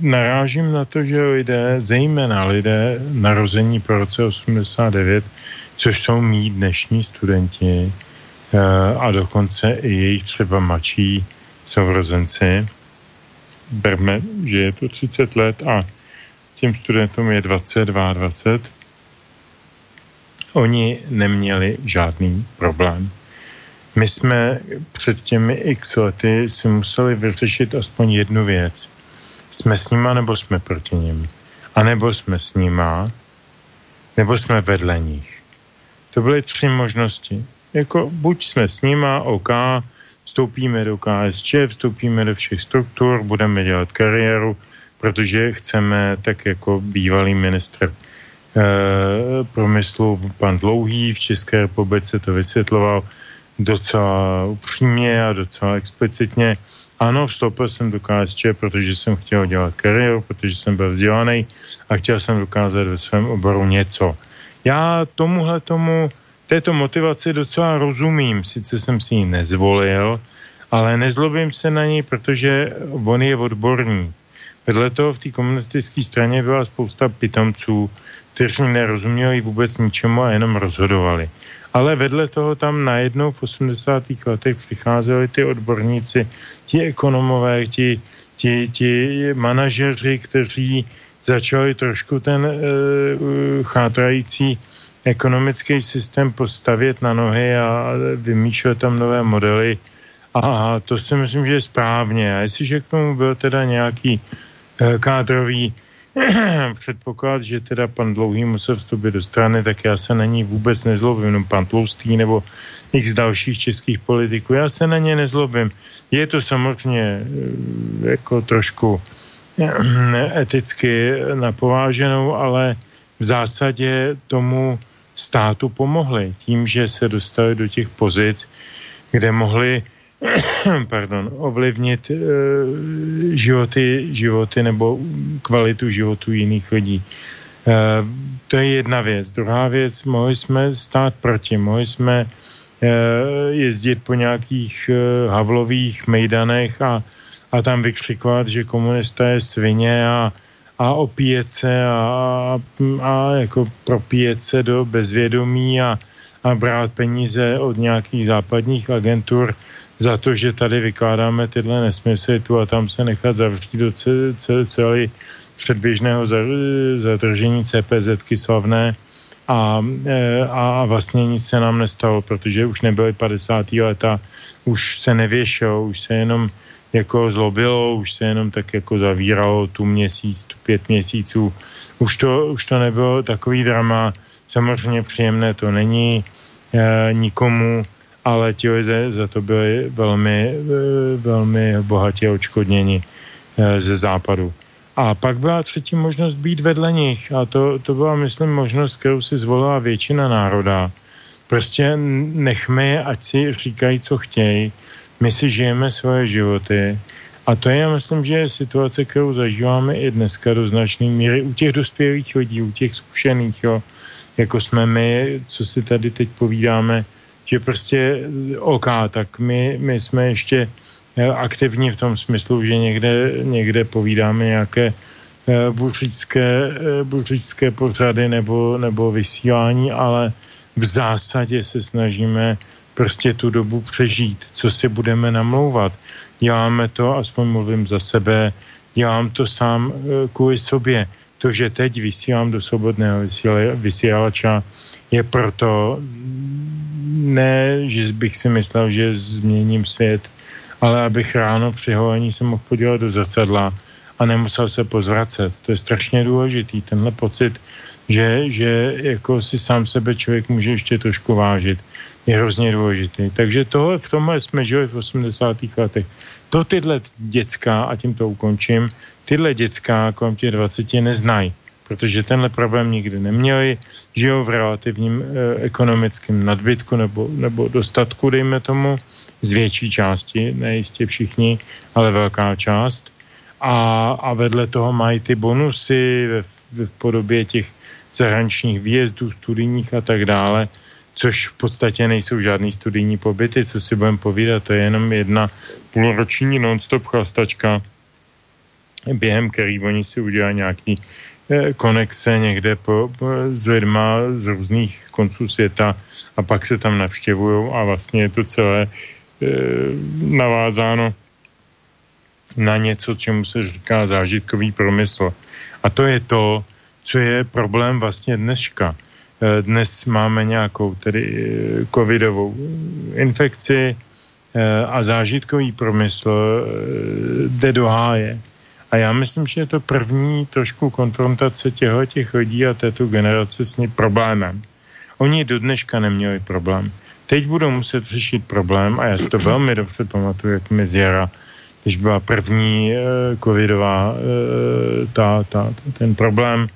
narážím na to, že lidé, zejména lidé narození po roce 89, což jsou mý dnešní studenti eh, a dokonce i jejich třeba mladší sourozenci, berme, že je to 30 let a těm studentům je 22, 20, oni neměli žádný problém. My jsme před těmi x lety si museli vyřešit aspoň jednu věc. Jsme s nima nebo jsme proti nim? A nebo jsme s nima, nebo jsme vedle nich. To byly tři možnosti. Jako buď jsme s nima, OK, vstoupíme do KSČ, vstoupíme do všech struktur, budeme dělat kariéru, protože chceme tak jako bývalý ministr promyslu pan Dlouhý v České republice to vysvětloval docela upřímně a docela explicitně. Ano, vstoupil jsem do KSČ, protože jsem chtěl dělat kariéru, protože jsem byl vzdělaný a chtěl jsem dokázat ve svém oboru něco. Já tomuhle tomu, této motivaci docela rozumím, sice jsem si ji nezvolil, ale nezlobím se na něj, protože on je odborník. Vedle toho v té komunistické straně byla spousta pitomců, kteří nerozuměli vůbec ničemu a jenom rozhodovali. Ale vedle toho tam najednou v 80. letech přicházeli ty odborníci, ti ekonomové, ti, ti, ti manažeři, kteří začali trošku ten uh, chátrající ekonomický systém postavit na nohy a vymýšlet tam nové modely. A to si myslím, že je správně. A jestliže k tomu byl teda nějaký uh, kádrový předpoklad, že teda pan Dlouhý musel vstoupit do strany, tak já se na ní vůbec nezlobím, jenom pan Tloustý nebo x dalších českých politiků, já se na ně nezlobím. Je to samozřejmě eh, jako trošku eh, eticky napováženou, ale v zásadě tomu státu pomohli tím, že se dostali do těch pozic, kde mohli pardon, ovlivnit e, životy, životy nebo kvalitu životu jiných lidí. E, to je jedna věc. Druhá věc, mohli jsme stát proti, mohli jsme e, jezdit po nějakých e, havlových mejdanech a, a tam vykřikovat, že komunista je svině a, a opíjet se a, a jako propíjet se do bezvědomí a, a brát peníze od nějakých západních agentur za to, že tady vykládáme tyhle nesmysly tu a tam se nechat zavřít do celé předběžného zadržení CPZky slavné a, e, a vlastně nic se nám nestalo, protože už nebyly 50. leta, už se nevěšelo, už se jenom jako zlobilo, už se jenom tak jako zavíralo tu měsíc, tu pět měsíců. Už to, už to nebylo takový drama, samozřejmě příjemné to není e, nikomu, ale ti lidé za to byli velmi, eh, velmi bohatě očkodněni eh, ze západu. A pak byla třetí možnost být vedle nich. A to, to byla, myslím, možnost, kterou si zvolila většina národa. Prostě nechme ať si říkají, co chtějí. My si žijeme svoje životy. A to je, myslím, že je situace, kterou zažíváme i dneska do značné míry u těch dospělých lidí, u těch zkušených, jo, jako jsme my, co si tady teď povídáme, že prostě OK, tak my, my jsme ještě eh, aktivní v tom smyslu, že někde, někde povídáme nějaké eh, buřické, eh, buřické pořady nebo, nebo vysílání, ale v zásadě se snažíme prostě tu dobu přežít, co si budeme namlouvat. Děláme to, aspoň mluvím za sebe, dělám to sám kvůli sobě. To, že teď vysílám do svobodného vysílača, je proto, ne, že bych si myslel, že změním svět, ale abych ráno při holení se mohl podívat do zrcadla a nemusel se pozvracet. To je strašně důležitý, tenhle pocit, že, že jako si sám sebe člověk může ještě trošku vážit, je hrozně důležitý. Takže tohle, v tomhle jsme žili v 80. letech. To tyhle dětská, a tím to ukončím, tyhle dětská kolem těch 20 neznají protože tenhle problém nikdy neměli, žijou v relativním e, ekonomickém nadbytku nebo, nebo dostatku, dejme tomu, z větší části, nejistě všichni, ale velká část. A, a vedle toho mají ty bonusy v, v podobě těch zahraničních výjezdů, studijních a tak dále, což v podstatě nejsou žádný studijní pobyty, co si budeme povídat, to je jenom jedna půlroční non-stop chlastačka, během který oni si udělají nějaký konexe někde po, s lidma z různých konců světa a pak se tam navštěvují a vlastně je to celé e, navázáno na něco, čemu se říká zážitkový promysl. A to je to, co je problém vlastně dneška. E, dnes máme nějakou tedy covidovou infekci e, a zážitkový promysl e, jde do háje. A já myslím, že je to první trošku konfrontace těchto těch lidí a této generace s ní problémem. Oni do dneška neměli problém. Teď budou muset řešit problém a já si to velmi dobře pamatuju, jak mi zjara, když byla první e, covidová, e, ta, ta, ten problém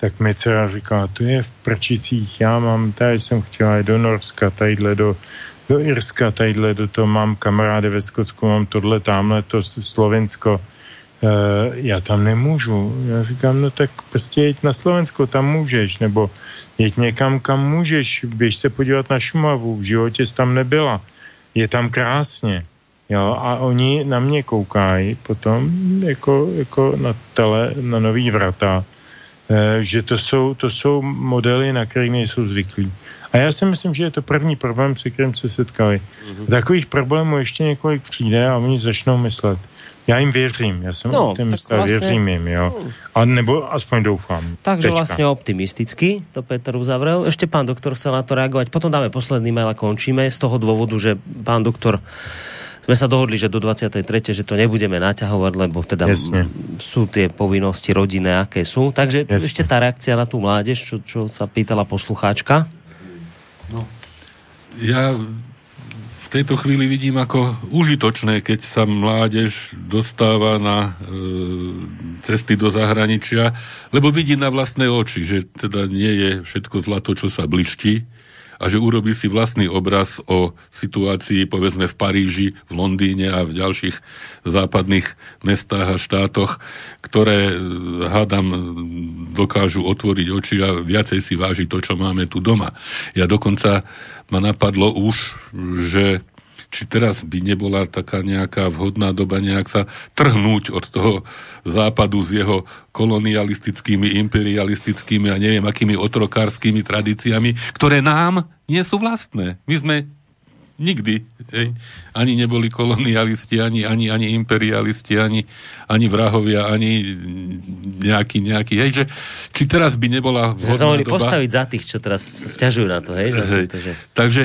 tak mi dcera říká, to je v Prčicích, já mám, tady jsem chtěla jít do Norska, tadyhle do, do Irska, tadyhle do toho mám kamarády ve Skotsku, mám tohle, tamhle to Slovensko, já tam nemůžu. Já říkám, no tak prostě jeď na Slovensko, tam můžeš, nebo jeď někam, kam můžeš, běž se podívat na Šumavu, v životě jsi tam nebyla, je tam krásně. Jo, a oni na mě koukají potom jako, jako na tele, na nový vrata, e, že to jsou, to jsou modely, na které nejsou zvyklí. A já si myslím, že je to první problém, se kterým se setkali. Mm-hmm. Takových problémů ještě několik přijde a oni začnou myslet. Já jim věřím, já jsem no, optimista, vlastně, věřím jim, jo. A nebo aspoň doufám. Takže Tečka. vlastně optimisticky to Petr uzavrel. Ještě pán doktor chcel na to reagovať. Potom dáme posledný mail a končíme z toho dôvodu, že pán doktor sme sa dohodli, že do 23. že to nebudeme naťahovať, lebo teda Jasne. sú tie povinnosti rodinné, aké sú. Takže Jasne. ešte tá reakcia na tú mládež, čo, čo sa pýtala poslucháčka. No, ja v tejto chvíli vidím ako užitočné, keď sa mládež dostáva na e, cesty do zahraničia, lebo vidí na vlastné oči, že teda nie je všetko zlato, čo sa bličti, a že urobí si vlastný obraz o situácii povedzme v Paríži, v Londýne a v ďalších západných mestách a štátoch, ktoré eh, hádam dokážu otvoriť oči a viacej si váži to, čo máme tu doma. Ja dokonca ma napadlo už, že či teraz by nebola taká nejaká vhodná doba nejak sa trhnúť od toho západu s jeho kolonialistickými, imperialistickými a neviem akými otrokárskymi tradíciami, ktoré nám nie sú vlastné. My sme nikdy hej, ani neboli kolonialisti, ani, ani, ani imperialisti, ani, ani vrahovia, ani nejaký, nejaký, hej, že či teraz by nebola Sme sa mohli doba... postaviť za tých, čo teraz stiažujú na to, hej? hej. To, že... Takže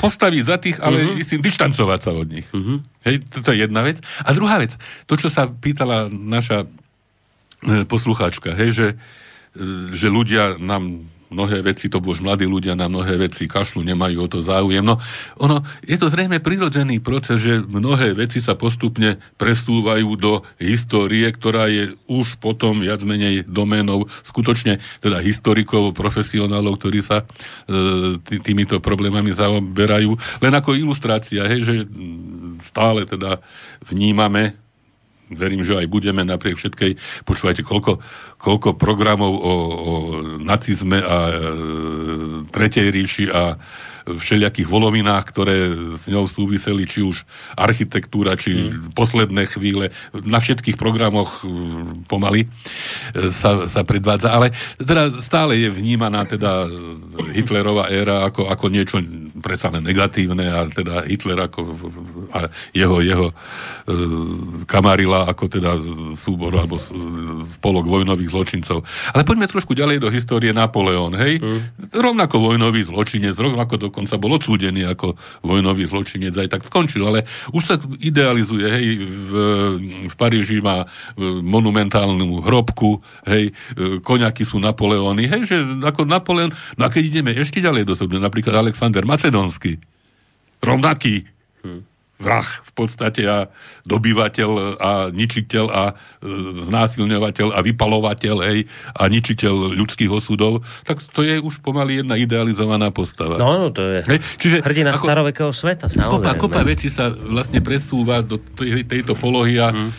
postaviť za tých, ale uh-huh. si dištancovať sa od nich. Uh-huh. Hej, toto je jedna vec. A druhá vec, to, čo sa pýtala naša e, poslucháčka, hej, že, e, že ľudia nám mnohé veci, to už mladí ľudia na mnohé veci kašľu, nemajú o to záujem. No, ono, je to zrejme prirodzený proces, že mnohé veci sa postupne presúvajú do histórie, ktorá je už potom viac menej doménou skutočne teda historikov, profesionálov, ktorí sa e, tý, týmito problémami zaoberajú. Len ako ilustrácia, hej, že stále teda vnímame verím, že aj budeme napriek všetkej, počúvajte, koľko, koľko programov o, o nacizme a e, Tretej ríši a všelijakých volovinách, ktoré s ňou súviseli, či už architektúra, či mm. posledné chvíle, na všetkých programoch pomaly e, sa, sa predvádza. Ale teda stále je vnímaná teda Hitlerová éra ako, ako niečo predsa len negatívne a teda Hitler ako a jeho, jeho e, kamarila ako teda súbor alebo spolok vojnových zločincov. Ale poďme trošku ďalej do histórie Napoleon, hej? Mm. Rovnako vojnový zločinec, rovnako dokonca bol odsúdený ako vojnový zločinec, aj tak skončil, ale už sa idealizuje, hej, v, v Paríži má e, monumentálnu hrobku, hej, e, koňaky sú Napoleóny, hej, že ako Napoleon, no a keď ideme ešte ďalej do sebe, napríklad Alexander Macedónsky, rovnaký, vrah v podstate a dobyvateľ a ničiteľ a e, znásilňovateľ a vypalovateľ hej, a ničiteľ ľudských osudov, tak to je už pomaly jedna idealizovaná postava. No, no to je hej, čiže hrdina ako, starovekého sveta, samozrejme. Kopa, kopa veci sa vlastne presúva do tej, tejto polohy a hmm.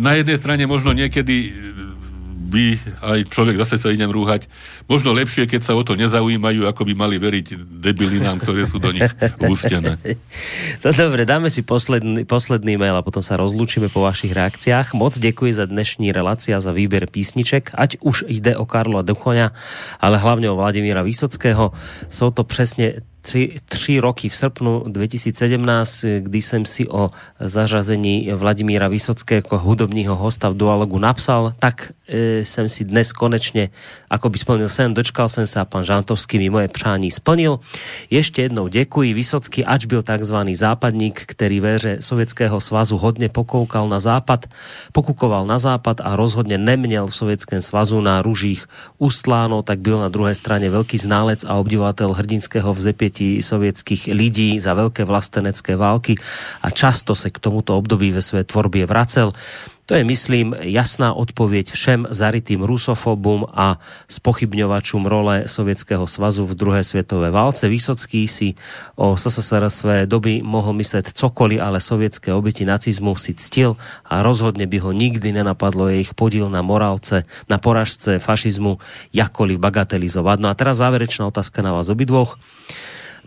na jednej strane možno niekedy by aj človek zase sa idem rúhať, možno lepšie, keď sa o to nezaujímajú, ako by mali veriť debilinám, ktoré sú do nich ústené. No dobre, dáme si posledný, posledný mail a potom sa rozlúčime po vašich reakciách. Moc ďakujem za dnešní relácia, za výber písniček, ať už ide o Karla Duchoňa, ale hlavne o Vladimíra Vysockého. Sú to presne tři, tři roky v srpnu 2017, kdy jsem si o zařazení Vladimíra Vysockého hudobního hosta v Dualogu napsal, tak e, si dnes konečně, ako by splnil sen, dočkal jsem se a pan Žantovský mi moje přání splnil. Ještě jednou děkuji. Vysocký, ač byl takzvaný západník, který ve hře Sovětského svazu hodně pokoukal na západ, pokukoval na západ a rozhodně neměl v Sovětském svazu na ružích ustláno, tak byl na druhé straně velký ználec a obdivatel hrdinského vzepětí obětí sovětských lidí za veľké vlastenecké války a často se k tomuto období ve své tvorbě vracel. To je, myslím, jasná odpověď všem zarytým rusofobům a spochybňovačům role Sovětského svazu v druhé světové válce. Vysocký si o SSSR své doby mohl myslet cokoliv, ale sovětské oběti nacizmu si ctil a rozhodně by ho nikdy nenapadlo jejich podíl na morálce, na poražce fašizmu jakkoliv bagatelizovat. No a teraz záverečná otázka na vás obidvoch.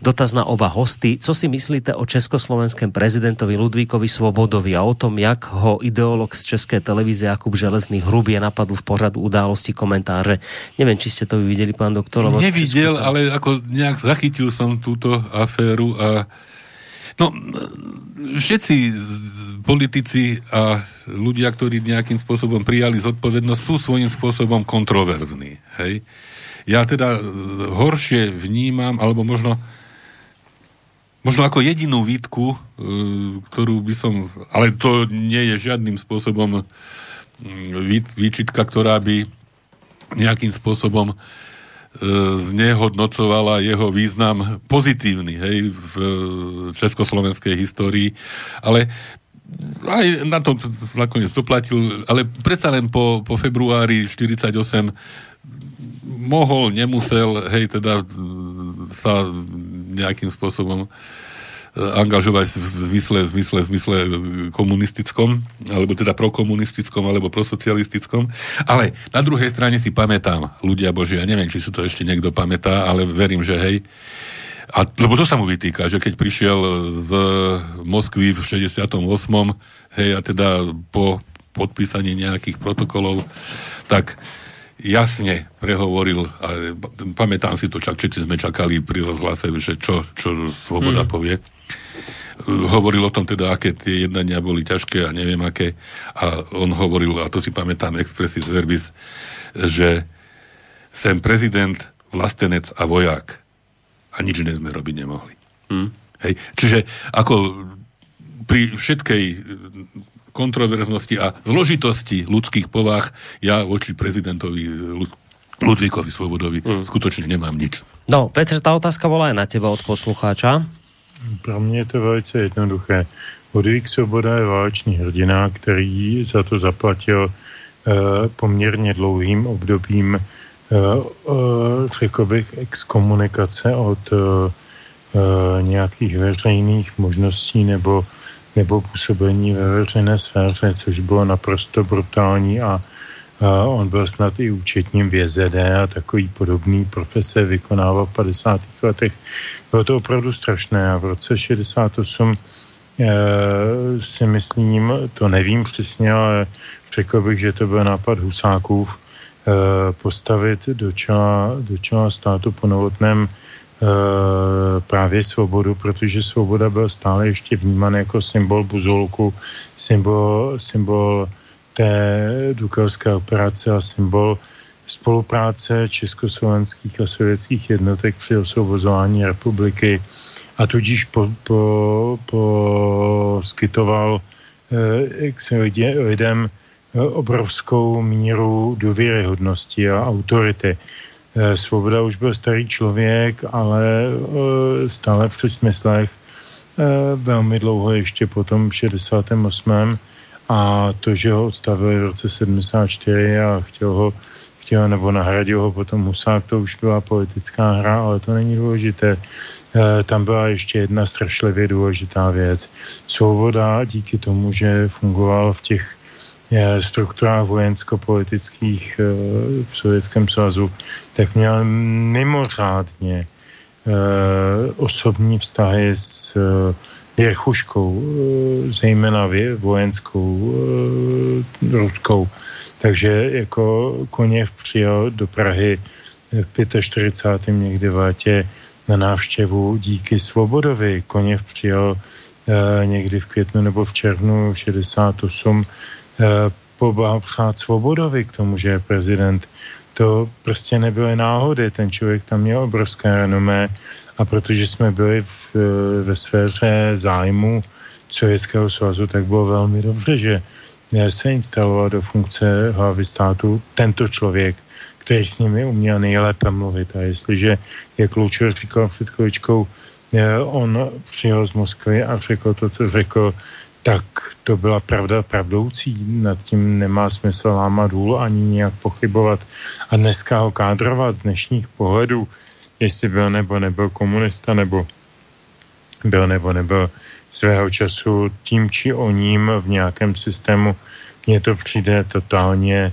Dotaz na oba hosty. Co si myslíte o československém prezidentovi Ludvíkovi Svobodovi a o tom, jak ho ideolog z České televize Jakub Železný hrubě napadl v pořadu události komentáře. Nevím, či ste to vy videli, pán doktor? Nevidel, ale ako nejak zachytil som túto aféru a No, všetci politici a ľudia, ktorí nejakým spôsobom prijali zodpovednosť, sú svojím spôsobom kontroverzní. Hej? Ja teda horšie vnímam, alebo možno Možno ako jedinú výtku, e, ktorú by som... Ale to nie je žiadnym spôsobom mm, výčitka, ktorá by nejakým spôsobom e, znehodnocovala jeho význam pozitívny hej, v československej histórii. Ale aj na to nakoniec doplatil, ale predsa len po, po februári 48 mohol, nemusel, hej, teda sa nejakým spôsobom e, angažovať v zmysle, v zmysle, v zmysle komunistickom, alebo teda prokomunistickom, alebo prosocialistickom. Ale na druhej strane si pamätám, ľudia Boží, ja neviem, či si to ešte niekto pamätá, ale verím, že hej, a, lebo to sa mu vytýka, že keď prišiel z Moskvy v 68. hej, a teda po podpísaní nejakých protokolov, tak jasne prehovoril, a pamätám si to, čak, všetci sme čakali pri rozhlase, že čo, čo Svoboda hmm. povie. Hovoril o tom teda, aké tie jednania boli ťažké a neviem aké. A on hovoril, a to si pamätám expressis verbis, že sem prezident, vlastenec a vojak. A nič iné sme robiť nemohli. Hmm. Hej. Čiže ako pri všetkej kontroverznosti a zložitosti ľudských povách ja voči prezidentovi Ludvíkovi Svobodovi mm. skutočne nemám nič. No, Petr, ta otázka bola aj na teba od poslucháča. Pro mě je to velice jednoduché. Ludvík Svoboda je válečný hrdina, který za to zaplatil eh, poměrně dlouhým obdobím, eh, eh, řekl bych, exkomunikace od eh, eh nějakých veřejných možností nebo nebo působení ve veřejné sféře, což bylo naprosto brutální a, a on byl snad i účetním VZD a takový podobný profese vykonával v 50. letech. Bylo to opravdu strašné a v roce 68 e, si myslím, to nevím přesně, ale řekl bych, že to byl nápad Husákův e, postavit do čela, do čela státu po novotném Eh, právě svobodu, protože svoboda byl stále ještě vnímán jako symbol buzolku, symbol, symbol té dukelské operace a symbol spolupráce československých a sovětských jednotek při osvobozování republiky a tudíž po, po, poskytoval eh, lidem eh, obrovskou míru důvěryhodnosti a autority. Eh, Svoboda už byl starý člověk, ale eh, stále při smyslech eh, velmi dlouho ještě po tom 68. A to, že ho odstavili v roce 74 a chtěl ho chtěl nebo nahradil ho potom Husák, to už byla politická hra, ale to není důležité. Tam byla ještě jedna strašlivě důležitá věc. Svoboda díky tomu, že fungoval v těch strukturách vojensko-politických eh, v Sovětském svazu, tak měl mimořádně eh, osobní vztahy s eh, věrchuškou, zejména vojenskou ruskou. Takže jako Koněv přijel do Prahy v 45. někdy v létě na návštěvu díky Svobodovi. Koněv přijel někdy v květnu nebo v červnu 68 Eh, poblahopřát Svobodovi k tomu, že je prezident. To prostě nebyly náhody. Ten člověk tam měl obrovské renomé a protože jsme byli v, eh, ve sféře zájmu Sovětského svazu, tak bylo velmi dobře, že se instaloval do funkce hlavy státu tento člověk, který s nimi uměl nejlépe mluvit. A jestliže, jak Lučer říkal před chvíličkou, eh, on přijel z Moskvy a řekl to, co řekl, tak to byla pravda pravdoucí. Nad tím nemá smysl lámat hůl ani nějak pochybovat. A dneska ho kádrovat z dnešních pohledů, jestli byl nebo nebyl komunista, nebo byl nebo nebyl svého času tím či o ním v nějakém systému, mně to přijde totálně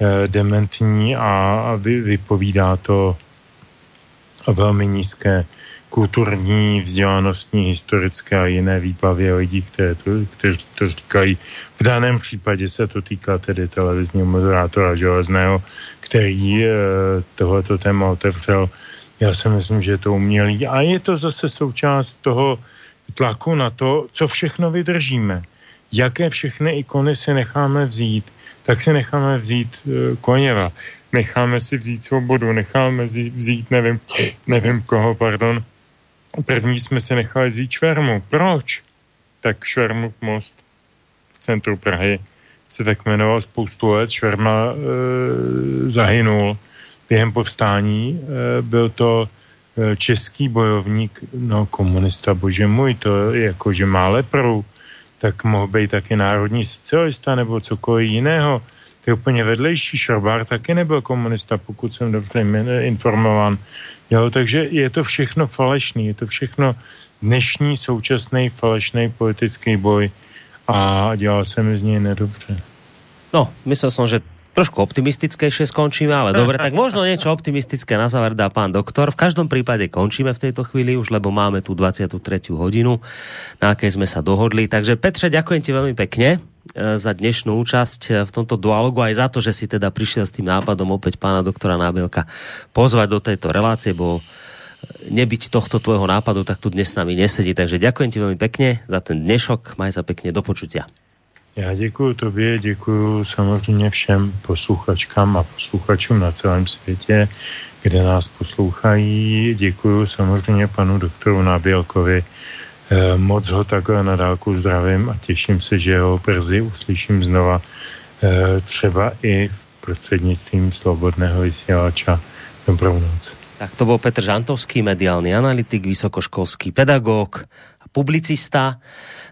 eh, dementní a, a vy, vypovídá to velmi nízké kulturní, vzdělanostní, historické a jiné výbavě lidí, které to, kteří to říkají. V daném případě se to týká tedy televizního moderátora Železného, který e, tohleto téma otevřel. Já si myslím, že je to umělý. A je to zase součást toho tlaku na to, co všechno vydržíme. Jaké všechny ikony si necháme vzít, tak si necháme vzít e, Koněva. Necháme si vzít svobodu, necháme vzít, nevím, nevím koho, pardon, První jsme si nechali vzít švermu. Proč? Tak švermův most v centru Prahy se tak jmenoval spoustu let. Šverma e, zahynul během povstání. E, byl to e, český bojovník, no komunista, bože můj, to je jako, že má lepru, tak mohl být taky národní socialista nebo cokoliv jiného. Je úplně vedlejší. Šrobár taky nebyl komunista, pokud jsem dobře informován. Jo, takže je to všechno falešný, je to všechno dnešní současný falešný politický boj a dělá se mi z něj nedobře. No, myslel som, že trošku optimistickejšie skončíme, ale dobre, tak možno niečo optimistické na záver dá pán doktor. V každom prípade končíme v tejto chvíli už, lebo máme tu 23. hodinu, na akej sme sa dohodli. Takže Petre, ďakujem ti veľmi pekne E, za dnešnú účasť e, v tomto dualogu, aj za to, že si teda prišiel s tým nápadom opäť pána doktora Nábelka pozvať do tejto relácie, bo e, nebyť tohto tvojho nápadu, tak tu dnes s nami nesedí. Takže ďakujem ti veľmi pekne za ten dnešok, maj sa pekne do počutia. Já děkuji tobě, děkuji samozřejmě všem posluchačkám a posluchačům na celém světě, kde nás poslouchají. Děkuji samozřejmě panu doktoru Nábělkovi, Eh, moc ho takhle na dálku zdravím a těším se, že ho brzy uslyším znova eh, třeba i prostřednictvím slobodného vysielača. Dobrou noc. Tak to bol Petr Žantovský, mediálny analytik, vysokoškolský pedagóg a publicista.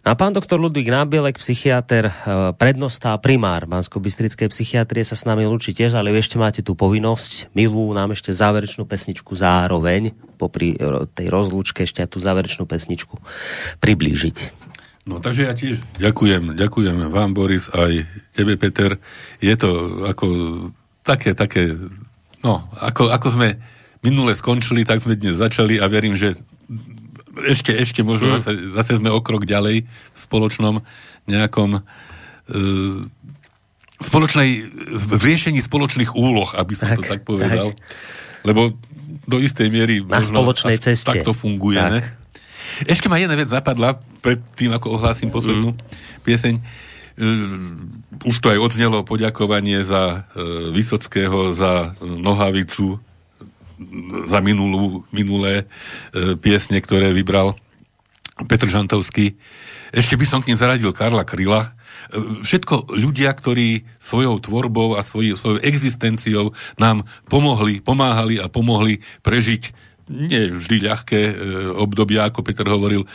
A pán doktor Ludvík Nábielek, psychiatr, eh, prednostá primár Bansko-Bystrickej psychiatrie sa s nami lúči tiež, ale ešte máte tú povinnosť, milú nám ešte záverečnú pesničku zároveň, popri tej rozlúčke ešte tú záverečnú pesničku priblížiť. No takže ja tiež ďakujem, ďakujem vám Boris, aj tebe Peter. Je to ako také, také, no, ako, ako sme minule skončili, tak sme dnes začali a verím, že ešte, ešte možno mm. zase, zase sme o krok ďalej v spoločnom nejakom e, spoločnej, v riešení spoločných úloh, aby som tak, to tak povedal. Tak. Lebo do istej miery na spoločnej ceste. takto fungujeme. Tak. Ešte ma jedna vec zapadla pred tým, ako ohlásim poslednú mm. pieseň. Uh, už to aj odznelo poďakovanie za uh, Vysockého, za Nohavicu, za minulú, minulé e, piesne, ktoré vybral Petr Žantovský. Ešte by som k ním zaradil Karla Kryla. E, všetko ľudia, ktorí svojou tvorbou a svoj, svojou existenciou nám pomohli, pomáhali a pomohli prežiť nie vždy ľahké e, obdobia, ako Peter hovoril. E,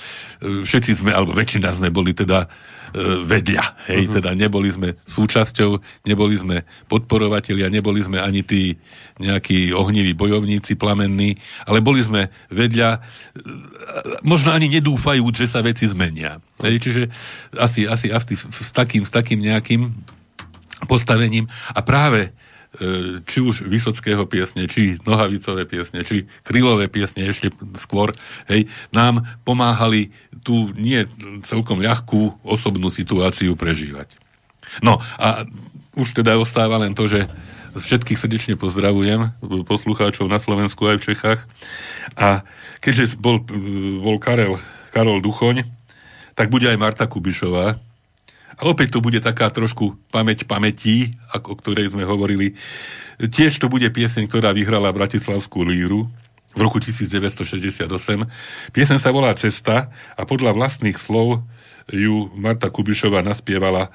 všetci sme, alebo väčšina sme boli teda vedľa. Hej, uh-huh. teda neboli sme súčasťou, neboli sme podporovatelia, neboli sme ani tí nejakí ohniví bojovníci plamenní, ale boli sme vedľa, e, možno ani nedúfajúc, že sa veci zmenia. Hej, čiže asi, asi, asi s, takým, s takým nejakým postavením. A práve E, či už Vysockého piesne, či Nohavicové piesne, či Krylové piesne ešte skôr, hej, nám pomáhali tú nie celkom ľahkú osobnú situáciu prežívať. No a už teda ostáva len to, že všetkých srdečne pozdravujem, poslucháčov na Slovensku aj v Čechách. A keďže bol, bol Karel, Karol Duchoň, tak bude aj Marta Kubišová, a opäť to bude taká trošku pamäť pamätí, ako o ktorej sme hovorili. Tiež to bude pieseň, ktorá vyhrala Bratislavskú líru v roku 1968. Pieseň sa volá Cesta a podľa vlastných slov ju Marta Kubišová naspievala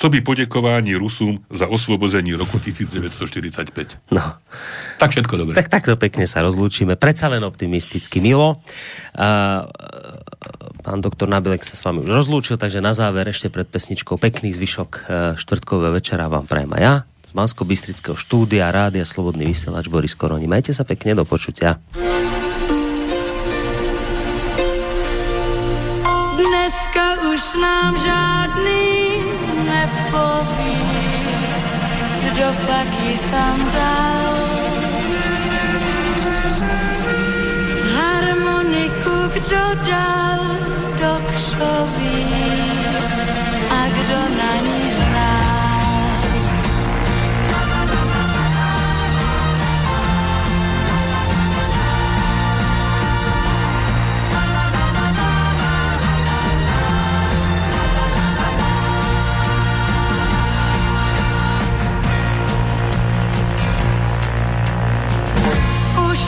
co by poděkování Rusům za osvobození roku 1945. No. Tak všetko dobre. Tak takto pekne sa rozlúčime. Predsa len optimisticky. Milo, a, pán doktor Nabilek sa s vami už rozlúčil, takže na záver ešte pred pesničkou pekný zvyšok e, štvrtkového večera vám prajem a ja z bansko bystrického štúdia Rádia Slobodný vysielač Boris Koroni. Majte sa pekne, do počutia. Už nám žádný nepoví, kdo pak ji tam dal. Harmoniku kdo dal do křoví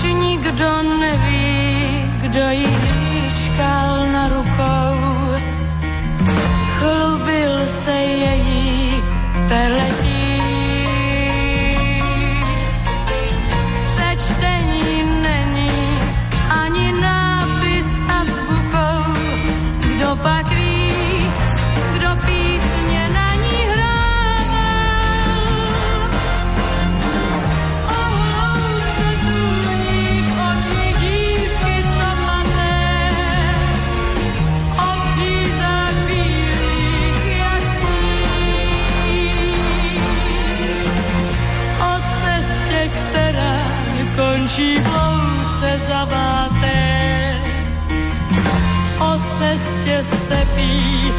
Nikdo neví, kdo ji stepí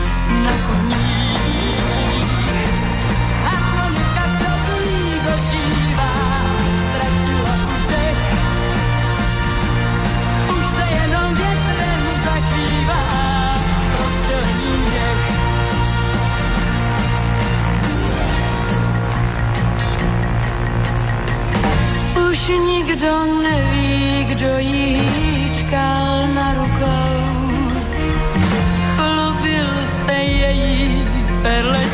na koních. Harmonika, co v ní dožívá, už se jenom větrem zakrývá rozčelený měch. Nikdo neví, kdo jí hýčkal na rukou. Její perletí.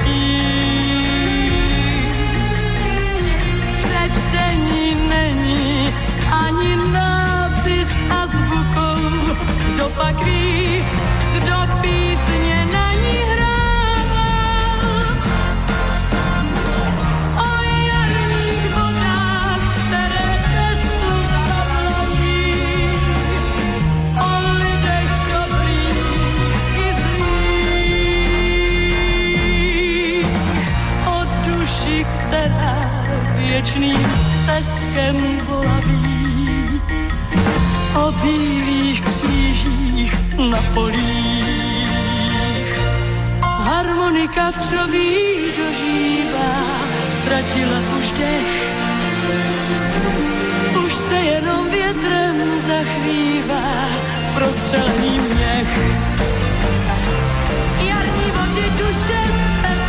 Věčným stezkem volaví. O bílých křížích na polích. Harmonika v čoví dožívá, ztratila už dech. Už se jenom větrem zachvívá prostřelený měch. Jarní vody duše cesta